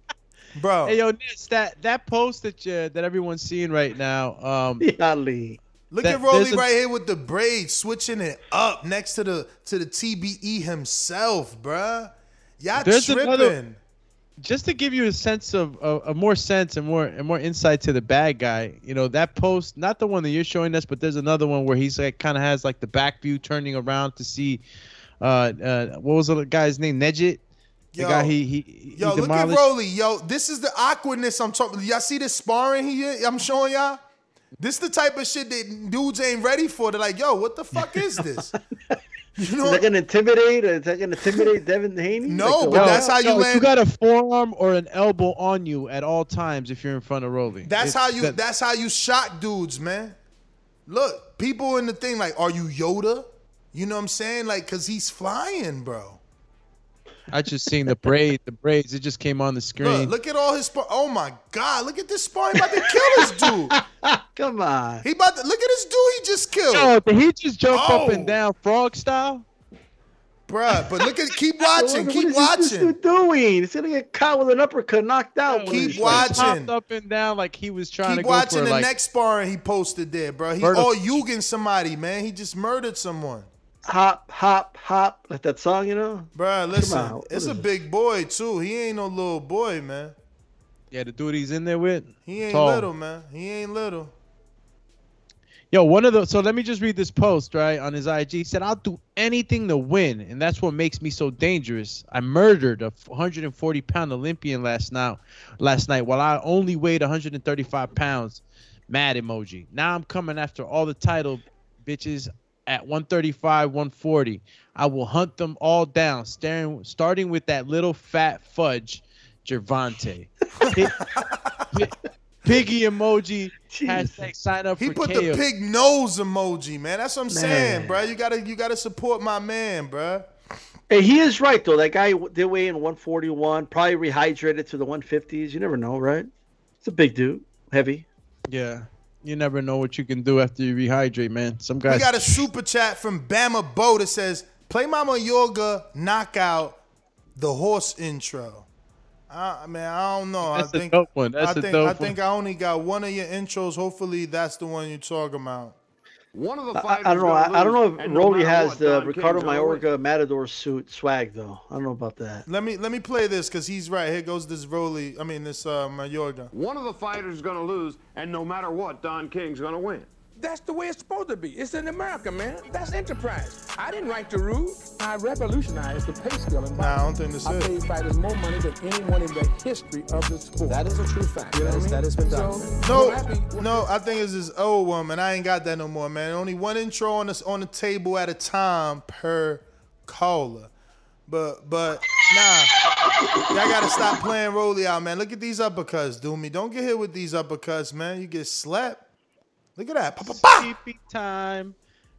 Bro, Hey yo, Ness, that that post that you, that everyone's seeing right now. Um, Yali. Look That- at Rolly there's a- right here with the braids, switching it up next to the to the TBE himself, bruh. Y'all There's tripping. another- just to give you a sense of a, a more sense and more and more insight to the bad guy, you know that post, not the one that you're showing us, but there's another one where he's like kind of has like the back view turning around to see, uh, uh what was the guy's name, Nejit, the Yo. guy he he, he Yo, look at demolished. Rolly. Yo, this is the awkwardness I'm talking. Y'all see this sparring he I'm showing y'all? This is the type of shit that dudes ain't ready for. They're like, yo, what the fuck is this? You know, Is that gonna intimidate? Is that gonna intimidate Devin Haney? No, Like, but that's how you No, land- You got a forearm or an elbow on you at all times if you're in front of Rolly. that's It's how you that- that's how you shock dudes, man. Look, people in the thing like, are you Yoda? You know what I'm saying? Like, cause he's flying, bro. I just seen the braid, the braids. It just came on the screen. Look, look at all his spar. Oh my God! Look at this spar. He about to kill this dude. Come on. He about to look at this dude. He just killed. Yo, did he just jump up Oh. and down frog style? Bruh, but look at keep watching, keep what is watching. This dude doing? He's gonna get caught with an uppercut, knocked out. Keep He watching. Popped up and down like he was trying to get away. Keep watching for the like. next sparring he posted there, bro. He Murder- oh Yugen somebody, man. He just murdered someone. Hop, hop, hop, like that song, you know? Bruh, listen, on, it's a it? big boy too. He ain't no little boy, man. Yeah, the dude he's in there with. He ain't tall. little, man. He ain't little. Yo, one of the so let me just read this post right on his IG. He said, "I'll do anything to win, and that's what makes me so dangerous. I murdered a 140 pound Olympian last night. Last night, while I only weighed 135 pounds. Mad emoji. Now I'm coming after all the title bitches at 135, 140. I will hunt them all down, staring, starting with that little fat fudge, Gervonta. Pig- pi- Piggy emoji. Hashtag sign up He for put KO. the pig nose emoji, man. That's what I'm saying, Man. bro. You gotta you gotta support my man, bro. Hey, he is right though. That guy w- did weigh in 141, probably rehydrated to the 150s. You never know, right? It's a big dude, heavy. Yeah. You never know what you can do after you rehydrate, man. Some guys. We got a super chat from Bama Bo that says, "Play Mama Yoga knockout the horse intro." I man, I don't know. That's I a think dope one. That's I a think dope I think I only got one of your intros. Hopefully, that's the one you're talking about. One of the I, fighters. I don't know. I, I don't know if and no Rolly has what, the Don Ricardo King's win. Mayorga Matador suit swag though. I don't know about that. Let me let me play this because he's right. Here goes this Rolly. I mean this uh, Mayorga. One of the fighters is going to lose, and no matter what, Don King's going to win. That's the way it's supposed to be. It's in America, man. That's enterprise. I didn't write the rules. I revolutionized the pay scale in Nah, I don't think this I is. paid fighters more money than anyone in the history of the sport. That is a true fact. You know That is- what I mean? that has been So. No, no, I think it's this old woman. I ain't got that no more, man. Only one intro on this on the table at a time per caller. But but nah, y'all gotta stop playing Rolly out, man. Look at these uppercuts, Doomy. Don't get hit with these uppercuts, man. You get slapped. Look at that. Pa, pa, pa. Sleepy time.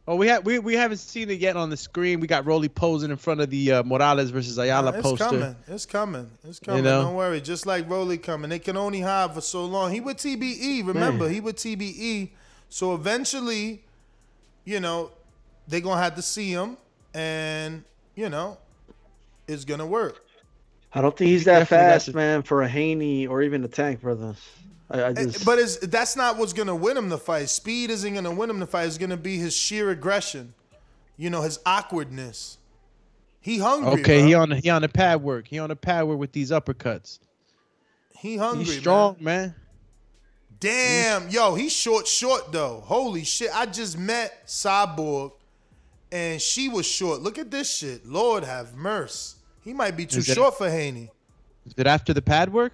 Oh, we have we, we haven't seen it yet on the screen. We got Rolly posing in front of the uh, Morales versus Ayala Nah, it's poster. coming. It's coming. It's coming. know? Don't worry. Just like Rolly coming. They can only hide for so long. He with TBE. Remember, Man. he with TBE. So eventually, you know, they're gonna have to see him, and you know, it's gonna work. I don't think he's that definitely fast, man, for a Haney or even a Tank, brothers. I, I eh, just. But it's, that's not what's gonna win him the fight. Speed isn't gonna win him the fight. It's gonna be his sheer aggression. You know, his awkwardness. He hungry. Okay, bro. he on he on the pad work. He on the pad work with these uppercuts. He hungry. He's strong, man. Damn, yo, he's short, short though. Holy shit! I just met Cyborg, and she was short. Look at this shit. Lord have mercy. He might be too Is it- short for Haney. Is it after the pad work?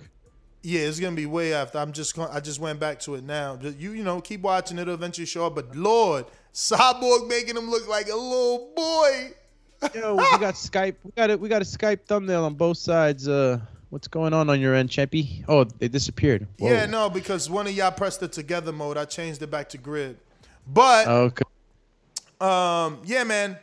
Yeah, it's gonna be way after. I'm just going. I just went back to it now. Just- You you know keep watching. It'll eventually show up. But Lord, Cyborg making him look like a little boy. Yo, we got Skype. We got it. We got a Skype thumbnail on both sides. Uh, what's going on on your end, Cheppy? Oh, they disappeared. Whoa. Yeah, no, because one of y'all pressed the together mode. I changed it back to grid. But Okay. Um, yeah, man.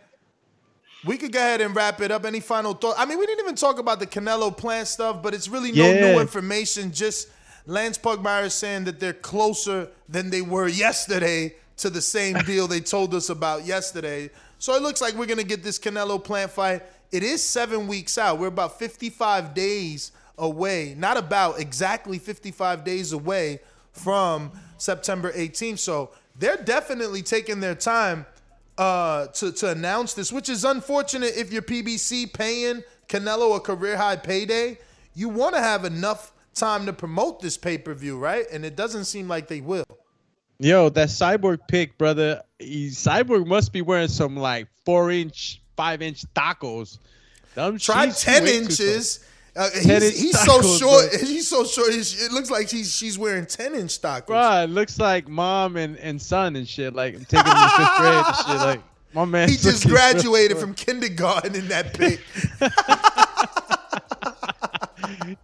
We could go ahead and wrap it up. Any final thoughts? I mean, we didn't even talk about the Canelo plant stuff, but it's really no Yeah. new information. Just Lance Pugmire is saying that they're closer than they were yesterday to the same deal they told us about yesterday. So it looks like we're gonna get this Canelo plant fight. It is seven weeks out. We're about 55 days away. Not about exactly 55 days away from September 18th. So they're definitely taking their time uh, to, to announce this, which is unfortunate if you're PBC paying Canelo a career high payday. You want to have enough time to promote this pay per view, right? And it doesn't seem like they will. Yo, that cyborg pick, brother. He, cyborg must be wearing some like four inch, five inch tacos. Them Try she's 10 way too inches. Uh, he's he's so short. bro. He's so short. he's- It looks like she's she's wearing 10 inch tacos. Bro, it looks like mom and, and son and shit. Like I'm taking him to fifth grade and shit. Like my man. He just graduated from kindergarten in that pic.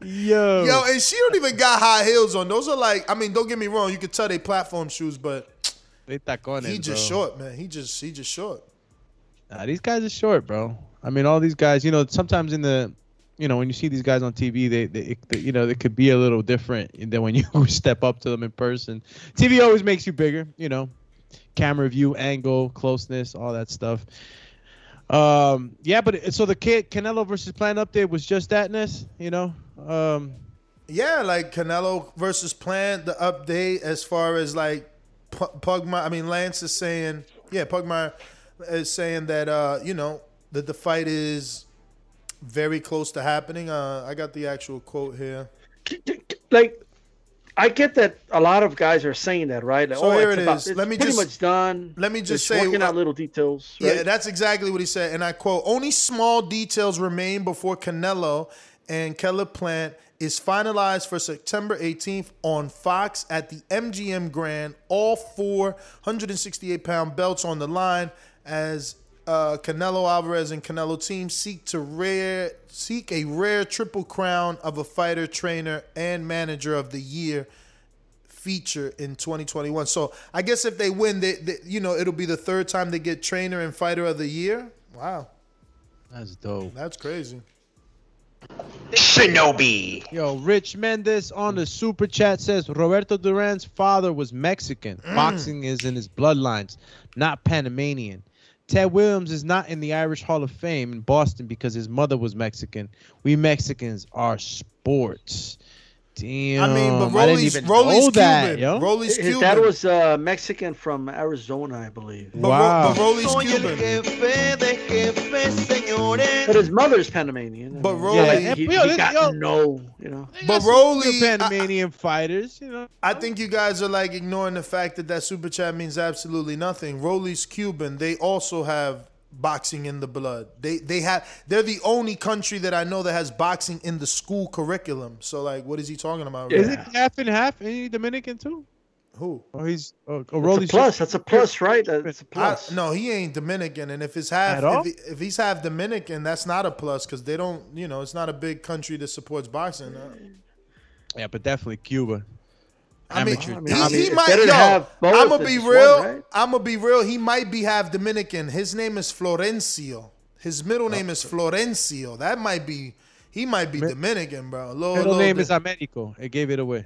Yo. Yo, and she don't even got high heels on. Those are like, I mean, don't get me wrong, you could tell they platform shoes, but They tacones, he just bro. short, man. He just he just short. Nah, these guys are short, bro. I mean, all these guys, you know, sometimes in the, you know, when you see these guys on TV, they, they, they you know, they could be a little different than when you step up to them in person. TV always makes you bigger, you know, camera view, angle, closeness, all that stuff. Um, yeah, but so the kid Canelo versus Plant update was just thatness, you know. Um, Yeah, like Canelo versus Plant, the update as far as like P- Pugmire. I mean, Lance is saying, yeah, Pugmire is saying that uh, you know that the fight is very close to happening. Uh, I got the actual quote here. Like, I get that a lot of guys are saying that, right? Like, So oh, here it's it about- is. It's Let me pretty just- much done. let me just It's say- working out little details. Yeah, that's exactly what he said. And I quote Only small details remain before Canelo and Caleb Plant is finalized for September 18th on Fox at the MGM Grand. All four 168 pound belts on the line as uh, Canelo Alvarez and Canelo team seek to rare seek a rare triple crown of a fighter, trainer, and manager of the year feature in 2021. So I guess if they win, they, they you know it'll be the third time they get trainer and fighter of the year. Wow, that's dope. that's crazy. Shinobi. Yo, Rich Mendez on the super chat says Roberto Duran's father was Mexican. Mm. Boxing is in his bloodlines, not Panamanian. Ted Williams is not in the Irish Hall of Fame in Boston because his mother was Mexican. We Mexicans are sports. Damn. I mean, but I didn't Rolly's- even Rolly's know that, Cuban. yo. Rolly's His dad was uh, Mexican from Arizona, I believe. But, Ro- Wow. but Rolly's Cuban. But his mother's Panamanian. But I mean, Rolly- he, he, Yo, he got yo. no, you know. But Some Rolly, good Panamanian fighters, you know. I think you guys are like ignoring the fact that that super chat means absolutely nothing. Rolly's Cuban. They also have boxing in the blood. They they have. They're the only country that I know that has boxing in the school curriculum. So like, what is he talking about? Is it half and half? Any Dominican too? Who? Oh, he's oh, oh, That's a plus. That's a plus, right? That's a I, plus. no, he ain't Dominican, and if it's half, if, he, if he's half Dominican, that's not a plus because they don't, you know, it's not a big country that supports boxing. Yeah, but definitely Cuba. I mean, Amateur. I mean, he, I mean, he might. Yo, I'm gonna be real. one, right? I'm gonna be real. He might be half Dominican. His name is Florencio. His middle name is Florencio. That might be. He might be Dominican, bro. A little, Middle little name bit. is Americo. It gave it away.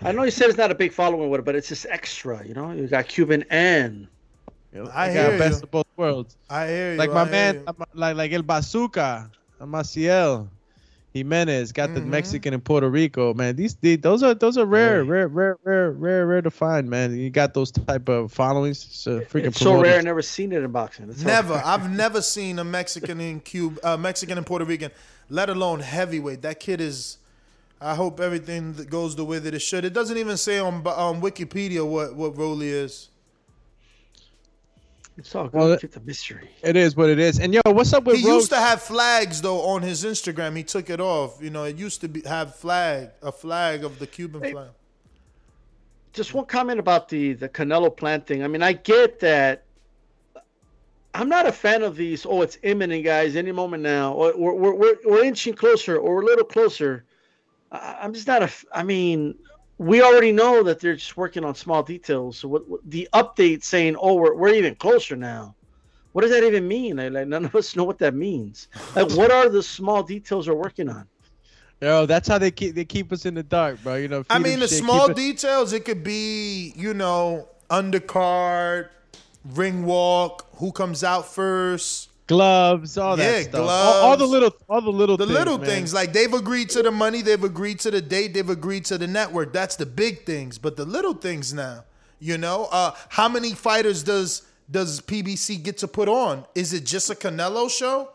I know you said it's not a big following with it, but it's just extra. You know, you got Cuban and I They hear got best you. of both worlds. I hear you. Like my man, you. like like El Bazooka, Maciel, Jimenez got Mm-hmm. the Mexican in Puerto Rico. Man, these, these those are those are rare, rare, rare, rare, rare, rare to find. Man, you got those type of followings. So freaking it's so rare. I never seen it in boxing. It's Never. hard. I've never seen a Mexican in Cuba, uh, Mexican and Puerto Rican, let alone heavyweight. That kid is. I hope everything goes the way that it should. It doesn't even say on on Wikipedia what what Rolly is. It's all good. Well, Keep the mystery. It is what it is. And yo, what's up with He Roach? used to have flags though on his Instagram. He took it off. You know, it used to be have flag a flag of the Cuban flag. Just one comment about the the Canelo plant thing. I mean, I get that. I'm not a fan of these. Oh, it's imminent, guys. Any moment now. Or we're we're we're, we're inching closer, or we're a little closer. I, I'm just not a. I mean, we already know that they're just working on small details. So what, what the update saying, oh, we're we're even closer now. What does that even mean? Like, like, none of us know what that means. Like, what are the small details they're working on? Yo, that's how they keep they keep us in the dark, bro. You know. I mean, the shit, small keep it- details. It could be, you know, undercard, ring walk, who comes out first. Gloves, all Yeah, that stuff. All, all the little, all the little, The things, little man. things, like they've agreed to the money, they've agreed to the date, they've agreed to the network. That's the big things. But the little things now, you know, uh, how many fighters does does PBC get to put on? Is it just a Canelo show?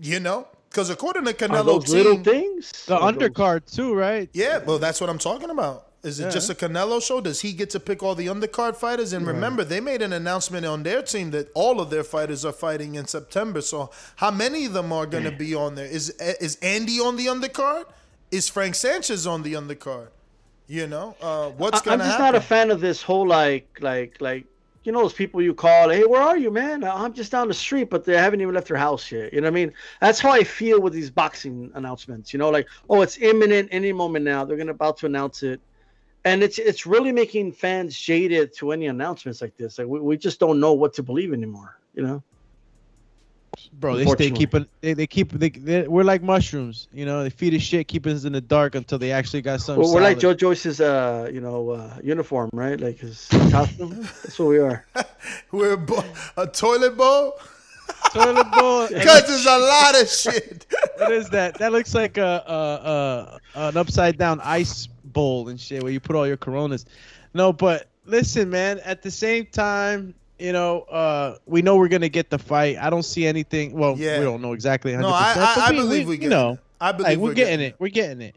You know, because according to Are Canelo those team, little things? The undercard too, right? Yeah, well, that's what I'm talking about. Is it Yeah. just a Canelo show? Does he get to pick all the undercard fighters? And remember, they made an announcement on their team that all of their fighters are fighting in September. So, how many of them are going to be on there? Is is Andy on the undercard? Is Frank Sanchez on the undercard? You know, uh, what's I- going I'm just happen? not a fan of this whole like like like you know those people you call, hey, where are you, man? I'm just down the street, but they haven't even left their house yet. You know what I mean? That's how I feel with these boxing announcements. You know, like oh, it's imminent, any moment now. They're gonna about to announce it, and it's it's really making fans jaded to any announcements like this. Like we, we just don't know what to believe anymore. You know. Bro, they stay keeping. They, they keep. They, they, we're like mushrooms, you know. They feed us shit, keep us in the dark until they actually got something. Well, we're like solid. Joe Joyce's, uh, you know, uh, uniform, right? Like his costume. That's what we are. We're a, bo- a toilet bowl. Toilet bowl. Because there's a lot of shit. what is that? That looks like a, a, a an upside down ice bowl and shit where you put all your Coronas. No, but listen, man. At the same time, you know, uh, we know we're gonna get the fight. I don't see anything. Well, Yeah. we don't know exactly. 100%, No, I- I- I we, believe we you get know, it. I believe like, we're, we're getting, getting it. We're getting it.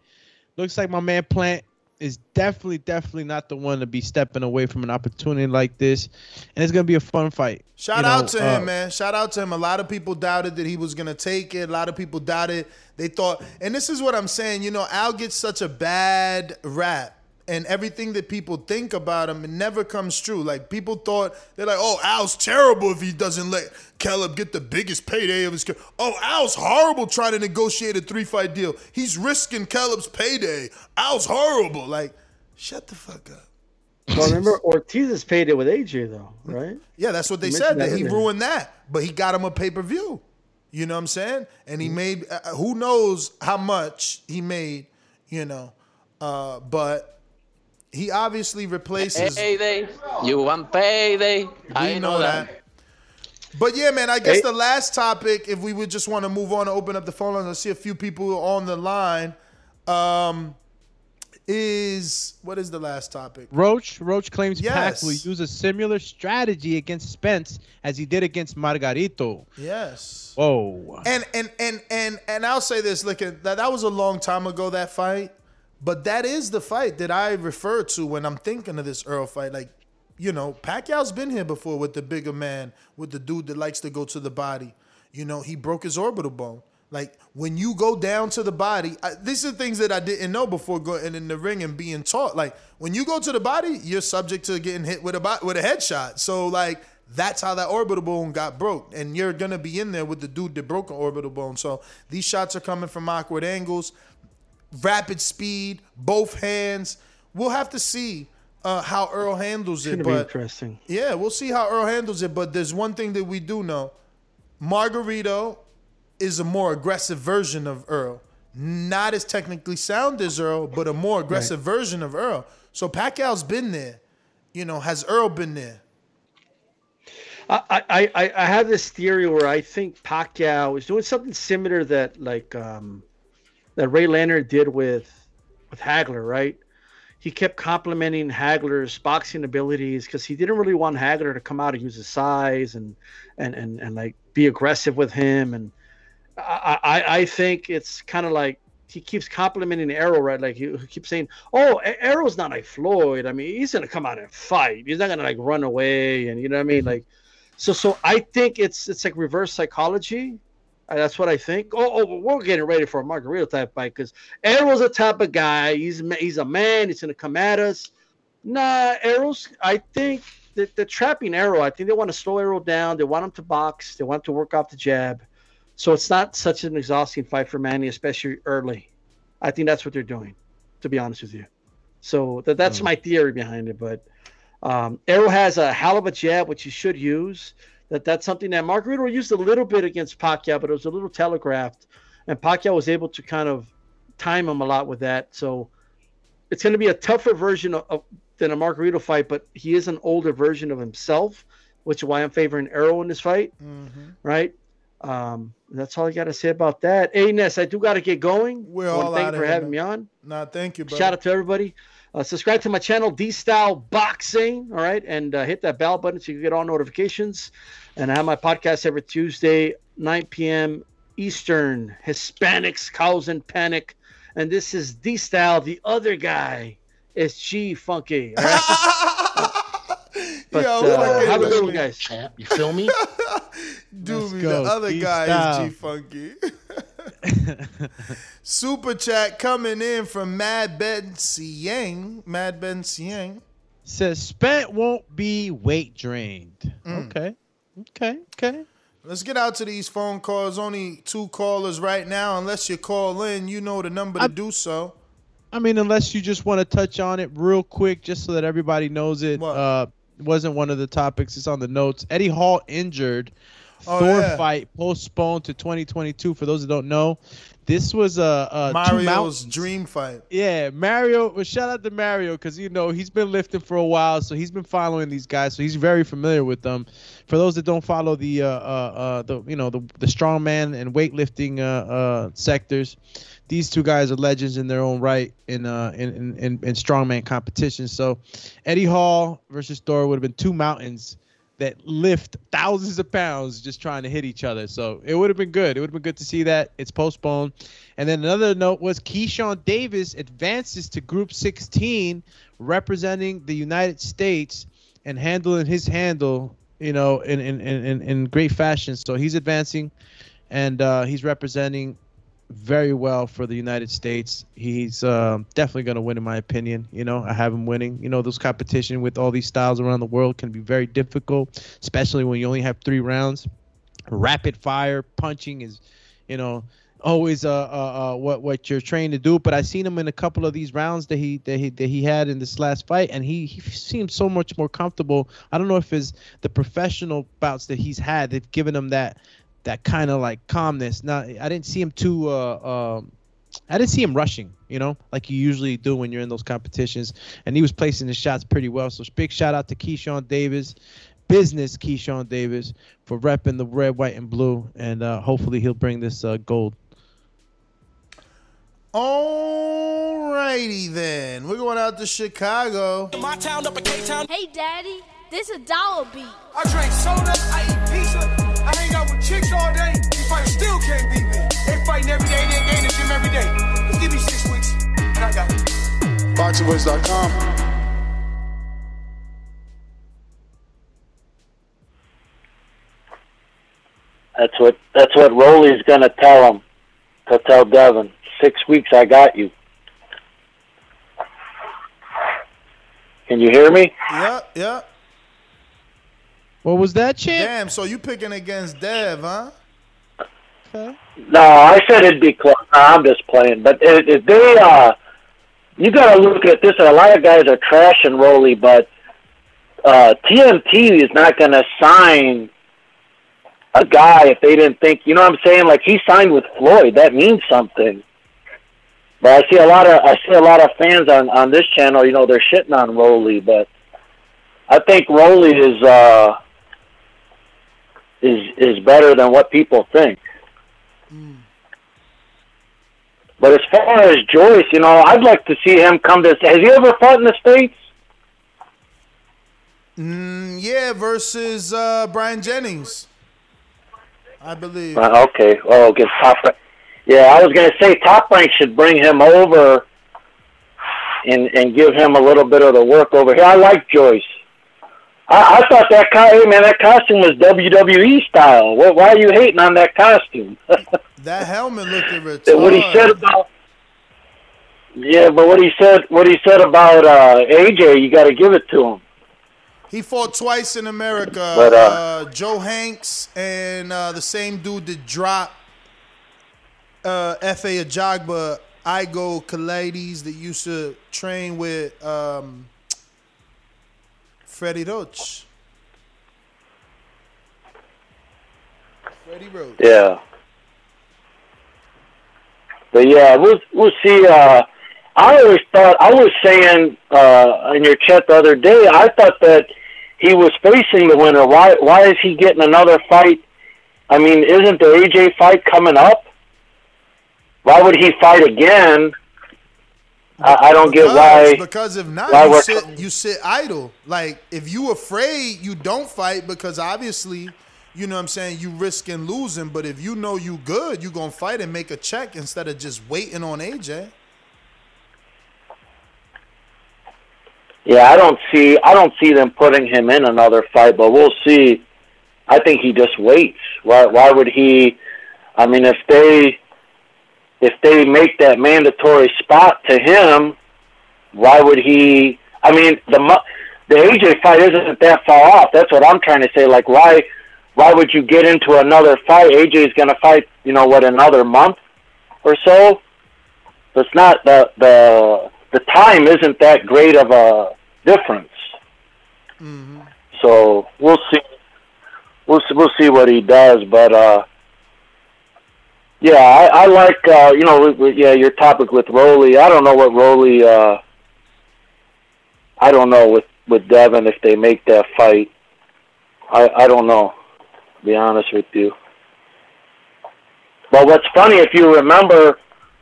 Looks like my man Plant is definitely, definitely not the one to be stepping away from an opportunity like this, and it's gonna be a fun fight. Shout you know, out to him, uh, man. Shout out to him. A lot of people doubted that he was gonna take it. A lot of people doubted. They thought, and this is what I'm saying. You know, Al gets such a bad rap, and everything that people think about him, it never comes true. Like people thought they're like, "Oh, Al's terrible if he doesn't let Caleb get the biggest payday of his career." Oh, Al's horrible trying to negotiate a three fight deal. He's risking Caleb's payday. Al's horrible. Like, shut the fuck up. Well, remember Ortiz's paid it with AJ though, right? Yeah, that's what they said. That that he ruined that, but he got him a pay per view. You know what I'm saying? And he made uh, who knows how much he made. You know, uh, but he obviously replaces. Payday. You want payday. I We know, know that. that. But yeah, man, I guess Hey. the last topic, if we would just want to move on and open up the phone lines, I see a few people on the line. Um, is what is the last topic? Roach Roach claims Yes. Pac will use a similar strategy against Spence as he did against Margarito. Yes. Whoa. And and and and and I'll say this: look, at that that was a long time ago that fight, but that is the fight that I refer to when I'm thinking of this Errol fight. Like, you know, Pacquiao's been here before with the bigger man, with the dude that likes to go to the body. You know, he broke his orbital bone. Like when you go down to the body, I, these are things that I didn't know before going in the ring and being taught. Like when you go to the body, you're subject to getting hit with a with a headshot. So like that's how that orbital bone got broke, and you're gonna be in there with the dude that broke an orbital bone. So these shots are coming from awkward angles, rapid speed, both hands. We'll have to see uh, how Errol handles it, but interesting. yeah, we'll see how Errol handles it. But there's one thing that we do know: Margarito is a more aggressive version of Errol. Not as technically sound as Errol, but a more aggressive version of Errol. So Pacquiao's been there. You know, has Errol been there? I, I, I, I have this theory where I think Pacquiao is doing something similar that like um, that Ray Leonard did with with Hagler, right? He kept complimenting Hagler's boxing abilities because he didn't really want Hagler to come out and use his size and and and, and like be aggressive with him. And I I, I think it's kind of like he keeps complimenting Errol, right? Like he, he keeps saying, "Oh, Errol's not like Floyd. I mean, he's gonna come out and fight. He's not gonna like run away." And you know what I mean? Mm-hmm. Like, so so I think it's it's like reverse psychology. Uh, that's what I think. Oh, oh, we're getting ready for a Margarito type fight because Errol's a type of guy. He's he's a man. He's gonna come at us. Nah, Errol's. I think that the trapping Errol. I think they want to slow Errol down. They want him to box. They want him to work off the jab. So it's not such an exhausting fight for Manny, especially early. I think that's what they're doing, to be honest with you. So that, that's my theory behind it. But um, Errol has a hell of a jab, which he should use. That that's something that Margarito used a little bit against Pacquiao, but it was a little telegraphed, and Pacquiao was able to kind of time him a lot with that. So it's going to be a tougher version of, of than a Margarito fight, but he is an older version of himself, which is why I'm favoring Errol in this fight right? Um, that's all I got to say about that. Hey, Ness, I do got to get going. We're Wanna all thank out for having me on. Nah, thank you, bro. Shout out to everybody. Uh, subscribe to my channel, D Style Boxing. All right, and uh, hit that bell button so you can get all notifications. And I have my podcast every Tuesday, 9 p.m. Eastern. Hispanics Cows and panic, and this is D Style. The other guy is G Funky. All right? but Yo, uh, fucking have a good one, guys. Champ, you feel me? Dude, go, the other guy D-Style. is G Funky. Super chat coming in from Mad Ben Siang. Mad Ben Siang. Says Spence won't be weight drained. Mm. Okay. Okay. Okay. Let's get out to these phone calls. Only two callers right now. Unless you call in, you know the number to do so. I mean, unless you just want to touch on it real quick, just so that everybody knows it. Uh, wasn't one of the topics. It's on the notes. Eddie Hall injured. Oh, Thor yeah. fight postponed to 2022. For those that don't know, this was a, a Mario's dream fight. Yeah, Mario. Well, shout out to Mario because you know he's been lifting for a while, so he's been following these guys, so he's very familiar with them. For those that don't follow the uh, uh, uh the you know the the strongman and weightlifting uh, uh sectors, these two guys are legends in their own right in uh in in, in, in strongman competitions. So, Eddie Hall versus Thor would have been two mountains that lift thousands of pounds just trying to hit each other. So it would have been good. It would have been good to see that. It's postponed. And then another note was Keyshawn Davis advances to Group 16, representing the United States and handling his handle, you know, in in, in, in great fashion. So he's advancing and uh, he's representing very well for the United States. He's um, definitely going to win, in my opinion. You know, I have him winning. You know, those competition with all these styles around the world can be very difficult, especially when you only have three rounds. Rapid fire punching is, you know, always uh, uh, uh what what you're trained to do. But I seen him in a couple of these rounds that he that he that he had in this last fight, and he he seemed so much more comfortable. I don't know if it's the professional bouts that he's had they've given him that that kind of like calmness. Now I didn't see him too. Uh, um, I didn't see him rushing, you know, like you usually do when you're in those competitions. And he was placing his shots pretty well. So big shout out to Keyshawn Davis, business Keyshawn Davis, for repping the red, white, and blue. And uh, hopefully he'll bring this uh, gold. Alrighty then, we're going out to Chicago. My town up in K-Town. Hey, Daddy, this a dollar beat. I drink soda, I eat pizza, chicks all day. These fighters still can't beat me. They fighting every day, they in the gym every day. Just give me six weeks, and I got it. BoxingVoice.com. That's what that's what Rolly's gonna tell him. To tell Devin, six weeks I got you. Can you hear me? Yeah, yeah. What was that, champ? Damn, so you picking against Dev, huh? No, I said it'd be close. I'm just playing. But if, if they, uh, you got to look at this. A lot of guys are trashing Rolly, but uh, TMT is not going to sign a guy if they didn't think. You know what I'm saying? Like he signed with Floyd. That means something. But I see a lot of I see a lot of fans on on this channel. You know they're shitting on Rolly, but I think Rolly is uh is is better than what people think. Mm. But as far as Joyce, you know, I'd like to see him come to. Has he ever fought in the states? Mm, yeah, versus uh, Bryant Jennings, I believe. Uh, okay. Oh, against Top Rank. Yeah, I was gonna say Top Rank should bring him over and and give him a little bit of the work over here. I like Joyce. I, I thought that co- hey man, that costume was WWE style. Why, why are you hating on that costume? That helmet looked That what he said about yeah, but what he said what he said about uh, AJ, you got to give it to him. He fought twice in America. But, uh, uh, Joe Hanks and uh, the same dude that dropped uh, Efe Ajagba, Iago Kiladze, that used to train with um, Freddie Roach. Freddie Roach. Yeah. But yeah, we'll we'll see. Uh, I always thought I was saying uh, in your chat the other day. I thought that he was facing the winner. Why why is he getting another fight? I mean, isn't the AJ fight coming up? Why would he fight again? I, I don't get why. Because if not, you sit, you sit idle. Like if you afraid, you don't fight because obviously, you know what I'm saying, you risk risking losing. But if you know you good, you gonna fight and make a check instead of just waiting on AJ. Yeah, I don't see. I don't see them putting him in another fight, but we'll see. I think he just waits. Why? Why would he? I mean, if they if they make that mandatory spot to him, why would he? I mean, the the AJ fight isn't that far off. That's what I'm trying to say. Like, why why would you get into another fight? AJ's going to fight, you know, what another month or so. So it's not the the the time isn't that great of a difference. Mm-hmm. So we'll see. We'll see, we'll see what he does, but uh, yeah, I, I like uh, you know, with, yeah, your topic with Rolly. I don't know what Rolly. Uh, I don't know with with Devin if they make that fight. I I don't know. To be honest with you. But what's funny, if you remember,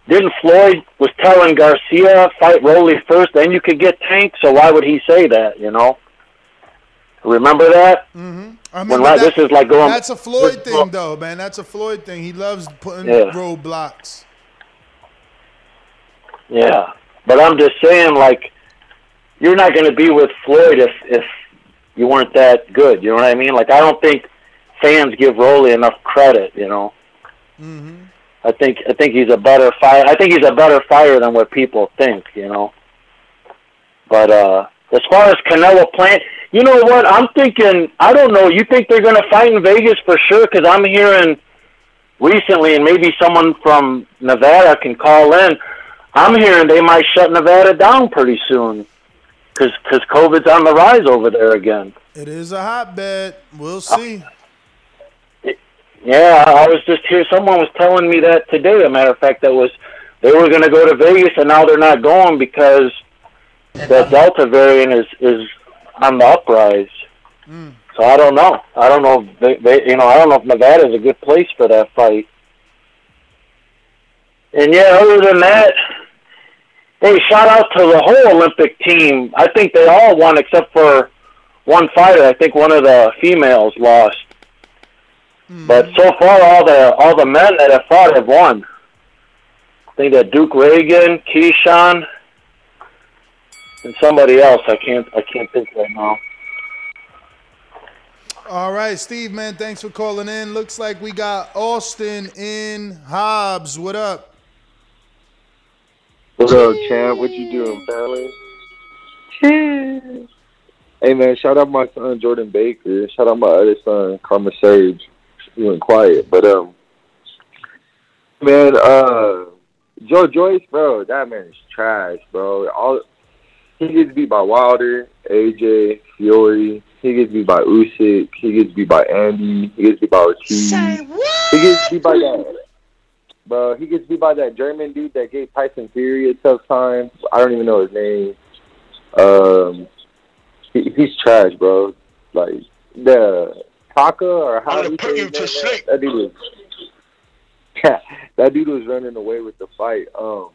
didn't Floyd was telling Garcia fight Rolly first, then you could get Tank. So why would he say that? You know. Remember that? Mm-hmm. I When remember like, that- this is like going. That's a Floyd this- thing, though, man. That's a Floyd thing. He loves putting Yeah. roadblocks. Yeah, but I'm just saying, like, you're not going to be with Floyd if if you weren't that good. You know what I mean? Like, I don't think fans give Rolly enough credit. You know, Mm-hmm. I think I think he's a better fighter. I think he's a better fighter than what people think. You know, but uh as far as Canelo Plant, you know what? I'm thinking. I don't know. You think they're going to fight in Vegas for sure? Because I'm hearing recently, and maybe someone from Nevada can call in. I'm hearing they might shut Nevada down pretty soon because because COVID's on the rise over there again. It is a hotbed. We'll see. Yeah, I was just here. Someone was telling me that today. A matter of fact, that was they were going to go to Vegas, and now they're not going because the Delta variant is is on the uprise. Hmm. So I don't know. I don't know. If they, they, you know, I don't know if Nevada is a good place for that fight. And yeah, other than that, hey, shout out to the whole Olympic team. I think they all won except for one fighter. I think one of the females lost. Hmm. But so far, all the all the men that have fought have won. I think that Duke Ragan, Keyshawn, and somebody else. I can't I can't think right now. All right, Steve, man, thanks for calling in. Looks like we got Austin in Hobbs. What up? What's up, champ? What you doing, family? Hey man, shout out my son Jordan Baker. Shout out my other son Karma Sage. He went quiet, but um, man, uh, Joe Joyce, bro, that man is trash, bro. All he gets beat by Wilder, AJ, Fury. He gets beat by Usyk. He gets beat by Andy. He gets beat by Ortiz. He gets beat by that. Bro, he gets beat by that German dude that gave Tyson Fury a tough time. I don't even know his name. Um, he, he's trash, bro. Like the Taka or how do you say his name, man? That dude was. that dude was running away with the fight. Um,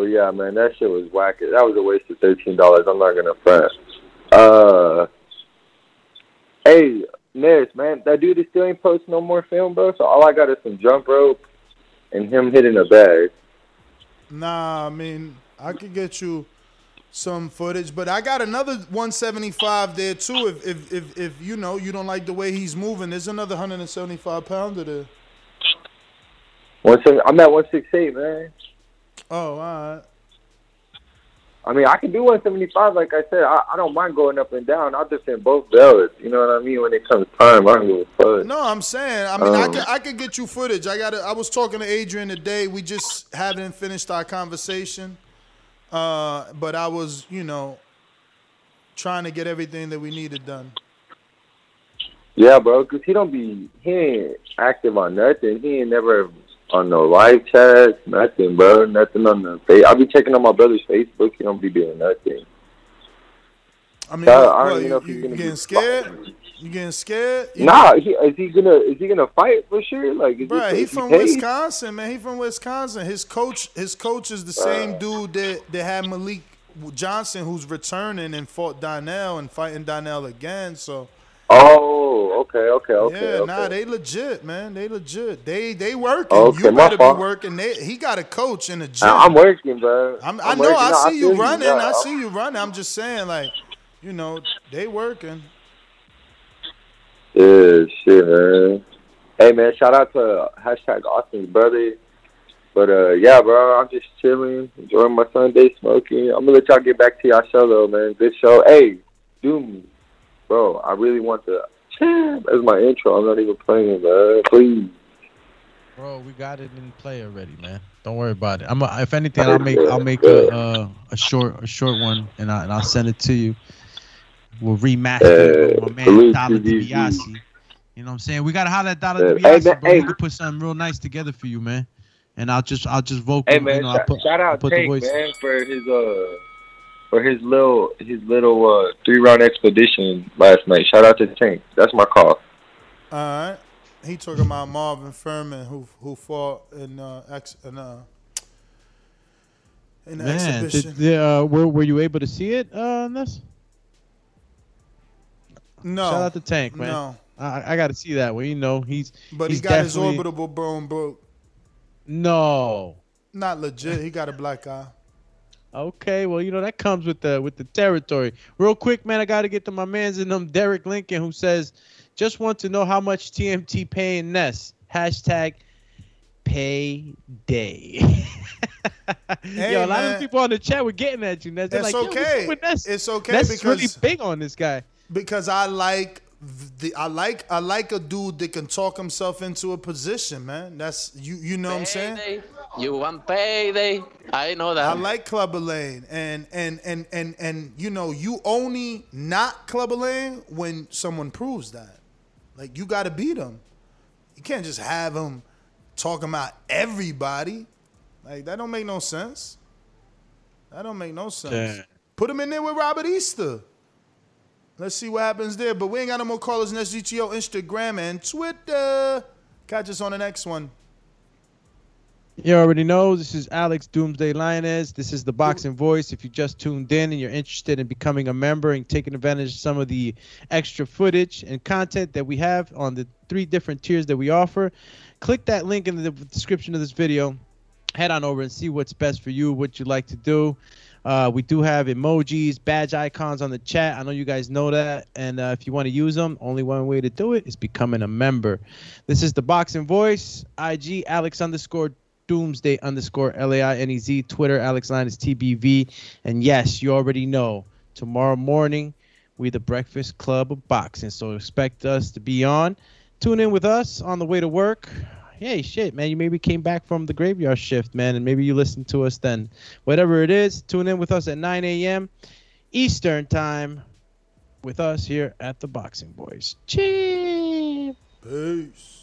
but yeah, man, that shit was whack. That was a waste of thirteen dollars. I'm not gonna front. Uh, hey, Ness, man, that dude is still ain't post no more film, bro. So all I got is some jump rope and him hitting a bag. Nah, I mean, I could get you some footage, but I got another 175 there too. If if if, if you know you don't like the way he's moving, there's another 175 pounder there. One seven, I'm at one six eight, man. Oh, all right. I mean, I can do 175. Like I said, I, I don't mind going up and down. I'll just defend both belts. You know what I mean? When it comes time, I don't give a fuck. No, I'm saying. I mean, I Um, could I could get you footage. I got. I was talking to Adrian today. We just haven't finished our conversation, uh, but I was, you know, trying to get everything that we needed done. Yeah, bro, because he don't be he ain't active on nothing. He ain't never on no live chat, nothing, bro. Nothing on the face. I be checking on my brother's Facebook. He don't be doing nothing. I mean, So, I don't even you, know if you he's gonna getting scared? You getting scared? You Nah, he, is he gonna is he gonna fight for sure? Like, is Bruh, he, he from? Wisconsin, man. He from Wisconsin. His coach, his coach is the same dude that, that had Malik Johnson, who's returning and fought Donnell and fighting Donnell again. So Oh, okay, okay, okay. yeah, okay. nah, they legit, man. They legit. They they working. Okay, you better be working. They, he got a coach in the gym. I- I'm working, bro. I'm, I I'm know. working. I No, see you feel running. Yeah, I see you running. I'm just saying, like, you know, they working. Yeah, shit, man. Hey, man, shout out to hashtag Austin's brother. But uh, yeah, bro, I'm just chilling, enjoying my Sunday smoking. I'm gonna let y'all get back to y'all show though, man. Good show. Hey, do me, bro. I really want to. That's my intro. I'm not even playing, man. Please. Bro, we got it in play already, man. Don't worry about it. I'm. A, if anything, I'll make. I'll make a uh, a short a short one, and I and I'll send it to you. We'll remaster it with my man Dollar DiBiase. You know what I'm saying? We gotta holler at Dollar DiBiase, bro. We can put something real nice together for you, man. And I'll just I'll just vocal. Hey man, you know, I'll shout, put, shout I'll out put the voice. man for his uh for his little his little uh three round expedition last night. Shout out to Tank. That's my call. All right. He talking about Marvin Furman who who fought in uh ex in uh in the Man, exhibition. did, did, uh, were were you able to see it? Uh, on this? No. Shout out to Tank, man. No. I, I got to see that one. You know, he's But he's he got his definitely- orbital bone broke. No. Not legit. He got a black eye. Okay, well, you know that comes with the with the territory. Real quick, man, I got to get to my man's in them, Derek Lincoln, who says, "Just want to know how much TMT paying Ness." Hashtag payday. Hey, Yo, a lot man. of people on the chat were getting at you, Ness. They're It's like, Yo, what's up okay. Ness? It's okay Ness is really big on this guy. Because I like the I like I like a dude that can talk himself into a position, man. That's you you know what I'm saying? You want payday? I know that. I like Clubber Lang, and and and and and you know you only not Clubber Lang when someone proves that. Like you got to beat them. You can't just have them talking about everybody. Like that don't make no sense. That don't make no sense. Yeah. Put him in there with Robert Easter. Let's see what happens there. But we ain't got no more callers in SGTO, Instagram, and Twitter. Catch us on the next one. You already know this is Alex Doomsday Lainez. This is the Boxing Voice. If you just tuned in and you're interested in becoming a member and taking advantage of some of the extra footage and content that we have on the three different tiers that we offer, click that link in the description of this video. Head on over and see what's best for you, what you like to do. Uh, we do have emojis, badge icons on the chat. I know you guys know that. And uh, if you want to use them, only one way to do it is becoming a member. This is the Boxing Voice, IG Alex underscore Doomsday underscore L A I N E Z, Twitter Alex Lainez TBV. And yes, you already know tomorrow morning we the Breakfast Club of Boxing. So expect us to be on. Tune in with us on the way to work hey, shit, man, you maybe came back from the graveyard shift, man, and maybe you listened to us then. Whatever it is, tune in with us at 9 a.m. Eastern time with us here at the Boxing Voice. Cheers. Peace.